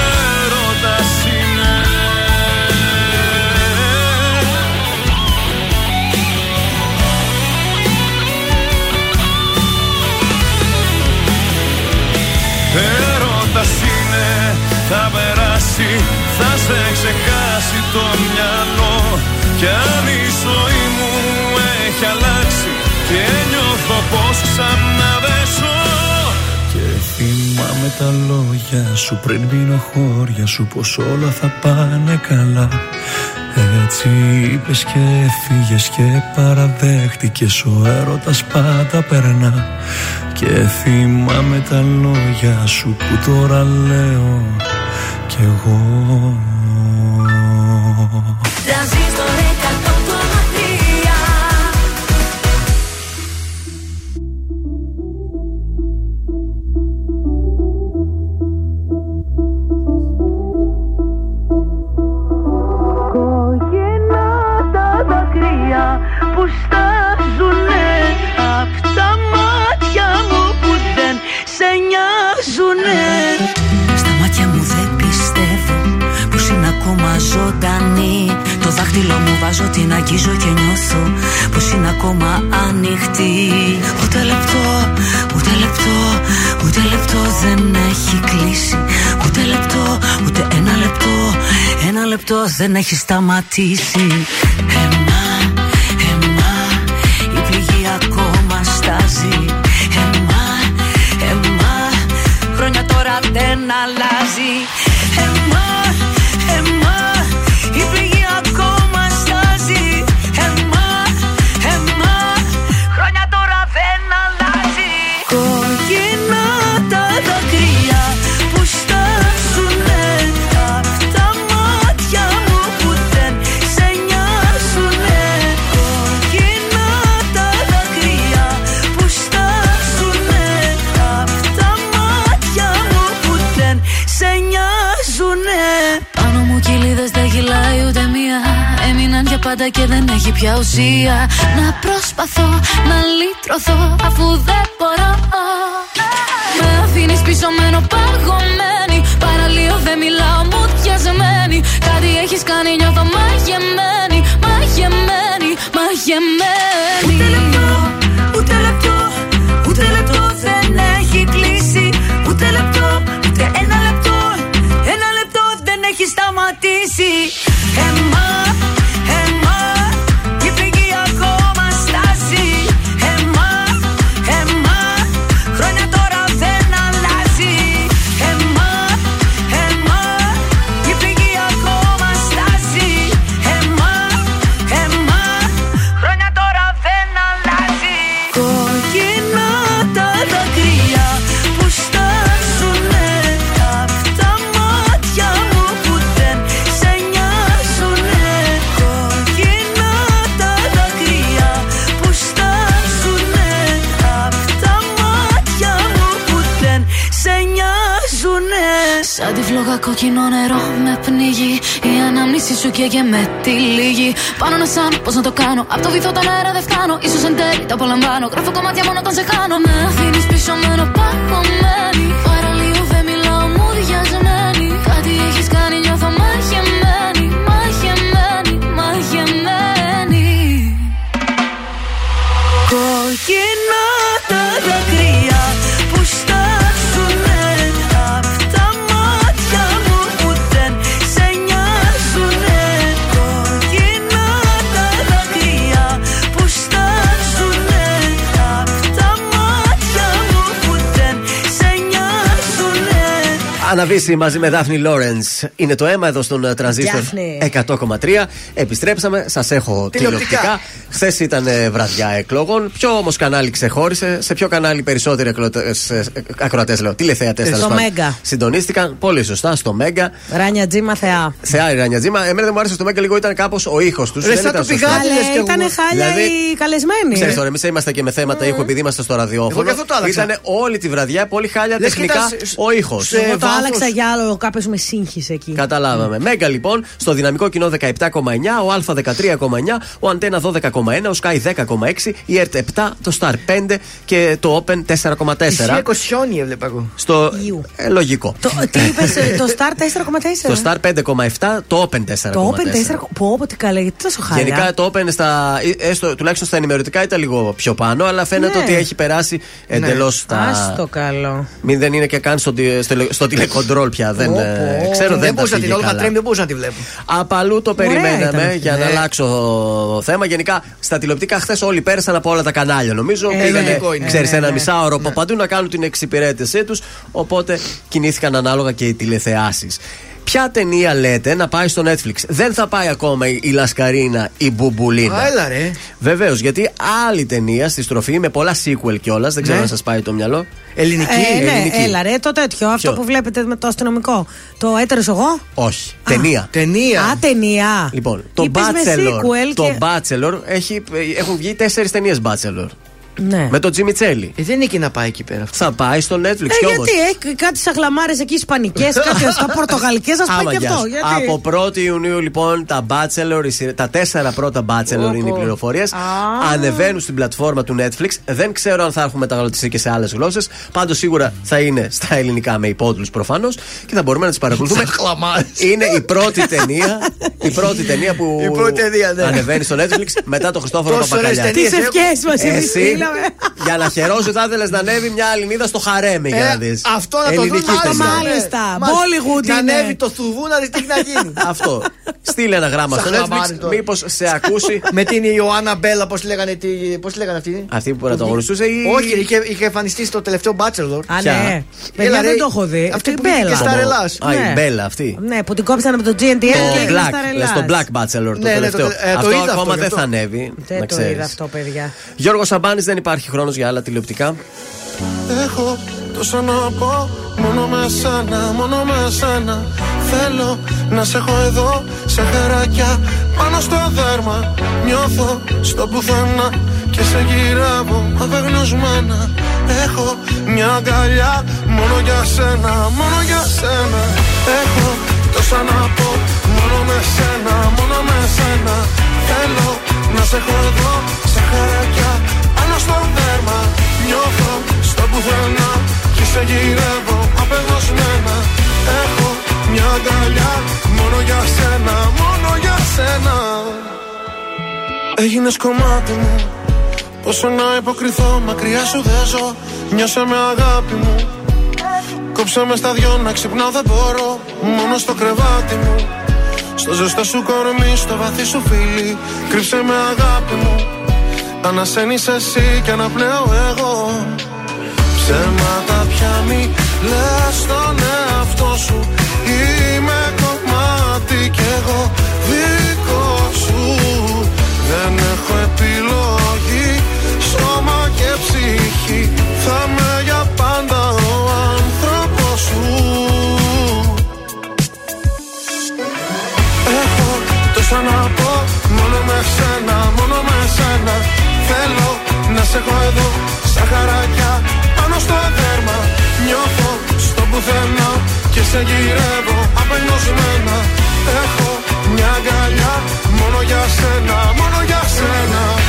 Θα σε ξεχάσει το μυαλό. Κι αν η ζωή μου έχει αλλάξει Και νιώθω πως ξανά δεν ζω Και θυμάμαι τα λόγια σου πριν μείνω χώρια σου Πως όλα θα πάνε καλά. Έτσι είπες και έφυγες και παραδέχτηκες Ο έρωτας πάντα περνά. Και θυμάμαι τα λόγια σου που τώρα λέω κι εγώ ζωντανή. Το δάχτυλο μου βάζω την αγγίζω και νιώθω πως είναι ακόμα ανοιχτή. Ούτε λεπτό, ούτε λεπτό, ούτε λεπτό δεν έχει κλείσει. Ούτε λεπτό, ούτε ένα λεπτό, ένα λεπτό δεν έχει σταματήσει. Εμά, εμά, η πληγή ακόμα στάζει. Εμά, εμά, χρόνια τώρα δεν αλλάζει πάντα και δεν έχει πια ουσία. Να προσπαθώ να λύτρωθώ αφού δεν μπορώ. Με αφήνεις πίσω μένω παγωμένη. Παραλίω δεν μιλάω μου διασμένη Κάτι έχεις κάνει νιώθω μαγεμένη Μαγεμένη, μαγεμένη κόκκινο νερό με πνίγει. Η ανάμνηση σου καίγε με τη λίγη. Πάνω να σαν πώς να το κάνω. Απ' το βυθό τον αέρα δεν φτάνω. Ίσως εν τέλει το απολαμβάνω. Γράφω κομμάτια μόνο όταν σε χάνω. Με αφήνεις πίσω Αναβήσει μαζί με Δάφνη Λόρενς. Είναι το αίμα εδώ στον ε, τρανζίστορ Δάφνη. 100,3. Επιστρέψαμε, σας έχω Τηλεοπτικά. τηλεοπτικά. Χθες ήταν ε, βραδιά εκλογών. Ποιο όμως κανάλι ξεχώρισε, σε ποιο κανάλι περισσότεροι ακροατές, λέω, τηλεθεατές Στο Μέγκα. Συντονίστηκαν πολύ σωστά στο Μέγκα. Ράνια Τζίμα Θεά. Θεά η Ρανιατζήμα. Εμένα δεν μου άρεσε στο Μέγκα λίγο, ήταν κάπως ο ήχος τους. Ρε, σαν το πηγάδι, λες κι εγώ. Ήταν χάλια Δηλαδή, οι καλεσμένοι. Ξέρεις τώρα, εμείς είμαστε και με θέματα ήχου επειδή είμαστε στο Εγώ ραδιόφωνο. και αυτό το άλλαξα. Ήταν όλη τη βραδιά πολύ χάλια Λες και τεχνικά ήταν σε- ο ήχος. σε- Εγώ το βάθος. Άλλαξα για άλλο. Κάποιος με σύγχυσε εκεί. Καταλάβαμε. Μέγκα λοιπόν, στο δυναμικό κοινό 17,9, ο Α 13,9, ο Αντένα 12,1, ο Sky 10,6, η ΕΡΤ 7, το Star 5 και το Open 4,4. Εσύ εκοσιόνι έβλεπα εγώ. Στο. Ιου. Ε, λογικό. Το, τι είπες, το Star 4,4. Το Star 5,7, το Open 4,4. Το Open 4. Πω, πω, τι καλά, γιατί τόσο χάλια. Γενικά το Open στα, ε, έστω, τουλάχιστον στα ενημερωτικά ήταν λίγο πιο πάνω, αλλά φαίνεται Ναι. ότι έχει περάσει εντελώς στα. Άστο καλό. Μην δεν είναι και καν στο, τι- στο, στο τηλεκοντρόλ πια. Δεν, Πω, ε, πω. ξέρω, δεν δεν τα μπορούσα να την πήγε όλο θα καλά. τρέμει, δεν μπορούσα να τη βλέπω. Απαλού το Ωραία περιμέναμε ήταν. για να Ναι. αλλάξω θέμα. Γενικά στα τηλεοπτικά χθες όλοι πέρασαν από όλα τα κανάλια. Νομίζω Ε, πήγανε, λογικό είναι. ξέρεις, Ναι, ένα ναι. μισάωρο από παντού να κάνουν την εξυπηρέτησή τους. Οπότε κινήθηκαν ανάλογα και οι τηλεθεάσεις. Ποια ταινία λέτε να πάει στο Netflix. Δεν θα πάει ακόμα η Λασκαρίνα ή η Μπουμπουλίνα. Α, έλα ρε. Βεβαίως, γιατί άλλη ταινία στη στροφή με πολλά sequel κιόλας. Δεν ξέρω Ναι. αν σας πάει το μυαλό. Ελληνική. Ε, ναι, ελληνική. έλα ρε, το τέτοιο. Αυτό Ποιο; που βλέπετε με το αστυνομικό. Το έτερος εγώ. Όχι. Ταινία. Ταινία. Α, ταινία. Λοιπόν, το Είπες με Bachelor. sequel Το και- Bachelor έχει, έχουν βγει τέσσερις ταινίες Bachelor. Ναι. Με τον Τζιμιτσέλη. Ε, δεν είναι εκεί να πάει εκεί πέρα. Θα πάει στο Netflix Ε, κι όμως. γιατί έχει κάτι σαγλαμάρε εκεί ισπανικές, κάτι αυτά πορτογαλικές, ας Άμα πάει και γεια αυτό. σου. Γιατί; Από 1η Ιουνίου λοιπόν τα Bachelor, η σειρά- τα τέσσερα πρώτα Bachelor είναι οι πληροφορίες. Ανεβαίνουν στην πλατφόρμα του Netflix. Δεν ξέρω αν θα έχουν μεταγλωτιστεί και σε άλλες γλώσσες. Πάντως σίγουρα θα είναι στα ελληνικά με υπότιτλους προφανώς και θα μπορούμε να τις παρακολουθούμε. είναι η πρώτη ταινία, η πρώτη ταινία που Η πρώτη ταινία, ναι. ανεβαίνει στο Netflix μετά το Χριστόφορο Τόσες ωραίες Παπακαλιά. ταινίες Τις ευχές μας, εμείς Εσύ στείλαμε. για να χαιρώσεις θα ήθελες να ανέβει μια Ελληνίδα στο χαρέμι για να Ε, δεις. αυτό να το δούμε Ελληνική μάλιστα. ταινία. Μάλιστα. Ναι. Bollywood Να είναι. ανέβει το θουβού να δεις τι να γίνει. Αυτό. Στείλε ένα γράμμα στο Σαχλαμάρι Netflix. τώρα. Μήπως σε ακούσει. Με την Ιωάννα Μπέλα, πώς λέγανε, τι- πώς λέγανε αυτή; Αυτή που πρωταγωνιστούσε ή. Όχι, είχε, είχε εμφανιστεί στο τελευταίο Bachelor. Α, Ποια; ναι. Παιδιά Έλα, δεν ρε, το έχω δει. αυτή η που βγήκε Μπέλα. στα Ρελάς. Α, η Ναι. Μπέλα αυτή. Ναι, που την κόψανε από το GNTL και Το έγινε στα Black, Ρελάς. στο Black Bachelor το Ναι, ναι, τελευταίο. το- ε, το αυτό είδα ακόμα αυτό, γι' δεν αυτό. θα ανέβει. να Δεν το ξέρεις. είδα αυτό, παιδιά. Γιώργος Σαμπάνης, δεν υπάρχει χρόνος για άλλα τηλεοπτικά. Έχω τόσα να πω Μόνο με σένα, μόνο με σένα. Θέλω να σε έχω εδώ Σε χαράκια πάνω στο δέρμα. Νιώθω στο πουθενά Και σε γυρεύω απεγνωσμένα. Έχω μια αγκαλιά Μόνο για σένα, μόνο για σένα. Έχω τόσα να πω Μόνο με σένα, μόνο με σένα. Θέλω να σε έχω εδώ Σε χαράκια πάνω στο δέρμα Νιώθω στο πουθενά Και σε γυρεύω απεγνωσμένα. Έχω μια αγκαλιά Μόνο για σένα, μόνο για σένα. Έγινες κομμάτι μου. Πόσο να υποκριθώ μακριά σου δεν ζω. Νιώσε με αγάπη μου. Κόψε με στα δυο να ξυπνάω δεν μπορώ. Μόνο στο κρεβάτι μου. Στο ζεστό σου κορμί, στο βαθύ σου φίλι. Κρύψε με αγάπη μου Ανασένεις εσύ και αναπνέω εγώ. Ψέματα πια μη λες στον εαυτό σου. Είμαι κομμάτι κι εγώ να σε έχω εδώ Σαν χαράκια πάνω στο δέρμα. Νιώθω στο πουθενά Και σε γυρεύω απελπισμένα. Έχω μια αγκαλιά Μόνο για σένα, μόνο για σένα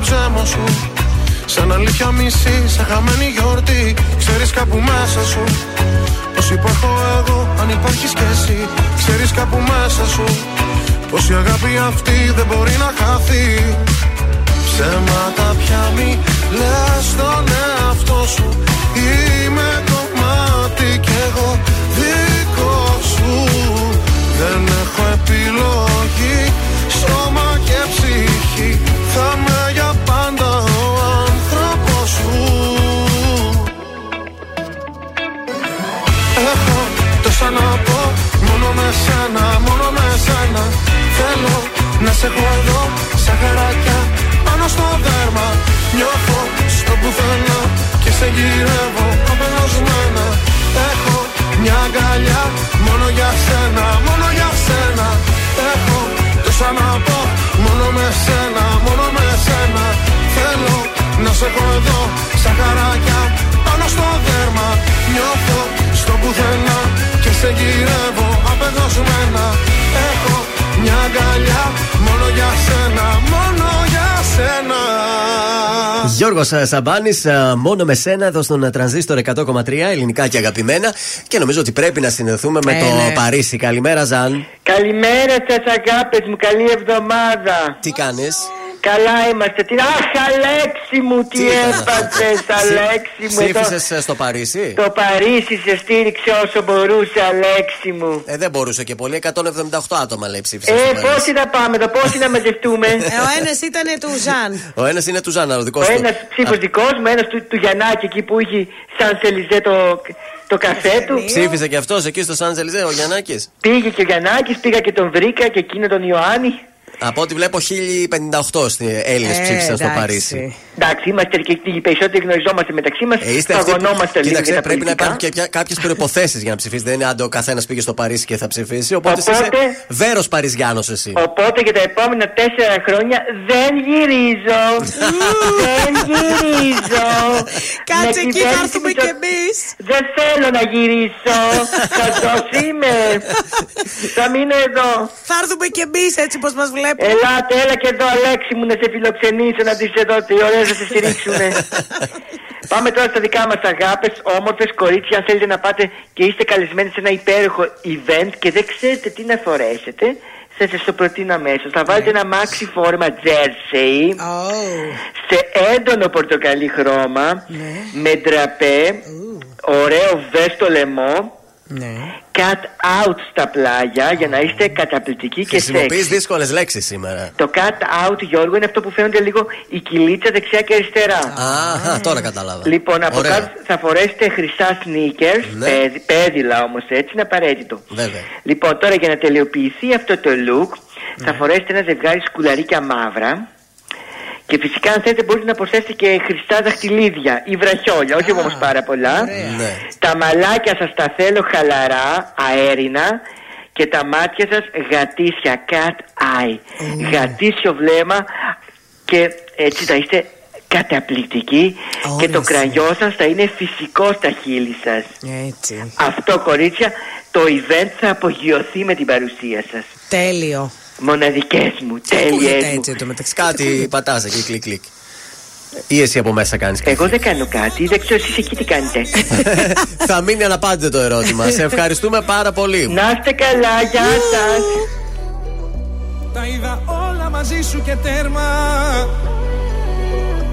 ψέμα σου. Σαν αλήθεια μισή, σαν χαμένη γιορτή. Ξέρεις κάπου μέσα σου Πως υπάρχω εγώ, αν υπάρχεις κι εσύ Ξέρεις κάπου μέσα σου Πως η αγάπη αυτή δεν μπορεί να χαθεί. Ψέματα πια μη λες στον εαυτό σου. Είμαι κομμάτι κι εγώ δικό σου. Δεν έχω επιλογή Σώμα και ψυχή. Θα είμαι τόσα να πω Μόνο με σένα, μόνο με σένα. Θέλω να σε έχω εδώ Σαν χαράκια πάνω στο δέρμα. Νιώθω στο πουθενά Και σε γυρεύω απελπισμένα Έχω μια αγκαλιά Μόνο για σένα, μόνο για σένα. Έχω τόσα να πω Μόνο με σένα, μόνο με σένα. Θέλω να σε έχω εδώ Σαν χαράκια πάνω στο δέρμα. Νιώθω στο πουθενά Και σε γυρεύω απεγνωσμένα Έχω μια αγκαλιά Μόνο για σένα, μόνο για σένα Γιώργος Σαμπάνης, μόνο με σένα εδώ στον ε, τρανζίστορ 100,3 ελληνικά και αγαπημένα. Και νομίζω ότι πρέπει να συνδεθούμε με Ε, το ναι. Παρίσι. Καλημέρα, Ζαν. Καλημέρα σας αγάπες μου, καλή εβδομάδα. Τι κάνεις, Καλά είμαστε. Τι... Αχ, Αλέξη μου, τι έπαθε, Αλέξη μου. εδώ. Ψήφισες στο Παρίσι; Το Παρίσι σε στήριξε όσο μπορούσε, Αλέξη μου. Ε, δεν μπορούσε και πολύ. 178 άτομα λέει ψήφισες. Ε, στο Παρίσι. πόσοι να πάμε εδώ, πόσοι να μαζευτούμε; Ε, ο ένας ήταν του Ζαν. Ο ένας είναι του Ζάνα, ο δικός Ο του. ένας ψήφος δικός μου, ένας του, του Γιαννάκη εκεί που είχε σαν σελιζέ το, το καφέ του. Ψήφισε και αυτός εκεί στο Σαν Ζελιζέ, ο Γιαννάκης. Πήγε και ο Γιαννάκης, πήγα και τον βρήκα και εκείνο τον Ιωάννη. Από ό,τι βλέπω 1058 στην- Έλληνες Ε, ψήφισαν στο εντάξει. Παρίσι. Εντάξει, είμαστε και οι περισσότεροι γνωριζόμαστε μεταξύ μας. Ε, είστε αυτοί που- Αγωνόμαστε λίγο Κοίταξε, για τα πρέπει να πολιτικά. υπάρχουν και κάποιες προποθέσει για να ψηφίσει. Δεν είναι αν ο καθένας πήγε στο Παρίσι και θα ψηφίσει. Οπότε, εσύ Οπότε- είσαι βέρος Παριζιάνος εσύ. Οπότε για τα επόμενα τέσσερα χρόνια δεν γυρίζω. δεν γυρίζω. Κάτσε Με εκεί, κυβέρνηση θα έρθουμε Μητσο- κι εμείς. Δεν θέλω να γυρίσω. Χαζός είμαι. Θα μείνω εδώ. Θα έρθουμε κι εμείς έτσι πώ μας βλέπουν. Ελάτε, έλα και εδώ, Αλέξη μου, να σε φιλοξενήσω, να δεις εδώ τι ωραία θα σε στηρίξουνε. Πάμε τώρα στα δικά μας αγάπες, όμορφες κορίτσια, αν θέλετε να πάτε και είστε καλεσμένοι σε ένα υπέροχο event και δεν ξέρετε τι να φορέσετε, θα σας το προτείνω αμέσως. Θα βάλετε ένα maxi φόρμα jersey σε έντονο πορτοκαλί χρώμα, με ντραπέ, ωραίο βέστο λαιμό, cut out στα πλάγια για να είστε καταπληκτικοί και Χρησιμοποιείς σεξ. δύσκολες λέξεις σήμερα. Το cut out, Γιώργο, είναι αυτό που φαίνονται λίγο η κυλίτσα δεξιά και αριστερά. Αχα, τώρα κατάλαβα. Λοιπόν, από Ωραία. κάτω θα φορέσετε χρυσά sneakers, Ναι. πέδι- πέδιλα όμως έτσι, είναι απαραίτητο. Βέβαια. Λοιπόν, τώρα για να τελειοποιηθεί αυτό το look, Ναι. θα φορέσετε ένα ζευγάρι σκουλαρίκια μαύρα. Και φυσικά αν θέλετε μπορείτε να προσθέσετε και χρυσά δαχτυλίδια ή βραχιόλια, όχι όμως πάρα πολλά. Ναι. Τα μαλάκια σας τα θέλω χαλαρά, αέρινα και τα μάτια σας γατήσια, cat eye. Γατήσιο βλέμμα και έτσι θα είστε καταπληκτικοί και το κραγιό σας θα είναι φυσικό στα χείλη σας. Έτσι. Αυτό κορίτσια, το event θα απογειωθεί με την παρουσία σας. Τέλειο. Μοναδικές μου, τέλειες Ακούγεται μου. έτσι το μεταξύ. Κάτι πατάς εκεί, κλικ κλικ. Ή εσύ από μέσα κάνεις Εγώ δεν κάνω κάτι, δεν ξέρω εσείς εκεί τι κάνετε. Θα μείνει αναπάντητο το ερώτημα. Σε ευχαριστούμε πάρα πολύ. Να είστε καλά, γεια σας. Τα είδα όλα μαζί σου και τέρμα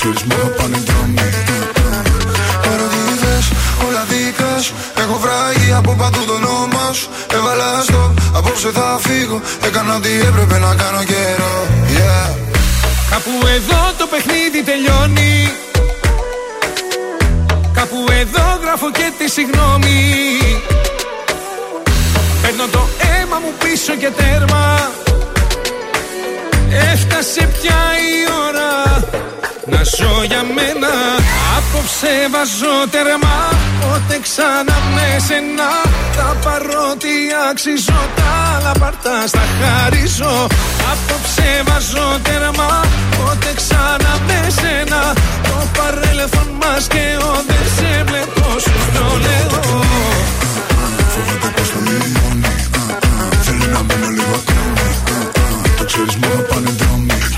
ξέρεις μόνο πάνε δρόμοι Παρότι είδες όλα δικά σου Έχω βράγει από παντού το όνομα σου. Έβαλα στο απόψε θα φύγω. Έκανα ό,τι έπρεπε να κάνω καιρό. Yeah. Κάπου εδώ το παιχνίδι τελειώνει. Κάπου εδώ γράφω και τη συγγνώμη. Παίρνω το αίμα μου πίσω και τέρμα Έφτασε πια η ώρα να ζω για μένα. Απόψε βάζω τέρμα Πότε ξανά με σένα. Τα παρότι αξίζω Τα άλλα παρτά στα χαρίζω. Απόψε βάζω τέρμα Πότε ξανά με σένα. Το παρέλθον μας και ο Δεν σε βλέπω σου το λέω. Φοβάται πως θα λιώνει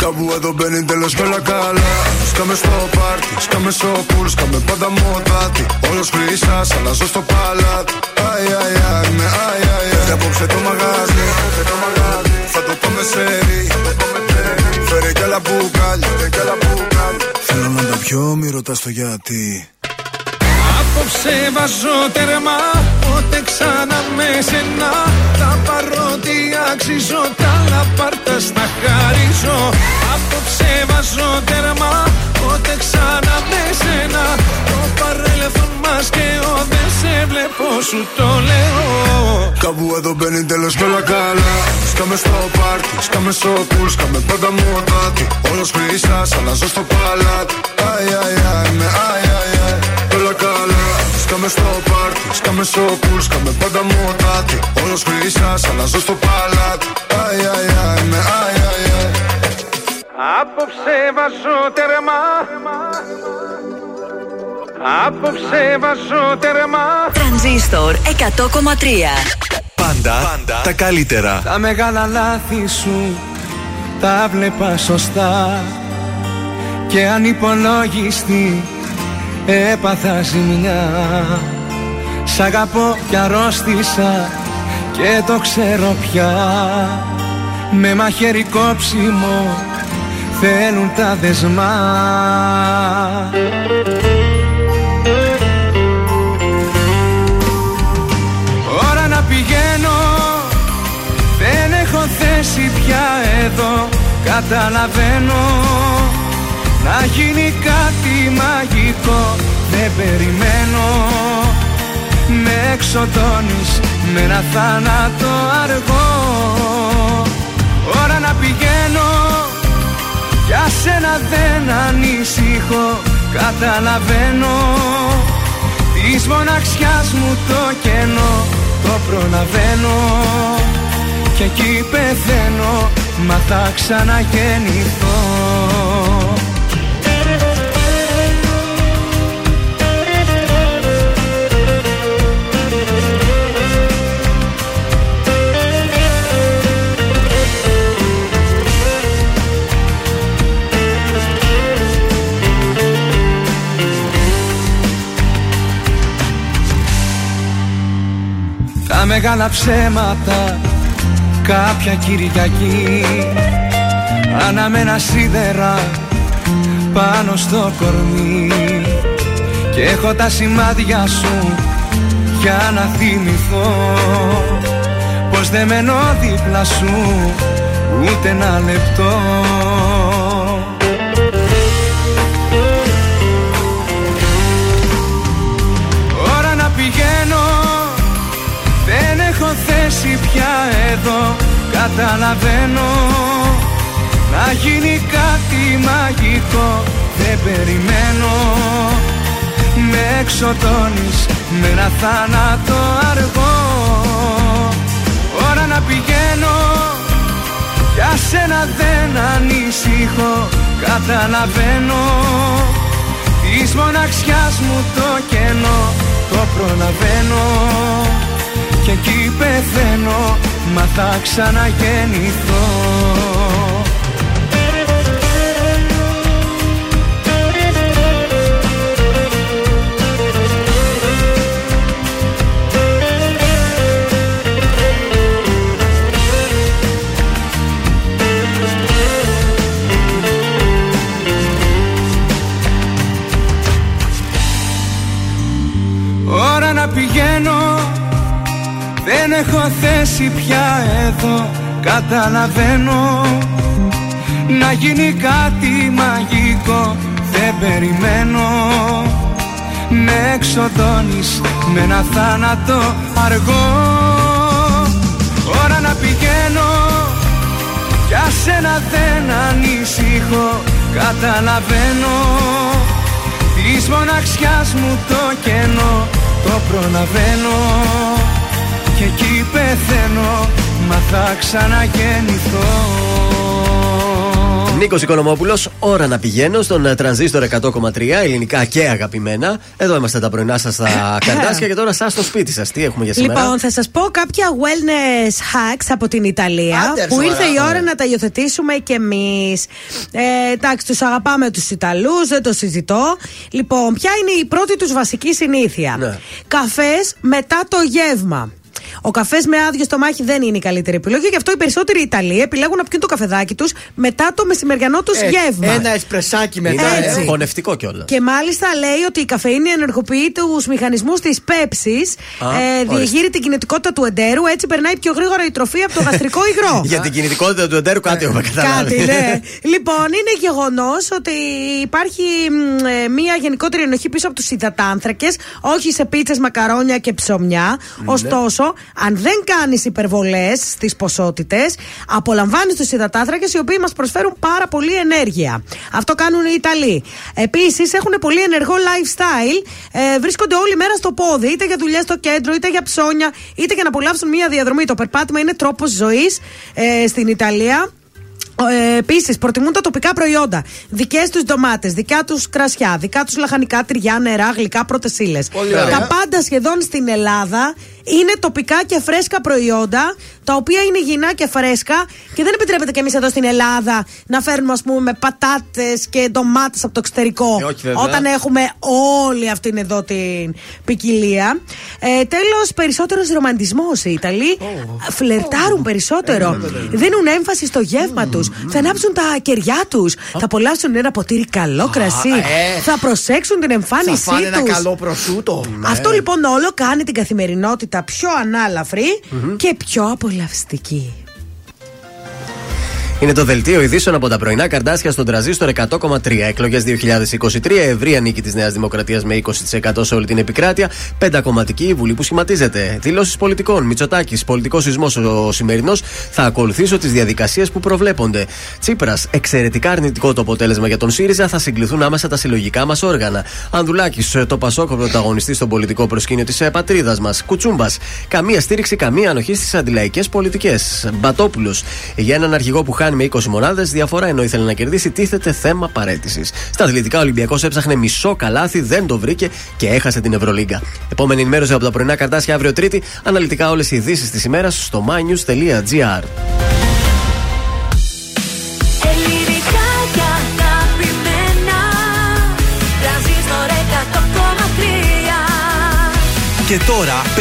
Κάπου εδώ μπαίνει τέλος με όλα καλά. Σκάμε στο πάρτι, σκάμε στο πουλ Σκάμε πάντα μοτάτι. Όλος χρυσάς, αλλάζω στο παλάτι. Αι, αι, αι, με αι, αι, αι. Και απόψε το μαγάζι Θα το πάμε σε ρί Φέρε κι άλλα μπουκάλια Θέλω να τα πιω, μη ρωτάς το γιατί Απόψε βάζω τέρμα Πότε ξανά με σένα. Τα παρότι αξίζω Τα λαπάρτα στα χαρίζω. Απόψε βάζω τέρμα Πότε ξανά με σένα. Το παρέλθον μας και ο Δεν σε βλέπω σου το λέω. Κάπου εδώ μπαίνει τέλος με όλα καλά. Σκάμε στο πάρτι, σκάμε στο πουλ Σκάμε πάντα μοτάτι. Όλος χρυσάς, αλλάζω στο παλάτι. Αι, αι, αι, με αι, Σκάμε στο πάρτι, σκάμε στο πουλ Σκάμε πάντα μοτάτι. Όλος χρυσάς, αλλάζω στο παλάτι. Αι, αι, αι, με αι, αι, αι. Απόψε βάζω τερμά Απόψε βάζω τερμά Τρανζίστορ 100,3 Πάντα, πάντα τα καλύτερα. Τα μεγάλα λάθη σου τα βλέπα σωστά. Και ανυπολόγιστη έπαθα ζημιά. Σ' αγαπώ κι αρρώστησα και το ξέρω πια. Με μαχαίρι κόψιμο θέλουν τα δεσμά. Ώρα να πηγαίνω. Δεν έχω θέση πια εδώ. Καταλαβαίνω Να γίνει κάτι μαγικό Δεν περιμένω. Με εξοντώνεις Με ένα θάνατο αργό. Ώρα να πηγαίνω Για σένα δεν ανησυχώ. Καταλαβαίνω Της μοναξιάς μου το κενό Το προλαβαίνω. Και εκεί πεθαίνω Μα θα ξαναγεννηθώ Τα μεγάλα ψέματα κάποια Κυριακή. Αναμένα σίδερα πάνω στο κορμί. Και έχω τα σημάδια σου για να θυμηθώ. Πως δεν μένω δίπλα σου ούτε ένα λεπτό εδώ Καταλαβαίνω. Να γίνει κάτι μαγικό Δεν περιμένω. Με εξοτώνεις Με ένα θάνατο αργό. Ώρα να πηγαίνω Για σένα δεν ανησυχώ. Καταλαβαίνω Της μοναξιάς μου το κενό Το προλαβαίνω. Και εκεί πεθαίνω μα θα ξαναγεννηθώ. Ώρα να πηγαίνω δεν έχω θέση πια εδώ Καταλαβαίνω. Να γίνει κάτι μαγικό Δεν περιμένω. Με εξοδώνεις Με ένα θάνατο αργό. Ώρα να πηγαίνω Για σένα δεν ανησυχώ Καταλαβαίνω. Της μοναξιάς μου το κενό Το προλαβαίνω και εκεί πεθαίνω Μα θα ξαναγεννηθώ Νίκος Οικονομόπουλος, ώρα να πηγαίνω στον ε, τρανζίστορ 100,3 ελληνικά και αγαπημένα. Εδώ είμαστε τα πρωινά σας στα καρτάσια και τώρα εσά στο σπίτι σας. Τι έχουμε για σήμερα; Λοιπόν, θα σας πω κάποια wellness hacks από την Ιταλία Άντε, που σοβαρά. ήρθε η ώρα να τα υιοθετήσουμε κι εμείς. Ε, εντάξει, τους αγαπάμε τους Ιταλούς, δεν το συζητώ. Λοιπόν, ποια είναι η πρώτη τους βασική συνήθεια; Ναι. Καφές μετά το γεύμα. Ο καφές με άδειο στομάχι δεν είναι η καλύτερη επιλογή, γι' αυτό οι περισσότεροι Ιταλοί επιλέγουν να πιούν το καφεδάκι τους μετά το μεσημεριανό τους Ε, γεύμα. Ένα εσπρεσάκι μετά. Είναι Έτσι. χωνευτικό κιόλας. Και μάλιστα λέει ότι η καφεΐνη ενεργοποιεί τους μηχανισμούς της πέψης, Α, ε, διεγείρει ορίστε. την κινητικότητα του εντέρου, έτσι περνάει πιο γρήγορα η τροφή από το γαστρικό υγρό. Για την κινητικότητα του εντέρου κάτι έχουμε καταλάβει. Κάτι, ναι. λοιπόν, είναι γεγονός ότι υπάρχει μ, ε, μία γενικότερη ενοχή πίσω από τους υδατάνθρακες, όχι σε πίτσες, μακαρόνια και ψωμιά. Ναι. Ωστόσο, αν δεν κάνεις υπερβολές στις ποσότητες, απολαμβάνεις τους υδατάνθρακες οι οποίοι μας προσφέρουν πάρα πολύ ενέργεια. Αυτό κάνουν οι Ιταλοί. Επίσης, έχουν πολύ ενεργό lifestyle. Ε, βρίσκονται όλη μέρα στο πόδι, είτε για δουλειά στο κέντρο, είτε για ψώνια, είτε για να απολαύσουν μία διαδρομή. Το περπάτημα είναι τρόπος ζωής ε, στην Ιταλία. Ε, Επίσης, προτιμούν τα τοπικά προϊόντα. Δικές τους ντομάτες, δικά τους κρασιά, δικά τους λαχανικά, τυριά, νερά, γλυκά, πρώτε ύλε. Πολύ ωραία. Τα πάντα σχεδόν στην Ελλάδα είναι τοπικά και φρέσκα προϊόντα, τα οποία είναι υγιεινά και φρέσκα και δεν επιτρέπεται και εμείς εδώ στην Ελλάδα να φέρνουμε, ας πούμε, πατάτες και ντομάτες από το εξωτερικό. Ε, όχι, βέβαια. όταν έχουμε όλη αυτήν εδώ την ποικιλία. Ε, Τέλος, περισσότερος ρομαντισμός οι Ιταλοί. Φλερτάρουν περισσότερο. Δίνουν έμφαση στο γεύμα τους. Θα ανάψουν τα κεριά τους. Θα απολαύσουν ένα ποτήρι καλό κρασί. ε. Θα προσέξουν την Θα εμφάνισή φάνε ένα τους. καλό προσούτο. Αυτό λοιπόν όλο κάνει την καθημερινότητα πιο αναλαφρη και πιο απολαυστική. Είναι το δελτίο ειδήσεων από τα πρωινά καρτάσια στον τραζίστορ 100,3. Εκλογές 2023. Ευρεία νίκη της Νέας Δημοκρατίας με 20% σε όλη την επικράτεια. Πεντακομματική η Βουλή που σχηματίζεται. Δηλώσεις πολιτικών. Μητσοτάκης. Πολιτικός σεισμός ο σημερινός. Θα ακολουθήσω τις διαδικασίες που προβλέπονται. Τσίπρας. Εξαιρετικά αρνητικό το αποτέλεσμα για τον ΣΥΡΙΖΑ. Θα συγκληθούν άμεσα τα συλλογικά μας όργανα. Ανδουλάκη. Το Πασόκ πρωταγωνιστής στον πολιτικό προσκήνιο της πατρίδας μας. Κουτσούμπας. Καμία στήριξη, καμία ανοχή στις αντιλαϊκές πολιτικές. Μπατόπουλος. Για έναν αρχηγό που χάνει με 20 μονάδες, διαφορά ενώ ήθελε να κερδίσει, τίθεται θέμα παρέτησης. Στα αθλητικά, ο Ολυμπιακός έψαχνε μισό καλάθι, δεν το βρήκε και έχασε την Ευρωλίγκα. Επόμενη ενημέρωση από τα πρωινά καρτάσια αύριο Τρίτη. Αναλυτικά όλες οι ειδήσεις της ημέρας στο mynews.gr. Ελληνικά και αγαπημένα Τρανζίστορ 100,3 Και τώρα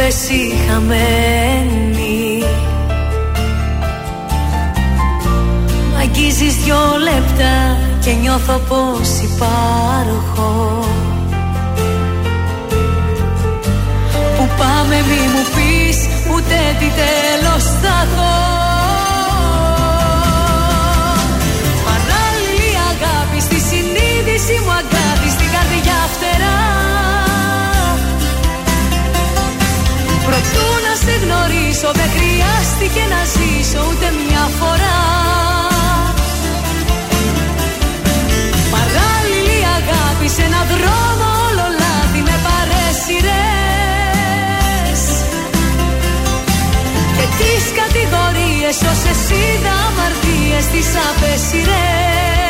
Υπόθεση χαμένη Μ' αγγίζεις δυο λεπτά και νιώθω πως υπάρχω. Που πάμε μη μου πεις ούτε τι τέλος θα έχω χρειάστηκε να ζήσω ούτε μια φορά. Παράλληλη αγάπη σε έναν δρόμο όλο λάθη με παρέσιρες Και τις κατηγορίες όσες είδα αμαρτίες τις απέσιρες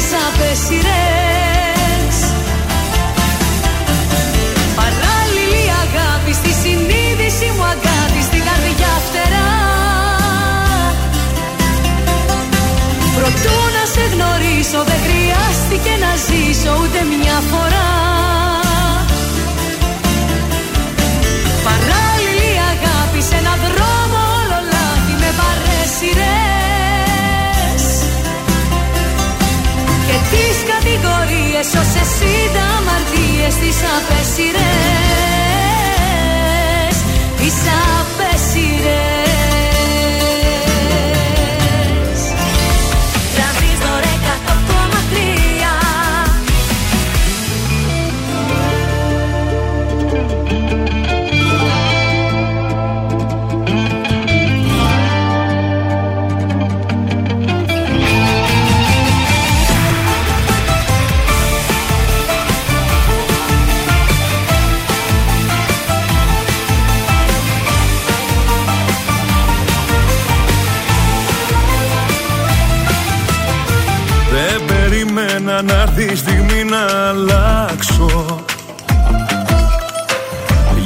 τις παρά Παράλληλη αγάπη στη συνείδηση μου αγκάτη στην καρδιά φτερά. Προτού να σε γνωρίσω δεν χρειάστηκε να ζήσω ούτε μια φορά. Έσωσε τα αμαρτίες τις απέσιρες Τις απέσιρες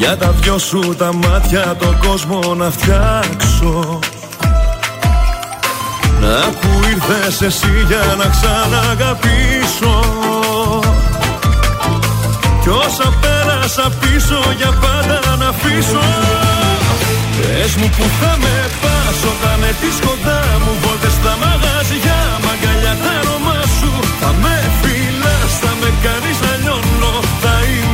Για τα δυο σου τα μάτια το κόσμο να φτιάξω. Να που ήρθες εσύ για να ξαναγαπήσω. Κι όσα πέρασα πίσω για πάντα να αφήσω. Πες μου που θα με πας όταν έρθεις κοντά μου. Βόλτες στα μαγαζιά, μαγκαλιά τα αρώμα σου. Θα με φυλάς, θα με κάνεις να λιώνω. Θα είμαι εγώ στη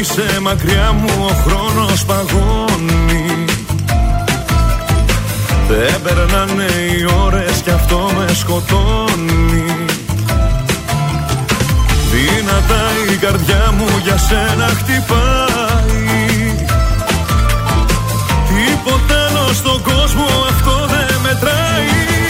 είσαι μακριά μου ο χρόνος παγώνει. Δεν περνάνε οι ώρες κι αυτό με σκοτώνει. Δυνατά η καρδιά μου για σένα χτυπάει. Τίποτα άλλο στον κόσμο αυτό δεν μετράει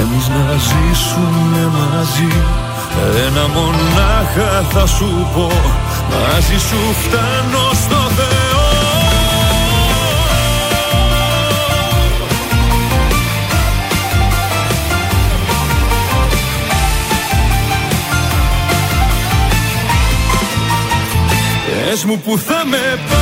εμείς να ζήσουμε μαζί. Ένα μονάχα θα σου πω. Μαζί σου φτάνω στο Θεό. Πες μου που θα με πας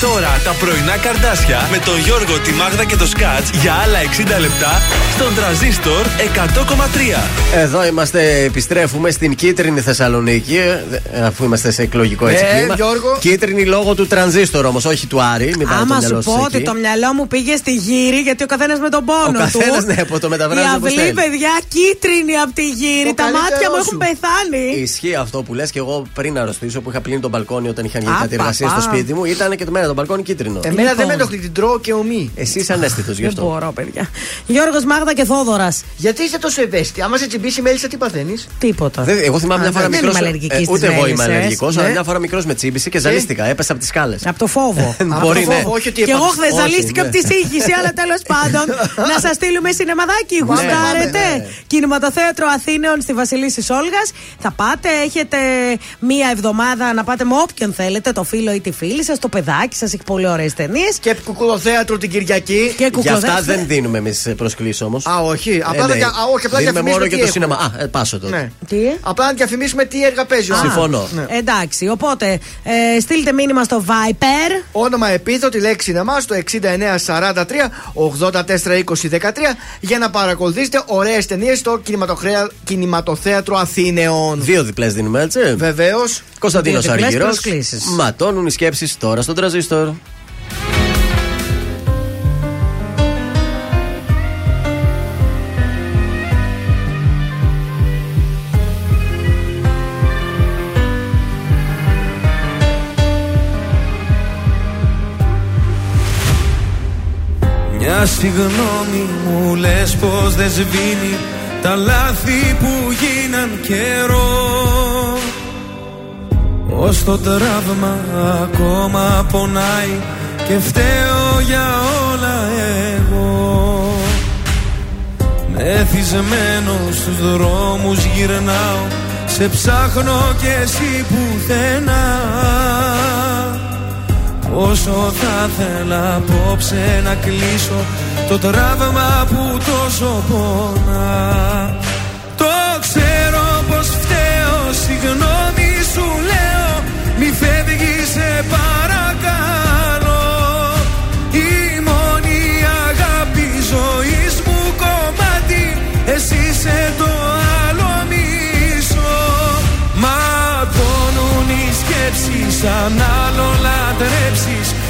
τώρα τα πρωινά καρδάσια με τον Γιώργο, τη Μάγδα και το Σκάτς για άλλα 60 λεπτά στον τραζίστορ 100,3. Εδώ είμαστε, επιστρέφουμε στην κίτρινη Θεσσαλονίκη, ε, αφού είμαστε σε εκλογικό έτσι Ε, κλίμα. Γιώργο. Κίτρινη λόγω του τρανζίστορ όμως, όχι του Άρη. Μην πάτε το Άμα σου μυαλό σας πω εκεί. ότι το μυαλό μου πήγε στη γύρι, γιατί ο καθένας με τον πόνο Ο του. καθένας, ναι, που το μεταβράζει Η όπως αυλή, θέλει. παιδιά, κίτρινη από τη γύρι. Το Τα μάτια καλύτερός μου έχουν σου. πεθάνει. Ισχύει αυτό που λες και εγώ πριν αρρωστήσω που είχα πλύνει τον μπαλκόνι όταν είχαν γίνει Α, κάτι εργασία παπά. στο σπίτι μου. Ήταν και το μένα το μπαλκόνι κίτρινο. Εμένα δεν Λοιπόν. με ενοχλεί, την τρώω και ομή. Εσύ είσαι ανέστητος γι' Δεν αυτό. μπορώ, παιδιά. Γιώργος Μάγδα και Θόδωρας. Γιατί είσαι τόσο ευαίσθητη, άμα σε τσιμπήσει η μέλισσα, τι παθαίνεις; Τίποτα. Δεν- εγώ θυμάμαι Α, μια φορά δεν μικρός. είμαι αλλεργική ούτε στις εγώ είμαι μέλισσες. αλλεργικός, αλλά Ναι. μια φορά μικρός με τσίμπησε και ζαλίστηκα. Έπεσα από τις σκάλες. Από το φόβο. Μπορεί, το ναι. φόβο, όχι ότι Και εγώ έπαθες. χθες Όχι, ζαλίστηκα ναι. από τη σύγχυση, αλλά τέλος πάντων να σας στείλουμε σινεμαδάκι. Γουστάρετε. ναι, ναι. Κινηματοθέατρο Αθήνεων στη Βασιλίση Όλγας. Θα πάτε, έχετε μία εβδομάδα να πάτε με όποιον θέλετε, το φίλο ή τη φίλη σας, το παιδάκι σας έχει πολύ πολύ ωραίες ταινίες. Και κουκουλοθέατρο την Κυριακή. Και Για αυτά δεν δίνουμε εμείς προσκλήσεις όμως. Α, όχι. Απλά, Ε, να ναι. δια- α, όχι, απλά Δίνουμε διαφημίσουμε μόνο τι για το έχουμε. σινεμά. Α, ε, πάσο τότε. Ναι. Τι; Απλά να διαφημίσουμε τι έργα παίζει. ο Α, άνθρωπος. Ναι. Εντάξει, οπότε ε, στείλτε μήνυμα στο Viper. Όνομα επίθετη λέξη σινεμά στο 6943 842013 για να παρακολουθήσετε ωραίες ταινίες στο κινηματοχρέα- κινηματοθέατρο Αθήνεων. Δύο διπλές δίνουμε έτσι. Βεβαίως. Κωνσταντίνος Δύο διπλές Αργυρός. προσκλήσεις. Ματώνουν οι σκέψεις τώρα στον τραζίστορ. Μια συγγνώμη μου λες πως δεν σβήνει Τα λάθη που γίναν καιρό Ως το τραύμα ακόμα πονάει Και φταίω για όλα εγώ. Μεθυσμένο στους δρόμους γυρνάω Σε ψάχνω κι εσύ πουθενά. Όσο θα θέλα απόψε να κλείσω Το τραύμα που τόσο πονά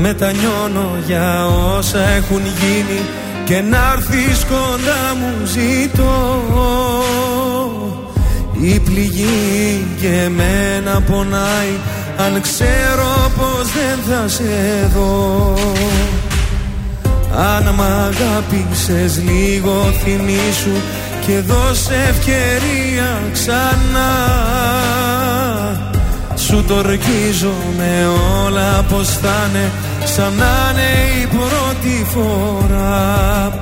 Μετανιώνω για όσα έχουν γίνει Και να έρθεις κοντά μου ζητώ. Η πληγή και εμένα πονάει Αν ξέρω πως δεν θα σε δω. Αν μ' αγάπησες λίγο θυμήσου Και δώσε ευκαιρία ξανά. Σου το ορκίζω με όλα πως θα είναι Σαν να είναι η πρώτη φορά.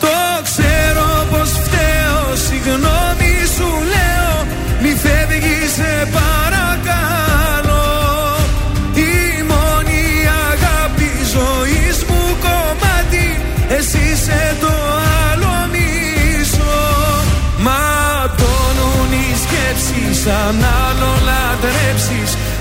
Το ξέρω πως φταίω Συγγνώμη σου λέω. Μη φεύγεις σε παρακαλώ. Η μόνη αγάπη ζωής μου κομμάτι. Εσύ είσαι το άλλο μισό. Ματώνουν οι σκέψεις Αν άλλον λατρέψεις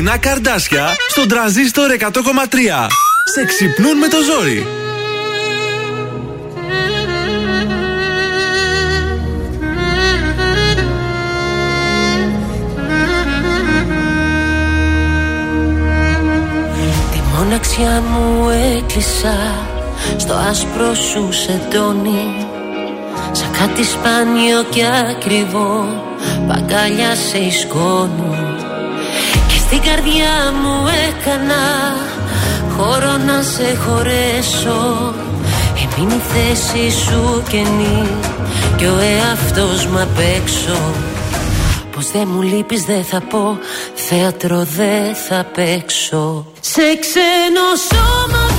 Πρωινά καρδάσια στον τραζίστορ 100,3. Σε ξυπνούν με το ζόρι. Τη μοναξιά μου έκλεισα στο άσπρο σου σεντόνι Σαν κάτι σπάνιο και ακριβό παγκάλια σε ισκόνου Και στην καρδιά μου έκανα χώρο να σε χωρέσω. Έμεινε η θέση σου καινή και ο εαυτός μου απ' έξω Πως δεν μου λείπεις δεν θα πω Θέατρο δεν θα παίξω. Σε ξένο σώμα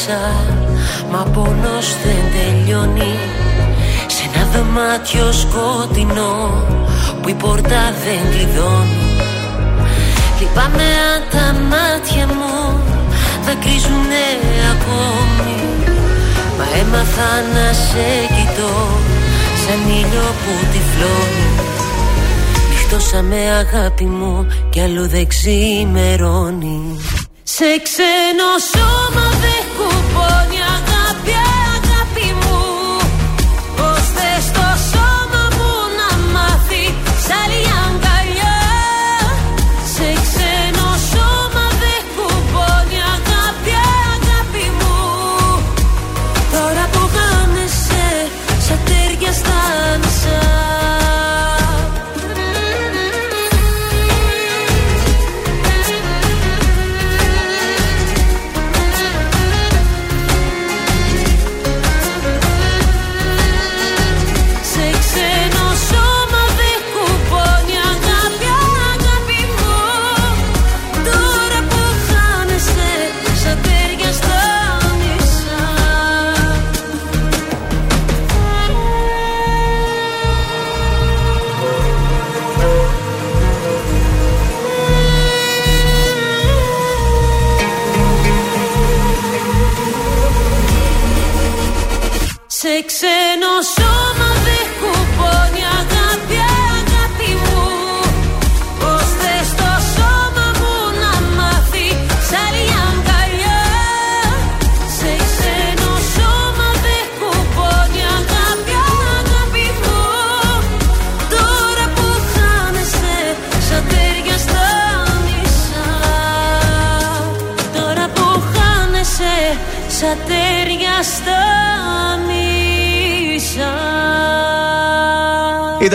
φυλάκισα Μα πόνος δεν τελειώνει. Σε ένα δωμάτιο σκοτεινό Που η πόρτα δεν κλειδώνει. Λυπάμαι αν τα μάτια μου Δακρύζουνε ακόμη. Μα έμαθα να σε κοιτώ Σαν ήλιο που τυφλώνει. Νυχτώσαμε αγάπη μου Κι αλλού δεν ξημερώνει. Σε ξένο σώμα δεν kuponya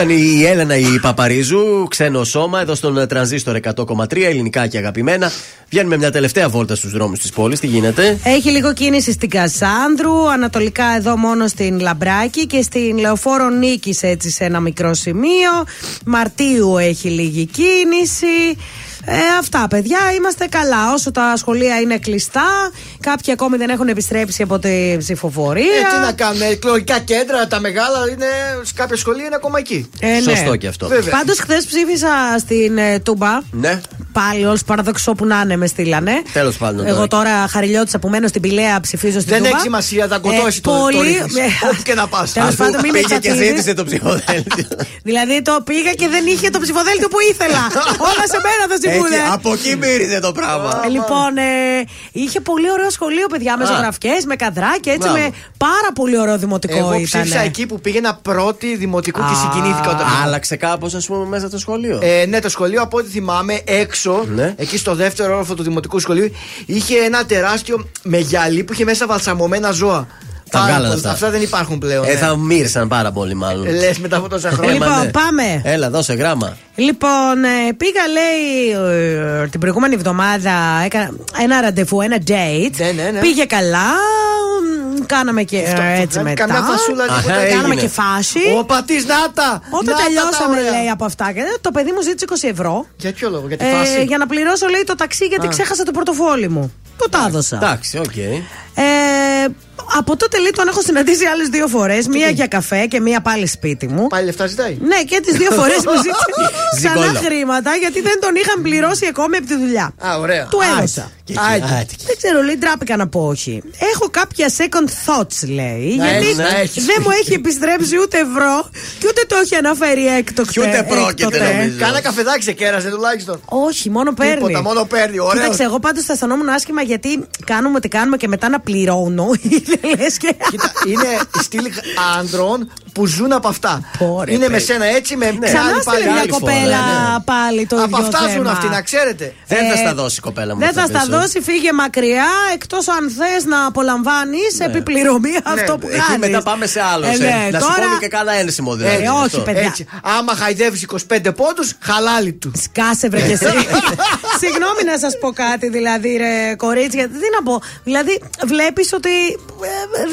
Ήταν η Έλενα η Παπαρίζου, ξένο σώμα, εδώ στον τρανζίστορ 100,3, ελληνικά και αγαπημένα. Βγαίνουμε μια τελευταία βόλτα στους δρόμους της πόλης. Τι γίνεται; Έχει λίγο κίνηση στην Κασάνδρου, ανατολικά εδώ μόνο στην Λαμπράκη και στην Λεωφόρο Νίκη έτσι σε ένα μικρό σημείο. Μαρτίου έχει λίγη κίνηση. Ε, αυτά, παιδιά, είμαστε καλά. Όσο τα σχολεία είναι κλειστά, κάποιοι ακόμη δεν έχουν επιστρέψει από τη ψηφοφορία. Ε, τι να κάνουμε, εκλογικά κέντρα, τα μεγάλα είναι σε κάποια σχολεία είναι ακόμα εκεί. Ε, ναι. Σωστό και αυτό. Βέβαια. Πάντως, χθες ψήφισα στην ε, Τούμπα. Ναι. Πάλι όλους παραδοξό που να είναι με στείλανε. Τέλος πάντων. Εγώ τώρα χαριλιώτησα που μένω στην Πηλαία ψηφίζω στην Δεν Τούμπα. έχει σημασία, τα κοτώσει το, το πολύ- ρίχνεις. ε, Όπου και να πας. Τέλος πάντων, μην με Πήγε και τσατίζεις. ζήτησε το ψηφοδέλτιο. Δηλαδή το πήγα και δεν είχε το ψηφοδέλτιο που ήθελα. Όλα σε μένα θα Έτσι, συμβούνε. από εκεί μύριζε το πράγμα. Ε, λοιπόν, ε, είχε πολύ ωραίο σχολείο, παιδιά, με Α. ζωγραφιές, με καδράκια, έτσι Μπράβο. με πάρα πολύ ωραίο δημοτικό Εγώ ήταν. ψήφισα εκεί που πήγαινα πρώτη δημοτικού και συγκινήθηκα όταν. Άλλαξε κάπως, ας πούμε, μέσα το σχολείο. Ε, ναι, το σχολείο από ό,τι θυμάμαι έξω, Ναι. εκεί στο δεύτερο όροφο του δημοτικού σχολείου, είχε ένα τεράστιο με γυαλί που είχε μέσα βαλσαμωμένα ζώα. Τα Πάρα βγάλανε πολύ. αυτά. δεν υπάρχουν πλέον. Ε, θα μύρισαν πάρα πολύ, μάλλον. Λες μετά από τόσα Ε, χρόνια. μα Λοιπόν, ναι. πάμε. Έλα, δώσε γράμμα. Λοιπόν, ε, πήγα, λέει, ε, την προηγούμενη εβδομάδα, έκανα ένα ραντεβού, ένα date. Ναι, ναι, ναι. Πήγε καλά. μ, Κάναμε και Αυτό, ε, αυτό, έτσι κάνει μετά. καμιά φασούλα, Αχα, τίποτα. έγινε. Κάναμε και φάση. Ο πατής Νάτα! Όταν τελειώσαμε, λέει, από αυτά, και το παιδί μου ζήτησε 20 ευρώ. Για ποιο λόγο, για τη Ε, φάση; για να πληρώσω, λέει, το ταξί γιατί Α. ξέχασα το πορτοφόλι μου. Του τα έδωσα. Εντάξει, οκ. Ε, από τότε λέει τον έχω συναντήσει άλλες δύο φορές. Μία για καφέ και μία πάλι σπίτι μου. Πάλι λεφτά ζητάει. Ναι, και τις δύο φορές μου ζήτησε ξανά Ζυγκόλο. χρήματα γιατί δεν τον είχαν πληρώσει ακόμη από τη δουλειά. Α, ωραία. Του έδωσα. Και εκεί, Άιντε. άιντε. Δεν ξέρω, λέει, ντράπηκα να πω όχι. Έχω κάποια second thoughts, λέει. Να γιατί έχεις, να έχεις. δεν μου έχει επιστρέψει ούτε ευρώ και ούτε το έχει αναφέρει έκτοτε. Κι ούτε πρόκειται, έκτοτε. νομίζω. Κάνα καφεδάκι σε κέρασε τουλάχιστον. Όχι, μόνο παίρνει. Τίποτα, μόνο παίρνει. Ωραίο. Κοίταξε, εγώ πάντως θα αισθανόμουν άσχημα γιατί κάνουμε τι κάνουμε και μετά να πληρώνω. Λες και. Κοίτα, είναι στυλ άντρων που ζουν από αυτά. Πόρε, είναι με παιδί. σένα έτσι, με Ξανά άλλη πάλι στείλε μια άλλη φορά, κοπέλα ναι. πάλι το Από ίδιο αυτά ζουν θέμα. αυτοί, να ξέρετε. Δεν θα Ε, στα δώσει η κοπέλα μου. Δεν αυτά θα στα πίσω. δώσει, φύγε μακριά. Εκτός αν θες να απολαμβάνεις επιπληρωμή αυτό που Ναι. Εκεί κάνεις. μετά πάμε σε άλλο. Ε, σε- ναι, Να σου τώρα- πούμε και κάνα ένσημο δηλαδή. Ε, όχι, αυτό. παιδιά. Έτσι. Άμα χαϊδεύεις 25 πόντους, χαλάλι του. Σκάσε βρε και εσύ. Συγγνώμη να σας πω κάτι, δηλαδή, ρε κορίτσια. Τι να πω. Δηλαδή, βλέπεις ότι. ε,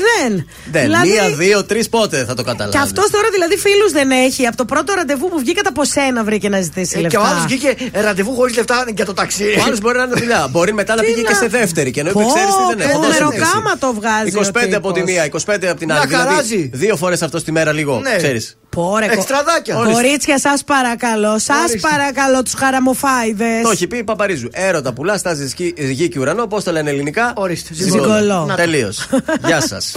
δεν. Δεν, Δηλαδή, μία, δύο, τρεις πότε θα το καταλάβεις; Και αυτός τώρα δηλαδή φίλους δεν έχει. Από το πρώτο ραντεβού που βγήκατε από σένα βρήκε να ζητήσει Ε, λεφτά. Και ο άλλος βγήκε ραντεβού χωρίς λεφτά για το ταξί. Ο άλλος μπορεί να είναι δουλειά. Μπορεί μετά να Τι πήγε να- και σε δεύτερη. Και ενώ Πω, ξέρεις τι δεν έχω. πω, δώσε μου μεροκάμα εσύ. το βγάζει 25 ο από τη τύπος. μία, 25 από την Να άλλη. Δηλαδή χαράζει. δύο φορές αυτό τη μέρα λίγο. Ναι. Ξέρεις. Πόρε, κο- Εξτραδάκια. Κορίτσια, σας παρακαλώ. Σας Ορίστε. παρακαλώ, τους χαραμοφάιδες. Το έχει πει η Παπαρίζου. Έρωτα πουλά, στάζει γη, γη και ουρανό. Πώς το λένε ελληνικά; Ορίστε, Ζυγκολό. Να το. Τελείως. Γεια σας.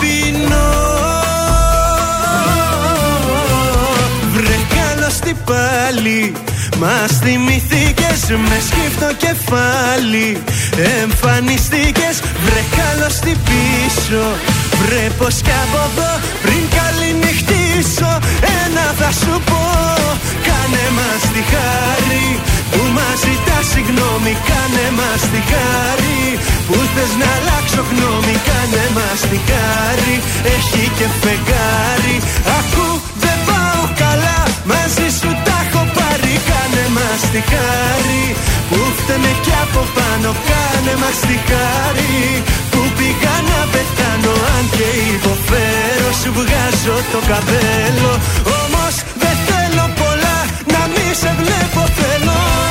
πάλι Μας θυμηθήκες με σκύφτο κεφάλι. Εμφανιστήκες βρε καλώς τι πίσω. Βρε πως κι από εδώ πριν καληνυχτήσω. Ένα θα σου πω Κάνε μας τη χάρη. Που μας ζητάς συγγνώμη Κάνε μας τη χάρη. Που θες να αλλάξω γνώμη Κάνε μας τη χάρη. Έχει και φεγγάρι. Ακού δεν πάω καλά μαζί σου τα έχω πάρει Κάνε μας τη χάρη. Που φταίμε κι από πάνω Κάνε μας τη χάρη. Που πήγα να πεθάνω Αν και υποφέρω σου βγάζω το καπέλο. Όμως δεν θέλω πολλά να μη σε βλέπω θέλω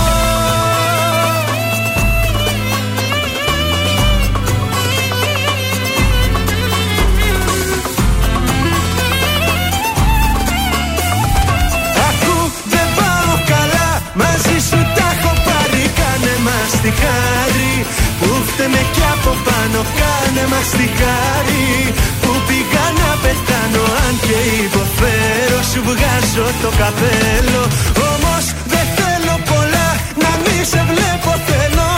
τη χάρη Που φταίμε κι από πάνω Κάνε μας τη χάρη. Που πήγα να πεθάνω Αν και υποφέρω Σου βγάζω το καπέλο. Όμως δεν θέλω πολλά Να μη σε βλέπω θέλω.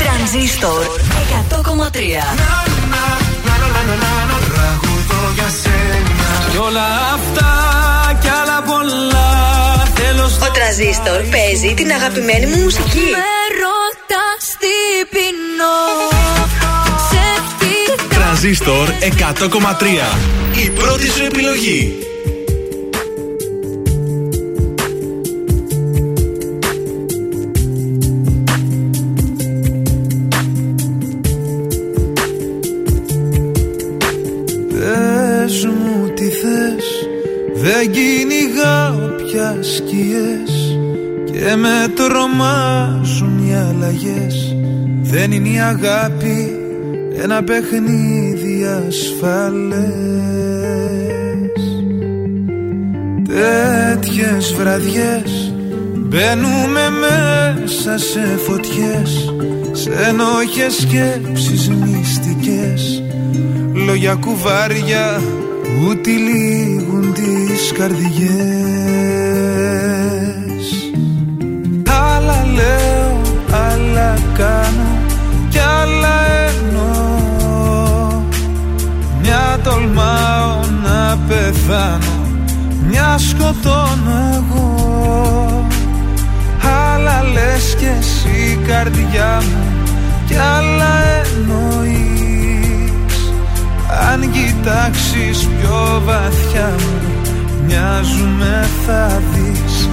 Τρανζίστορ 100,3 Τραγουδώ για σένα Κι όλα αυτά κι άλλα πολλά. Θέλω στο Ο Τρανζίστορ παίζει την αγαπημένη μου μουσική. Με ρωτάς τι πεινώ Σε χτυπώ Τρανζίστορ 100,3. Η πρώτη σου επιλογή. Αγάπη ένα παιχνίδι ασφαλές Τέτοιες βραδιές Μπαίνουμε μέσα σε φωτιές Σε ενόχες σκέψεις μυστικές. Λόγια κουβάρια που τυλίγουν τις καρδιές. Άλλα λέω, άλλα κάνω τολμάω να πεθάνω. Μια σκοτώνω εγώ. Άλλα λες κι εσύ καρδιά μου Κι άλλα εννοείς. Αν κοιτάξεις πιο βαθιά μου Μοιάζουμε θα δεις.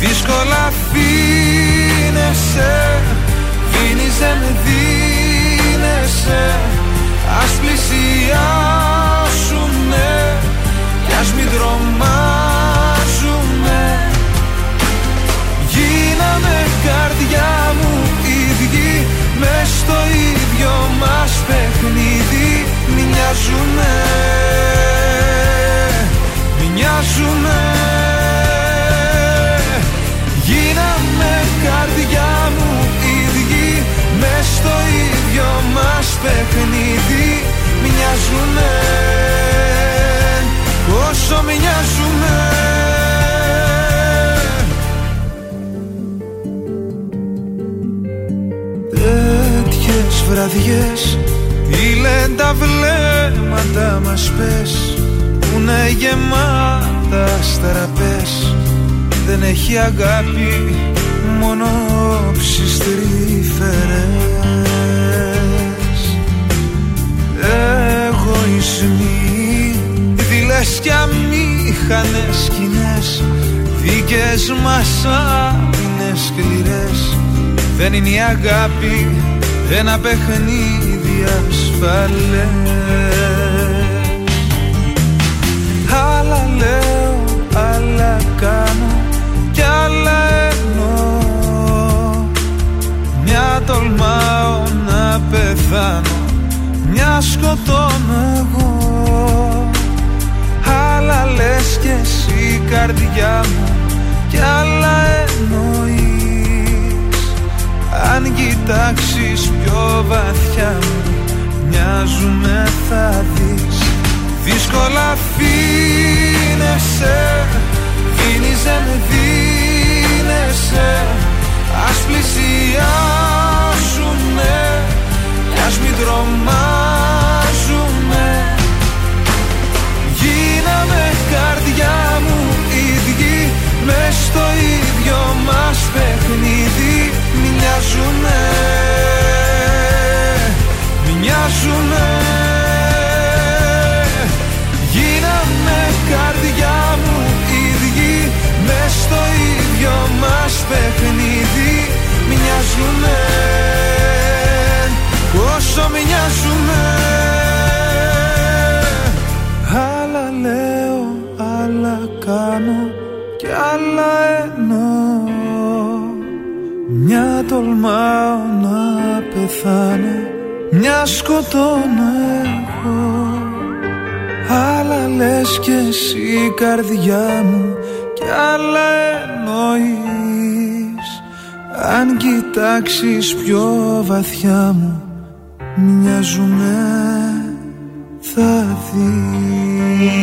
Δύσκολα φύνεσαι Δίνεις δεν δίνεσαι. Ας πλησιάσουμε Κι ας μην τρομάζουμε. Γίναμε καρδιά μου ίδιοι Μες στο ίδιο μας παιχνίδι. Μοιάζουμε Μοιάζουμε Γίναμε καρδιά μου ίδιοι Μες στο ίδιο μας παιχνίδι. Μοιάζουμε Όσο μοιάζουμε Τέτοιες βραδιές Ήλεν τα βλέμματα μας πες Που είναι γεμάτα στραπές Δεν έχει αγάπη μόνο όψεις τρυφερές. Εγωισμοί Δειλές κι αμήχανες σκηνές Δικές μας άμυνες σκληρές. Δεν είναι η αγάπη ένα παιχνίδι ασφαλές. Άλλα λέω, άλλα κάνω κι άλλα εννοώ. Μια τολμάω να πεθάνω Μια σκοτώνω εγώ. Άλλα λες κι εσύ καρδιά μου Κι άλλα εννοείς. Αν κοιτάξεις πιο βαθιά μου Μοιάζουμε θα δεις. Δύσκολα φύνεσαι Δίνεις δεν δίνεσαι. Ας πλησιάσουμε Κι ας μην τρομάζουμε ίδιοι Μες στο ίδιο μας παιχνίδι Μοιάζουμε Μοιάζουμε Γίναμε καρδιά μου ίδιοι. Μες στο ίδιο μας παιχνίδι Μοιάζουμε Όσο μοιάζουμε άλλα εννοώ. Μια τολμάω να πεθάνω Μια σκοτώνω εγώ. Άλλα λες κι εσύ καρδιά μου Κι άλλα εννοείς. Αν κοιτάξεις πιο βαθιά μου Μοιάζουμε θα δεις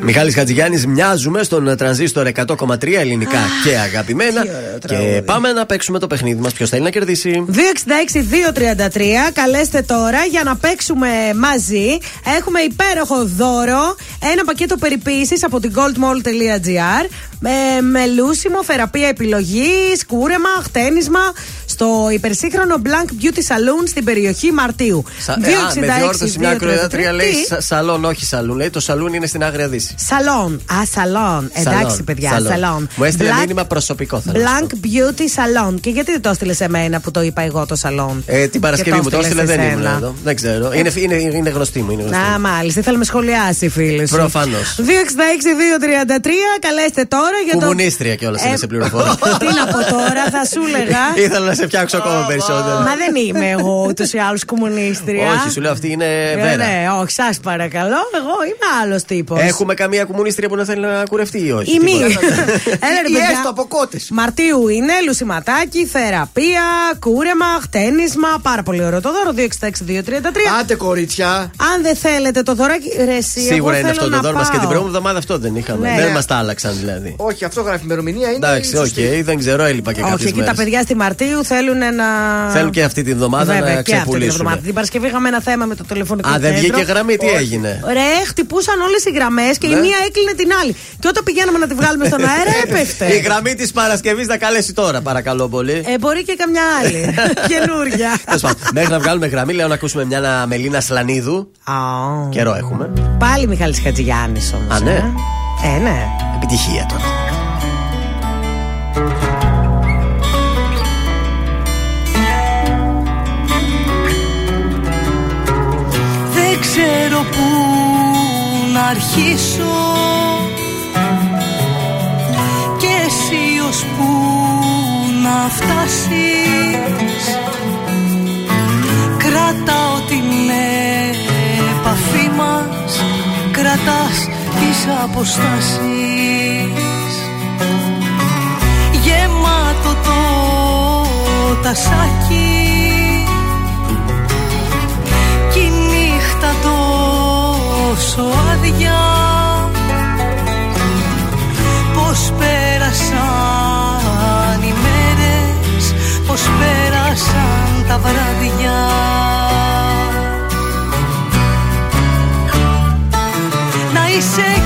Μιχάλης Χατζηγιάννης μοιάζουμε στον τρανζίστορ 100,3 ελληνικά και αγαπημένα. Και πάμε να παίξουμε το παιχνίδι μας. Ποιος θέλει να κερδίσει; 266-233. Καλέστε τώρα για να παίξουμε μαζί. Έχουμε υπέροχο δώρο. Ένα πακέτο περιποίησης από την goldmall.gr. Με μελούσιμο, θεραπεία επιλογής, κούρεμα, χτένισμα. Στο στο υπερσύγχρονο Blank Beauty Saloon στην περιοχή Μαρτίου. Σα- ε, α, με διόρθωση μια ακροατρία λέει Τι; σα- σαλόν, όχι σαλούν. Λέει το σαλούν είναι στην Άγρια Δύση. Σαλόν. Α, σαλόν. Εντάξει, Σαλόν, παιδιά, σαλόν. σαλόν. Μου έστειλε Black- μήνυμα προσωπικό. θέλω να σου Blank Beauty Salon. Και γιατί δεν το έστειλες σε μένα που το είπα εγώ το σαλόν; Ε, την Παρασκευή Και μου το έστειλες, σε δεν ήμουν σένα; εδώ. Δεν ξέρω. Είναι, είναι, είναι γνωστή μου. Είναι γνωστή. Να, μάλιστα. Ήθελα να με σχολιάσει, φίλε σου. Προφανώς. 266-233, καλέστε τώρα για το. Κομμουνίστρια κιόλας Ε, είναι σε πληροφορία. Τι να πω τώρα, θα σου έλεγα. Ήθελα να σε φτιάξω ακόμα περισσότερο. Μα δεν είμαι εγώ ούτως ή άλλως κομμουνίστρια. Όχι, σου λέω αυτή είναι Ε, βέρα. ναι, όχι, σας παρακαλώ. Εγώ είμαι άλλος τύπος. Έχουμε καμία κομμουνίστρια που να θέλει να κουρευτεί ή όχι. Η μη. τίποτα. Έλα ρε Ή παιδιά. έστω από κότες. Μαρτίου είναι λουσιματάκι, θεραπεία, κούρεμα, χτένισμα. Πάρα πολύ ωραίο το δώρο. 266-233. Άντε κορίτσια. Αν δεν θέλετε το δωράκι, ρε, εσύ, Σίγουρα εγώ είναι θέλω αυτό το να δώρο μας και την πάω. προηγούμενη εβδομάδα αυτό δεν είχαμε. Ναι. Δεν Ναι. μας τα άλλαξαν δηλαδή. Όχι, αυτό γράφει ημερομηνία είναι. Εντάξει, η οκ, σωστή. δεν ξέρω, έλειπα και Όχι, κάποιε εκεί τα μέρες. παιδιά στη Μαρτίου θέλουν να. Θέλουν και αυτή τη εβδομάδα Βέβαια, να και αυτή την ξεπουλήσουν. εβδομάδα. Την Παρασκευή είχαμε ένα θέμα με το τηλεφωνικό Α, δεν κέντρο. βγήκε γραμμή, τι Όχι. έγινε; Ρε, χτυπούσαν όλες οι γραμμές και η Ναι. μία έκλεινε την άλλη. Και όταν πηγαίναμε να τη βγάλουμε στον αέρα, έπεφτε. Η γραμμή της Παρασκευής να καλέσει τώρα, παρακαλώ πολύ. Ε, μπορεί και καμιά άλλη. Καινούρια. Τέλος πάντων, Μέχρι να βγάλουμε γραμμή, λέω να ακούσουμε μια Μελίνα Σλανίδου. Α, Καιρό έχουμε. Πάλι Μιχάλης Χατζηγιάννης όμως Α, ναι. Ε, ναι. Επιτυχία τώρα. Ξέρω πού να αρχίσω. Και εσύ ως πού να φτάσεις. Κρατάω την επαφή μας Κρατάς τις αποστάσεις. Γεμάτο το τασάκι νύχτα τόσο άδεια. Πώς πέρασαν οι μέρες Πώς πέρασαν τα βράδια. Να είσαι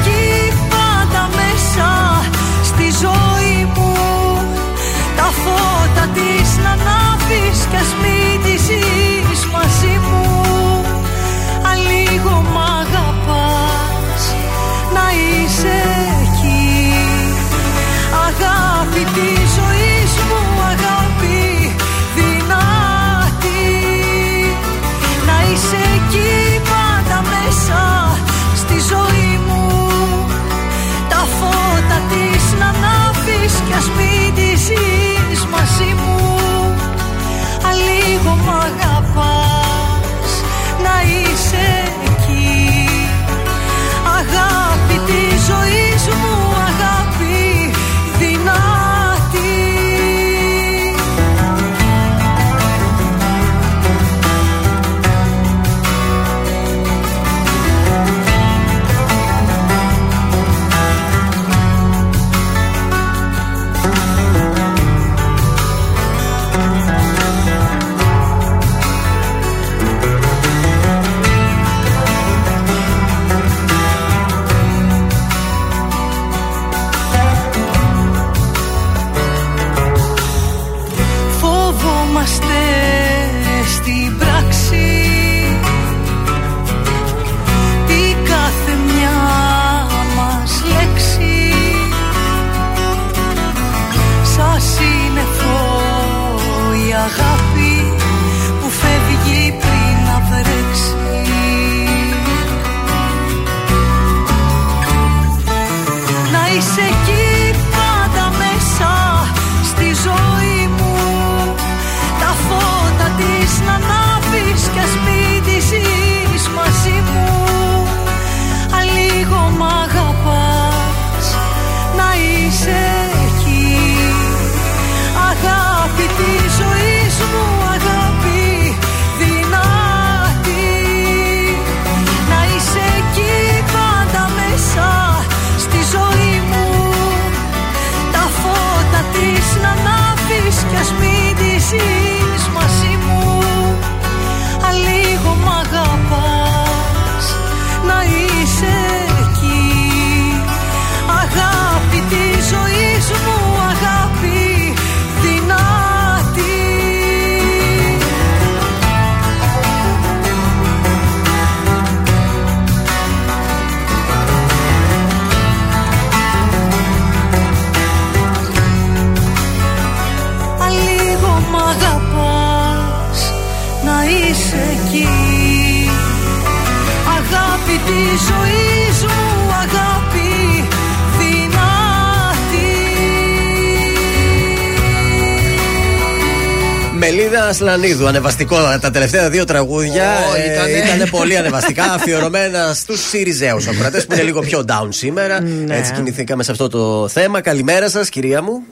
Μελίδα Σλανίδου, ανεβαστικό τα τελευταία δύο τραγούδια. Ω, ε, ήτανε. ήταν πολύ ανεβαστικά, αφιερωμένα στους Σιριζέους ακροατές που είναι λίγο πιο down σήμερα. Ναι. Έτσι κινηθήκαμε σε αυτό το θέμα. Καλημέρα σας, κυρία μου.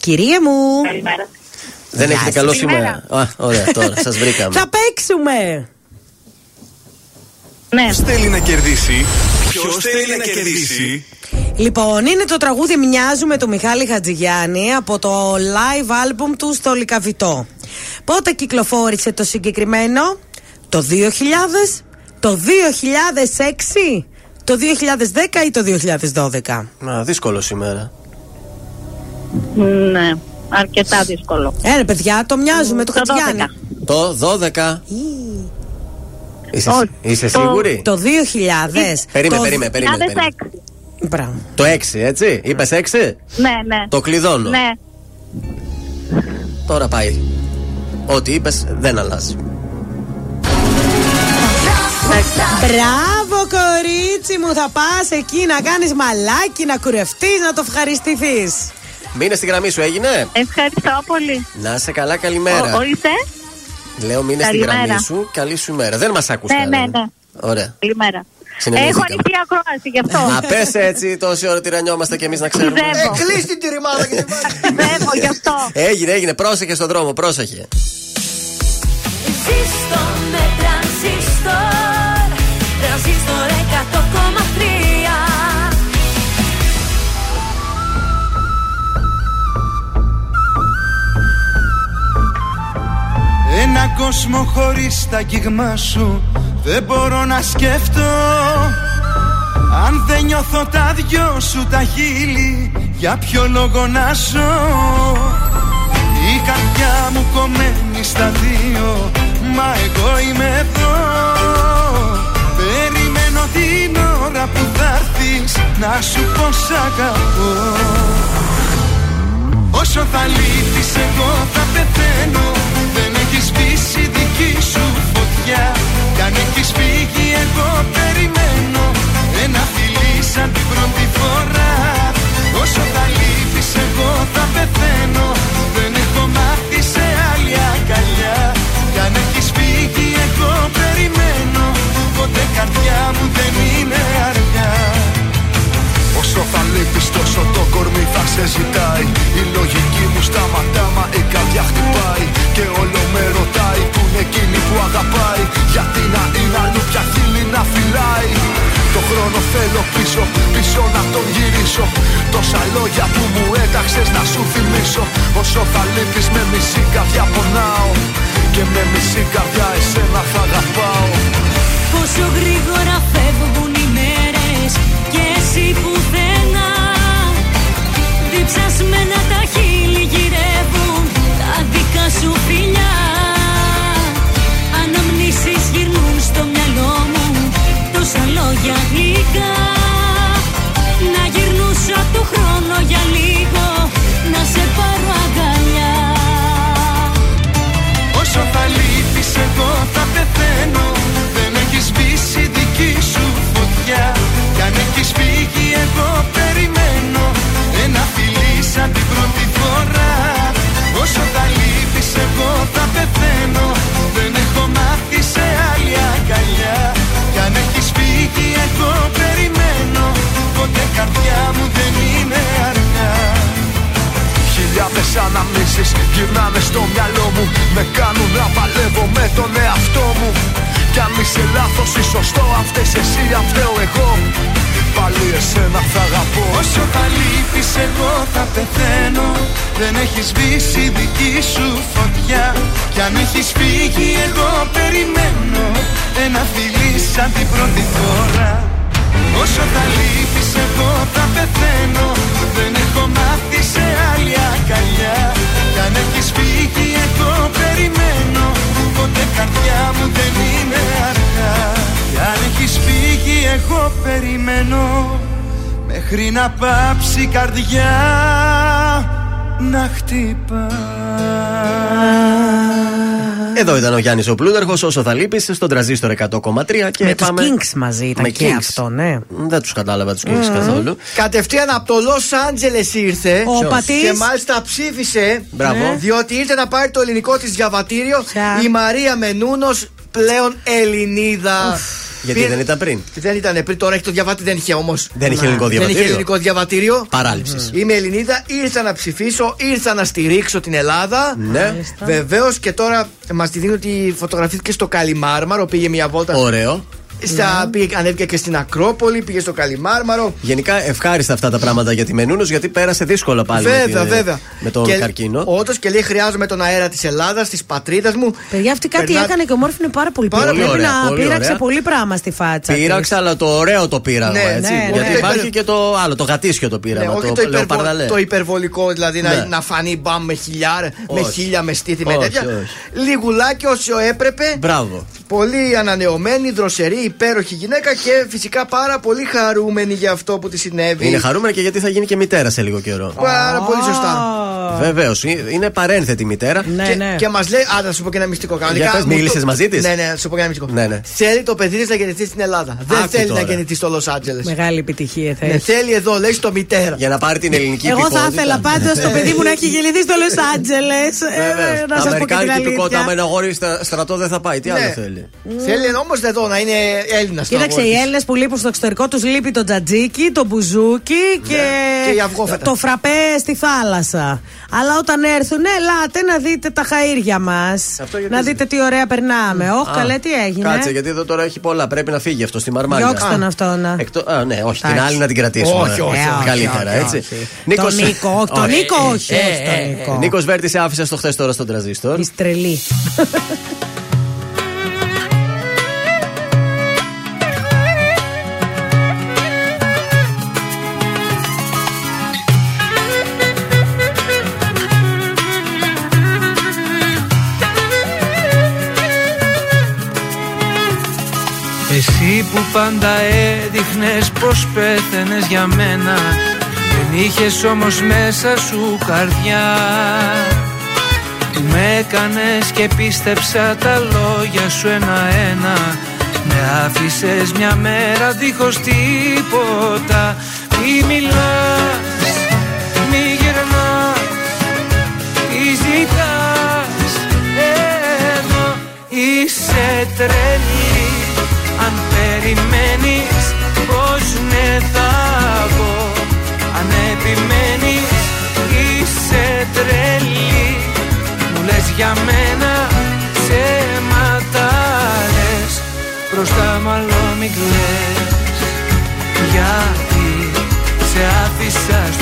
Κυρία μου. Καλημέρα. Δεν Γεια έχετε σας. καλό Καλημέρα. σήμερα. Α, ωραία, τώρα σας βρήκαμε. Θα παίξουμε. Ναι. Θέλει να κερδίσει; Ποιος θέλει να κερδίσει; Λοιπόν, είναι το τραγούδι Μοιάζουμε του Μιχάλη Χατζηγιάννη από το live album του στο Λικαβιτό. Πότε κυκλοφόρησε το συγκεκριμένο; Το 2000, το 2006, το 2010 ή το 2012? Να, δύσκολο σήμερα. Ναι. Αρκετά δύσκολο. Ε, ρε παιδιά, το μοιάζουμε του Το Χατζηγιάννη. Το 12. Είσαι, Όχι. είσαι Το- σίγουρη; Το 2000. Περίμενε, το... περίμενε, περίμενε. περίμενε. 2006. Μπράβο. Το 6, έτσι; Είπες 6. Ναι, ναι. Το κλειδώνω. Ναι. Τώρα πάει. Ό,τι είπες δεν αλλάζει. Μπράβο, κορίτσι μου, θα πας εκεί να κάνεις μαλάκι, να κουρευτείς, να το ευχαριστηθείς. Μείνε στη γραμμή σου, έγινε; Ευχαριστώ πολύ. Να σε καλά, καλημέρα. Ο, ο είστε. Λέω μείνε στη Καλημέρα. γραμμή σου. Καλή σου ημέρα. Δεν μας άκουσα. Ναι, ναι, ναι. Ωραία. Καλημέρα. Συνεννοηθήκαμε. Έχω ανοιχτή ακρόαση γι' αυτό. Να πες έτσι τόση ώρα τυρανιόμαστε κι εμείς να ξέρουμε. Πιστεύω. Ε, κλείς την τυριμάδα και την πάρει. Πιστεύω γι' αυτό. Έγινε, έγινε. Πρόσεχε στον δρόμο, πρόσεχε. Ζήστο με Ένα κόσμο χωρίς τα αγγίγμα σου. Δεν μπορώ να σκεφτώ Αν δεν νιώθω τα δυο σου τα χείλη. Για ποιο λόγο να ζω; Η καρδιά μου κομμένη στα δύο Μα εγώ είμαι εδώ. Περιμένω την ώρα που θα έρθεις Να σου πω σ' αγαπώ. Όσο θα λείπεις εγώ θα πεθαίνω Δεν έχεις σβήσει δική σου φωτιά. Κι αν έχεις φύγει εγώ περιμένω. Ένα φιλί σαν την πρώτη φορά. Όσο θα λείπεις Γιάννης ο Πλούταρχος, όσο θα λείπεις, στον τραζίστορ 100,3 και Με πάμε. τους Kings μαζί ήταν Με και Kings. αυτό, ναι. Δεν τους κατάλαβα τους Kings Μμμ. καθόλου. Κατευθείαν από το Λο Άντζελε ήρθε. Ο Ποιος; πατής. Και μάλιστα ψήφισε. Μπράβο. Ναι. Διότι ήρθε να πάρει το ελληνικό της διαβατήριο Ποια; η Μαρία Μενούνος, πλέον Ελληνίδα. Γιατί Πήρε- δεν ήταν πριν. Δεν ήταν πριν, τώρα έχει το διαβάτη, δεν είχε όμως. Δεν είχε ελληνικό Δεν είχε διαβατήριο. ελληνικό διαβατήριο. Παράληψης. Είμαι Ελληνίδα, ήρθα να ψηφίσω, ήρθα να στηρίξω την Ελλάδα. Ναι. Βεβαίως και τώρα μας τη δίνουν ότι φωτογραφήθηκε στο Καλιμάρμαρο, πήγε μια βόλτα. Ωραίο. Στα, πήγε, ανέβηκε και στην Ακρόπολη, πήγε στο Καλιμάρμαρο. Γενικά ευχάριστα αυτά τα πράγματα για τη Μενούνος γιατί πέρασε δύσκολα πάλι Βέβαια, με, την- βέβαια. με τον και, καρκίνο. Όντως και λέει: Χρειάζομαι τον αέρα της Ελλάδας, της πατρίδας μου. Παιδιά, αυτή κάτι Περνά- έκανε και ομόρφινε πάρα πολύ. Πάρα Πρέπει πολύ ωραία, να πολύ πείραξε ωραία. πολύ πράγμα στη φάτσα. της. Πήραξα, αλλά το ωραίο το πήρα Ναι, εγώ, έτσι. ναι, γιατί ναι. υπάρχει και το άλλο, το γατήσιο το Ναι, πείραμα. όχι το, το, υπερβο- λεοπαρδαλέ. το υπερβολικό, δηλαδή Ναι. να, να φανεί μπαμ με χιλιάρα, με Όχι. χίλια, με στήθη, με Όχι, τέτοια. όχι. Λιγουλάκι όσο έπρεπε. Μπράβο. Πολύ ανανεωμένη, δροσερή, υπέροχη γυναίκα και φυσικά πάρα πολύ χαρούμενη για αυτό που τη συνέβη. Είναι χαρούμενη και γιατί θα γίνει και μητέρα σε λίγο καιρό. Πάρα πολύ σωστά. Βεβαίως, είναι παρένθετη μητέρα. Ναι, και, ναι. και μας λέει, άντε να σου πω και ένα μυστικό κανονικά. Για πες, μου μίλησες το- μαζί της; Ναι, ναι, να σου πω και ένα μυστικό. Ναι, ναι. Θέλει το παιδί της να γεννηθεί στην Ελλάδα. Δεν Άκου θέλει τώρα. να γεννηθεί στο Λο Άντζελε. Μεγάλη επιτυχία θα Ναι, έχει. θέλει εδώ, λέει στο μητέρα. Για να πάρει την ελληνική Εγώ θα υπηκότητα. ήθελα πάντως το παιδί μου να έχει γεννηθεί στο Λο Άντζελε. Βεβαίως. Να σας πω και την Αμερικάνικη υπηκότητα, άμα αλήθεια. είναι αγόρι στα- στρατό δεν θα πάει. Τι άλλο Ναι. θέλει; Θέλει όμως εδώ να είναι Έλληνας. Κοίταξε, οι Έλληνες που λείπουν στο εξωτερικό τους λείπει το τζατζίκι, το μπουζούκι και, Ναι. Και η αυγόφετα. το φραπέ στη θάλασσα. Αλλά όταν έρθουν, ελάτε να δείτε τα χαΐρια μας. Αυτό γιατί- Να δείτε τι ωραία περνάμε. Όχι, Α, καλέ, τι έγινε. Κάτσε, γιατί εδώ τώρα έχει πολλά. Πρέπει να φύγει αυτό στη Μαρμάρια. Διώξτε τον αυτό να. Εκτό- α, ναι, όχι, την Εντάξει. άλλη να την κρατήσουμε. Όχι, όχι, Ε, όχι, Καλύτερα, όχι, έτσι. όχι. Νίκος- Τον Νίκο, όχι, τον Όχι. Νίκο, όχι, Ε, όχι, τον ε, ε, Νίκο. Νίκος Βέρτης σε άφησε στο χθες τώρα στον τραζίστορ. Είσαι τρελή. Εσύ που πάντα έδειχνες πως πέθαινες για μένα. Δεν είχες όμως μέσα σου καρδιά. Που με έκανες και πίστεψα τα λόγια σου ένα-ένα. Με άφησες μια μέρα δίχως τίποτα. Μη Μπροστά μου άλλο μην κλαις. Γιατί σε άφησα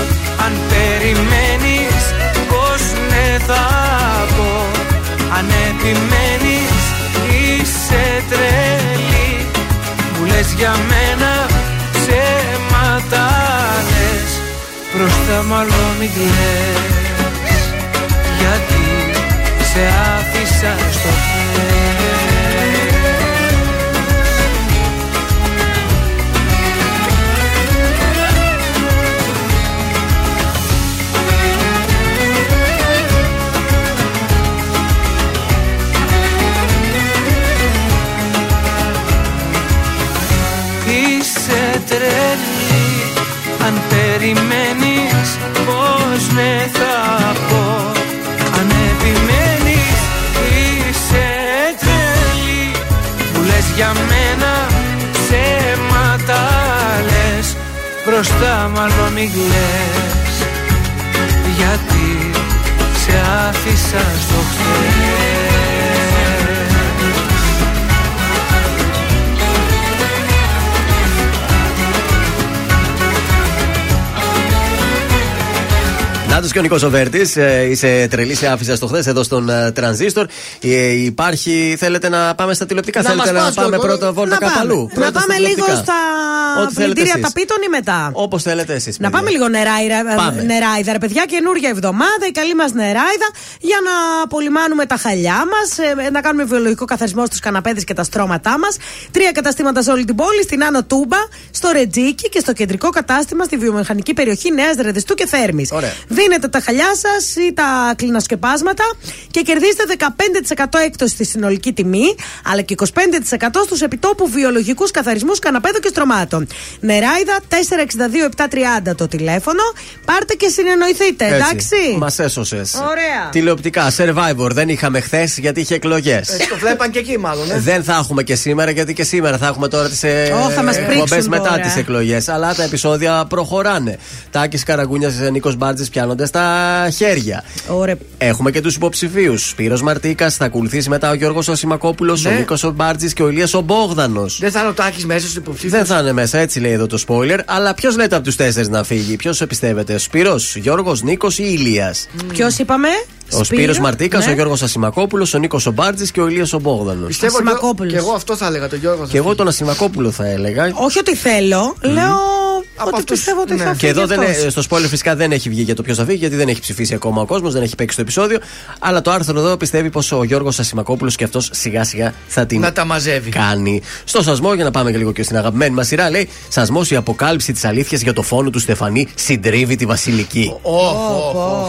Αν περιμένεις πως ναι θα πω. Αν επιμένεις είσαι τρελή. Μου λες για μένα ψέματα λες Μπροστά μου άλλο μην κλαις. Γιατί σε άφησα στο χέρι περιμένεις πως ναι θα πω. Αν επιμένεις Είσαι τρελή. Για μένα ψέματα λες. Μπροστά μάλλον μη κλαις. Γιατί σε άφησα στο χθες Νάτο και ο Νικό Οβέρτης. Είσαι τρελή, σε άφησα στο χθες εδώ στον ε, Τρανζίστορ. Ε, υπάρχει, θέλετε να πάμε στα τηλεοπτικά, Να θέλετε μας να πας, πάμε Γιώργο. πρώτα βόλτα Να κάπου πάμε. αλλού. Να πάμε λίγο στα Ό,τι θέλετε πλυντήρια εσείς. ταπίτων ή μετά; Όπως θέλετε εσείς. Να πάμε λίγο νεράιδα, Πάμε. νεράιδα, ρε παιδιά, καινούργια εβδομάδα, η καλή μας νεράιδα, για να απολυμάνουμε τα χαλιά μας, να κάνουμε βιολογικό καθαρισμό στους καναπέδες και τα στρώματά μας. Τρία καταστήματα σε όλη την πόλη, στην Άνω Τούμπα, στο Ρετζίκι και στο κεντρικό κατάστημα στη βιομηχανική περιοχή Νέας Ρεδιστού και Θέρμης. Ωραία. Δίνετε τα χαλιά σας ή τα κλινασκεπάσματα και κερδίστε 15% έκπτωση στη συνολική τιμή, αλλά και 25% στους επιτόπου βιολογικούς καθαρισμούς καναπέδων και στρωμάτων. Νεράιδα 462-730 το τηλέφωνο. Πάρτε και συνεννοηθείτε, εντάξει; Μας έσωσες. Ωραία. Τηλεοπτικά, survivor δεν είχαμε χθες γιατί είχε εκλογές. Ε, το βλέπαν και εκεί μάλλον. Ε. Δεν θα έχουμε και σήμερα γιατί και σήμερα θα έχουμε τώρα τις Ω, θα μας εκπομπές πρίξουν μετά τώρα. τις εκλογές. Αλλά τα επεισόδια προχωράνε. Τάκης Καραγκούνιας, Νίκος Μπάρτζης πιάνονται στα χέρια. Ωραία. Έχουμε και τους υποψηφίους. Σπύρος Μαρτίκας, θα ακολουθήσει μετά ο Γιώργος Ασημακόπουλο, Ναι. ο Νίκος Μπάρτζης και ο Ηλίας ο Μπόγδανος. Δεν θα είναι ο Τάκης μέσα στους υποψήφιους; Δεν θα είναι μέσα, έτσι λέει εδώ το spoiler. Αλλά ποιος λέτε από τους τέσσερις να φύγει, ποιος πιστεύετε, Σπύρος, Γιώργος, Νίκος ή Ηλίας; Ποιος είπαμε, Ο Σπύρος Μαρτίκα, ναι. ο Γιώργος Ασημακόπουλος, ο Νίκος Ομπάρτζης και ο Ηλίας ο Μπόγδανο. Πιστεύω και, και εγώ αυτό θα έλεγα, τον Γιώργο. Και εγώ τον Ασημακόπουλο θα έλεγα. Όχι ότι θέλω, λέω ότι αυτούς, πιστεύω ότι ναι. θα φύγει Και εδώ δεν, αυτός. ε, στο spoiler φυσικά δεν έχει βγει για το ποιος θα φύγει, γιατί δεν έχει ψηφίσει ακόμα ο κόσμος, δεν έχει παίξει το επεισόδιο. Αλλά το άρθρο εδώ πιστεύει πως ο Γιώργος Ασημακόπουλο και αυτός σιγά σιγά θα την Να τα μαζεύει. κάνει. Στο σασμό, για να πάμε και λίγο και στην αγαπημένη μας σειρά, λέει Σασμός η αποκάλυψη της αλήθειας για το φόνο του Στεφανή συντρίβει τη Βασιλική.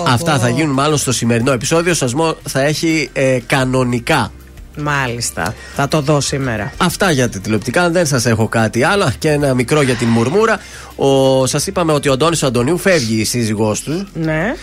Αυτά θα γίνουν μάλλον στο σημερινό επεισόδιο. Σασμό θα έχει ε, κανονικά Μάλιστα. Θα το δω σήμερα. Αυτά για τα τηλεοπτικά. Δεν σας έχω κάτι άλλο. Και ένα μικρό για την μουρμούρα. Σας είπαμε ότι ο Αντώνης Αντωνίου φεύγει η σύζυγός του. Ναι.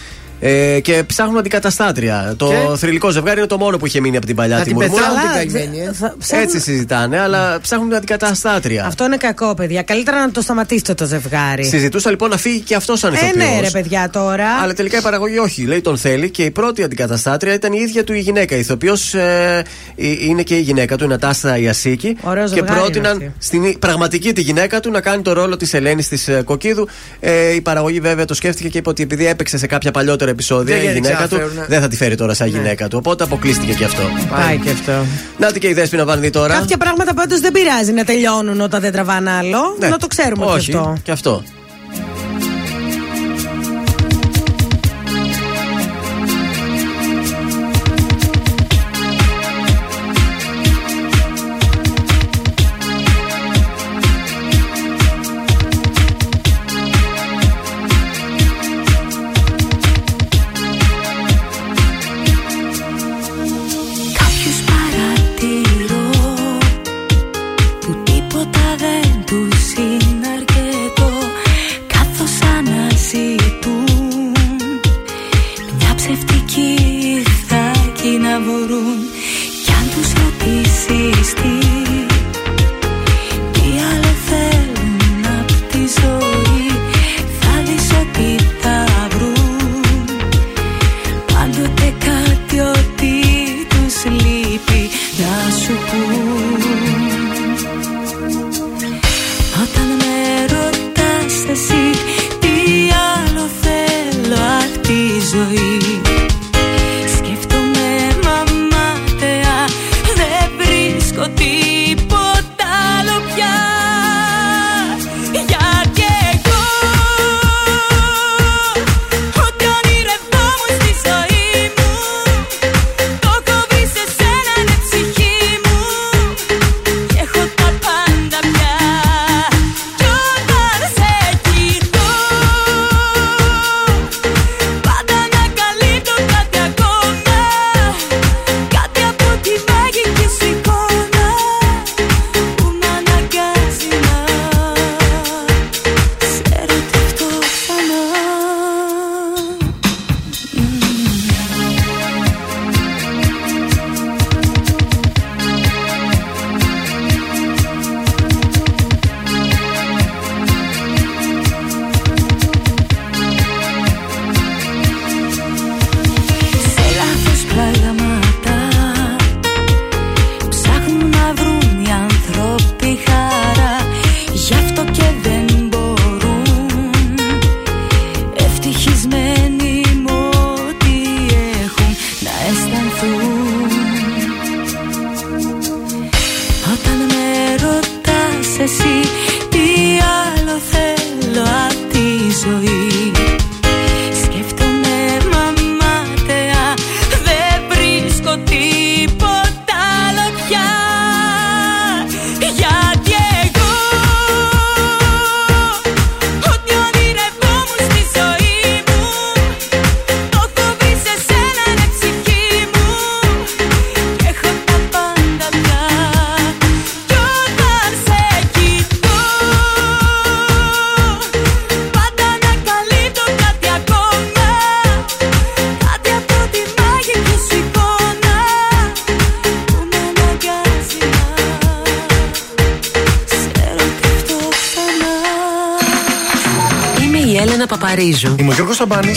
Ε, και ψάχνουν αντικαταστάτρια. Το Και; θρηλυκό ζευγάρι είναι το μόνο που είχε μείνει από την παλιά Θα τη την μουρμούρα. πεθάνουν την Καλά, καημένη, ε. δε- θα- ψάχνουν- Έτσι συζητάνε, αλλά ψάχνουν αντικαταστάτρια. Αυτό είναι κακό, παιδιά. Καλύτερα να το σταματήσετε το ζευγάρι. Συζητούσα λοιπόν να φύγει και αυτός σαν Ε, ηθοποιός. ναι, ρε παιδιά τώρα. Αλλά τελικά η παραγωγή όχι, λέει τον θέλει και η πρώτη αντικαταστάτρια ήταν η ίδια του η γυναίκα. Η ηθοποιός ε, είναι και η γυναίκα του, η Νατάστα Ιασίκη. Ωραίο και ζευγάρι είναι πρότειναν αυτή. στην πραγματική τη γυναίκα του να κάνει το ρόλο της Ελένης της Κοκκίδου. Ε, η παραγωγή βέβαια το σκέφτηκε και είπε ότι επειδή έπαιξε σε κάποια παλιότερα επεισόδια Δεν η γυναίκα του, ξαναφέρουνε. δεν θα τη φέρει τώρα σαν γυναίκα του. Οπότε αποκλείστηκε και αυτό. Πάει και αυτό. Νάτι και η Δέσποινα Βανδύ τώρα. Κάποια πράγματα πάντως δεν πειράζει να τελειώνουν όταν δεν τραβάνε άλλο. Ναι. Να το ξέρουμε Όχι, και αυτό. Και αυτό.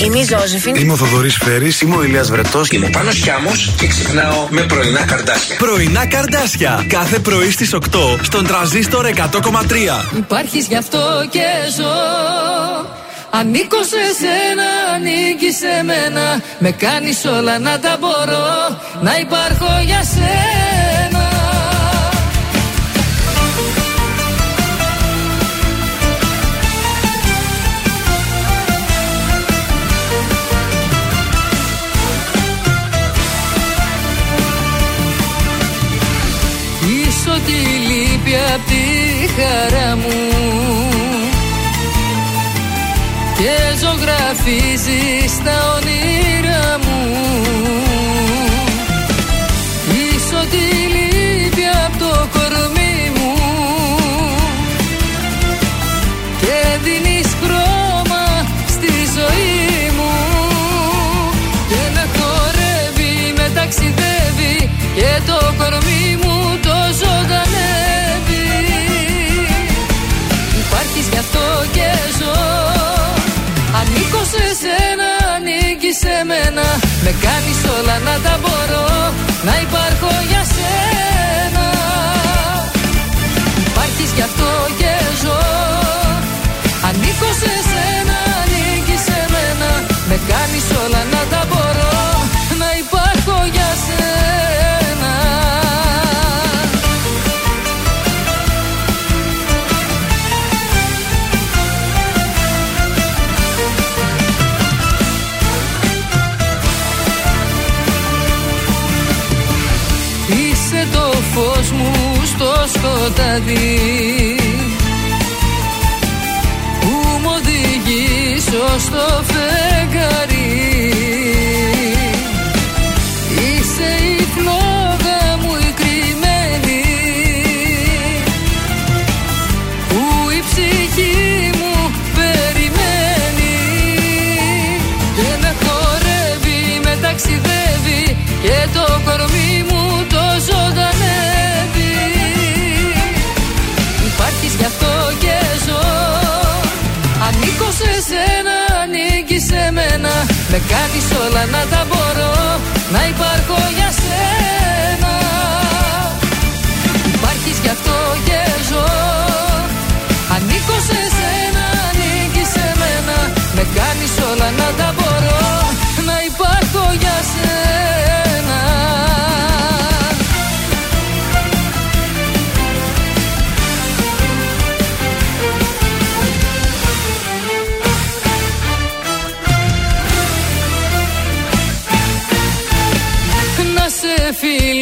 Είμαι η Ζώζεφιν. Είμαι ο Θοδωρής Φέρης. Είμαι ο Ηλίας Βρετός. Είμαι ο Πάνος Χιάμος και ξυπνάω με πρωινά καρδάσια. Πρωινά καρδάσια. Κάθε πρωί στις 8 στον τραζίστορ 100,3. Υπάρχεις γι' αυτό και ζω Ανήκω σε σένα, ανήκει σε μένα Με κάνεις όλα να τα μπορώ Να υπάρχω για σένα ζωγραφίζεις τα όνειρά μου. Είσαι ό,τι λείπει απ' το κορμί μου. Και δίνεις χρώμα στη ζωή μου. Και με χορεύει, με ταξιδεύει Και το κορμί Με κάνεις όλα να τα μπορώ Να υπάρχω για σένα. Υπάρχεις γι' αυτό και σκοτάδι Που μου οδηγείς ως το φεγγάρι. Είσαι η φλόγα μου η κρυμμένη. Που η ψυχή μου περιμένει. Και με χορεύει, με ταξιδεύει Και το κορμί σε σένα, ανήκει σε μένα. Με κάνεις όλα να τα μπορώ Να υπάρχω για σένα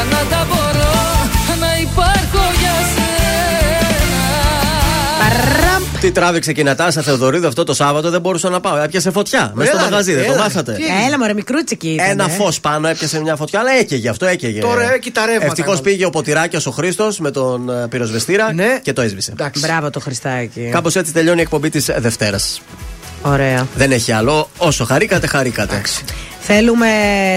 κάνεις όλα να τα μπορώ Να υπάρχω για σένα Τι τράβηξε και η Νατάσα Θεοδωρίδου αυτό το Σάββατο δεν μπορούσα να πάω. Έπιασε φωτιά μέσα στο Έλα, μαγαζί, δεν το έλα. μάθατε. Τι Έλα, μωρέ, μικρούτσικη ήταν. Ένα ε. φως πάνω έπιασε μια φωτιά, αλλά έκαιγε αυτό, έκαιγε. Τώρα έκει τα ρεύματα. Ευτυχώς πήγε ο Ποτηράκιος ο Χρήστος με τον ε, πυροσβεστήρα και το έσβησε. Μπράβο το Χριστάκι. Κάπως έτσι τελειώνει η εκπομπή της Δευτέρας. Ωραία. Δεν έχει άλλο. Όσο χαρήκατε, χαρήκατε. Θέλουμε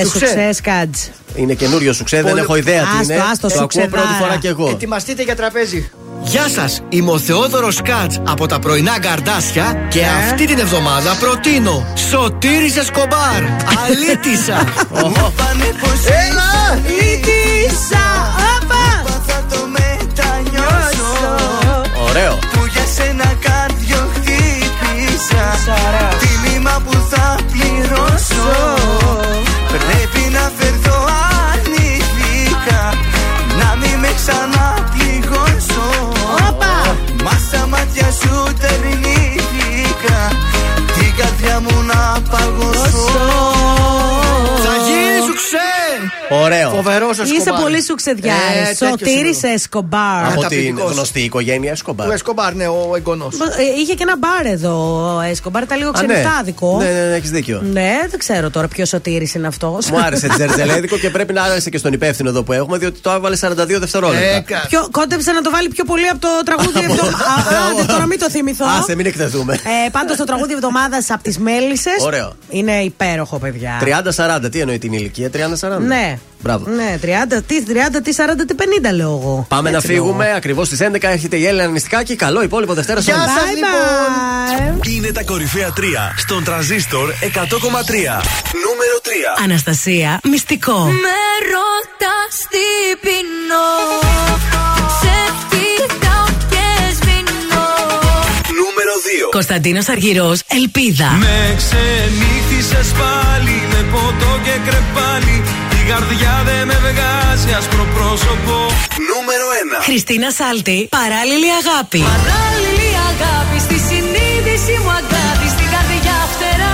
Σουξέ. σουξέ κάτζ. Είναι καινούριο σουξέ, δεν Πολύ- έχω ιδέα τι Άστο, είναι. άστο, το ακούω σουξεδάρα. πρώτη φορά κι εγώ. Ετοιμαστείτε για τραπέζι. Γεια σας, είμαι ο Θεόδωρος Κάτς από τα πρωινά καρδάσια και αυτή την εβδομάδα προτείνω Σωτήρης Εσκομπάρ. Αλήτησα. Έλα! Ήτησα, όπα! Θα το μετανιώσω Ωραίο. Που για σένα κάρδιο χτύπησα Ωραίο. Φοβερός ο Είσαι πολύ σουξεδιάρης. Ε, τέτοιος Σωτήρης είμαι. Εσκομπάρ. Από την Καταπληκτικός. γνωστή οικογένεια Εσκομπάρ. Του Εσκομπάρ, ναι, ο εγγονός. Ε, Είχε και ένα μπαρ εδώ ο Εσκομπάρ, ήταν λίγο Α, ναι. ξενιτάδικο. Ναι, ναι, ναι, έχεις δίκιο. Ναι, δεν ξέρω τώρα ποιος σωτήρης είναι αυτός. Μου άρεσε τζερτζελέδικο και πρέπει να άρεσε και στον υπεύθυνο εδώ που έχουμε, διότι το έβαλε 42 δευτερόλεπτα. Πιο, κόντεψε να το βάλει πιο πολύ από το τραγούδι εβδομάδα. Άντε, τώρα μην το θυμηθώ. Άσε, μην εκτεθούμε. Ε, Πάντως το τραγούδι εβδομάδας από τις Μέλισσες. Ωραίο. Είναι υπέροχο, παιδιά. 30-40, τι εννοεί την ηλικία, 30-40. Ναι. Μπράβο. Ναι, 30, τις 30, τις 40, τις 50 λέω εγώ. Πάμε να Έτσι φύγουμε. λέω. Ακριβώς στις 11 έρχεται η Έλληνα Νηστικάκη. Καλό υπόλοιπο Δευτέρα σε Γεια όλους. σας, λοιπόν. Είναι τα κορυφαία 3 στον τραζίστορ 100,3. Νούμερο 3. Αναστασία, μυστικό. Με ρωτάς τι πεινώ Σε κοιτάω και σβηνώ Νούμερο 2. Κωνσταντίνος Αργυρός, Ελπίδα. Με ξενύχτησες πάλι με ποτό και κρεπάλι Η καρδιά δεν με βγάζει άσπρο πρόσωπο Νούμερο 1. Χριστίνα Σάλτη, παράλληλη αγάπη. Παράλληλη αγάπη στη συνείδηση μου αγάπη Στην καρδιά φτερά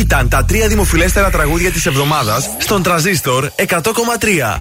Ήταν τα τρία δημοφιλέστερα τραγούδια της εβδομάδας στον τραζίστορ 100,3.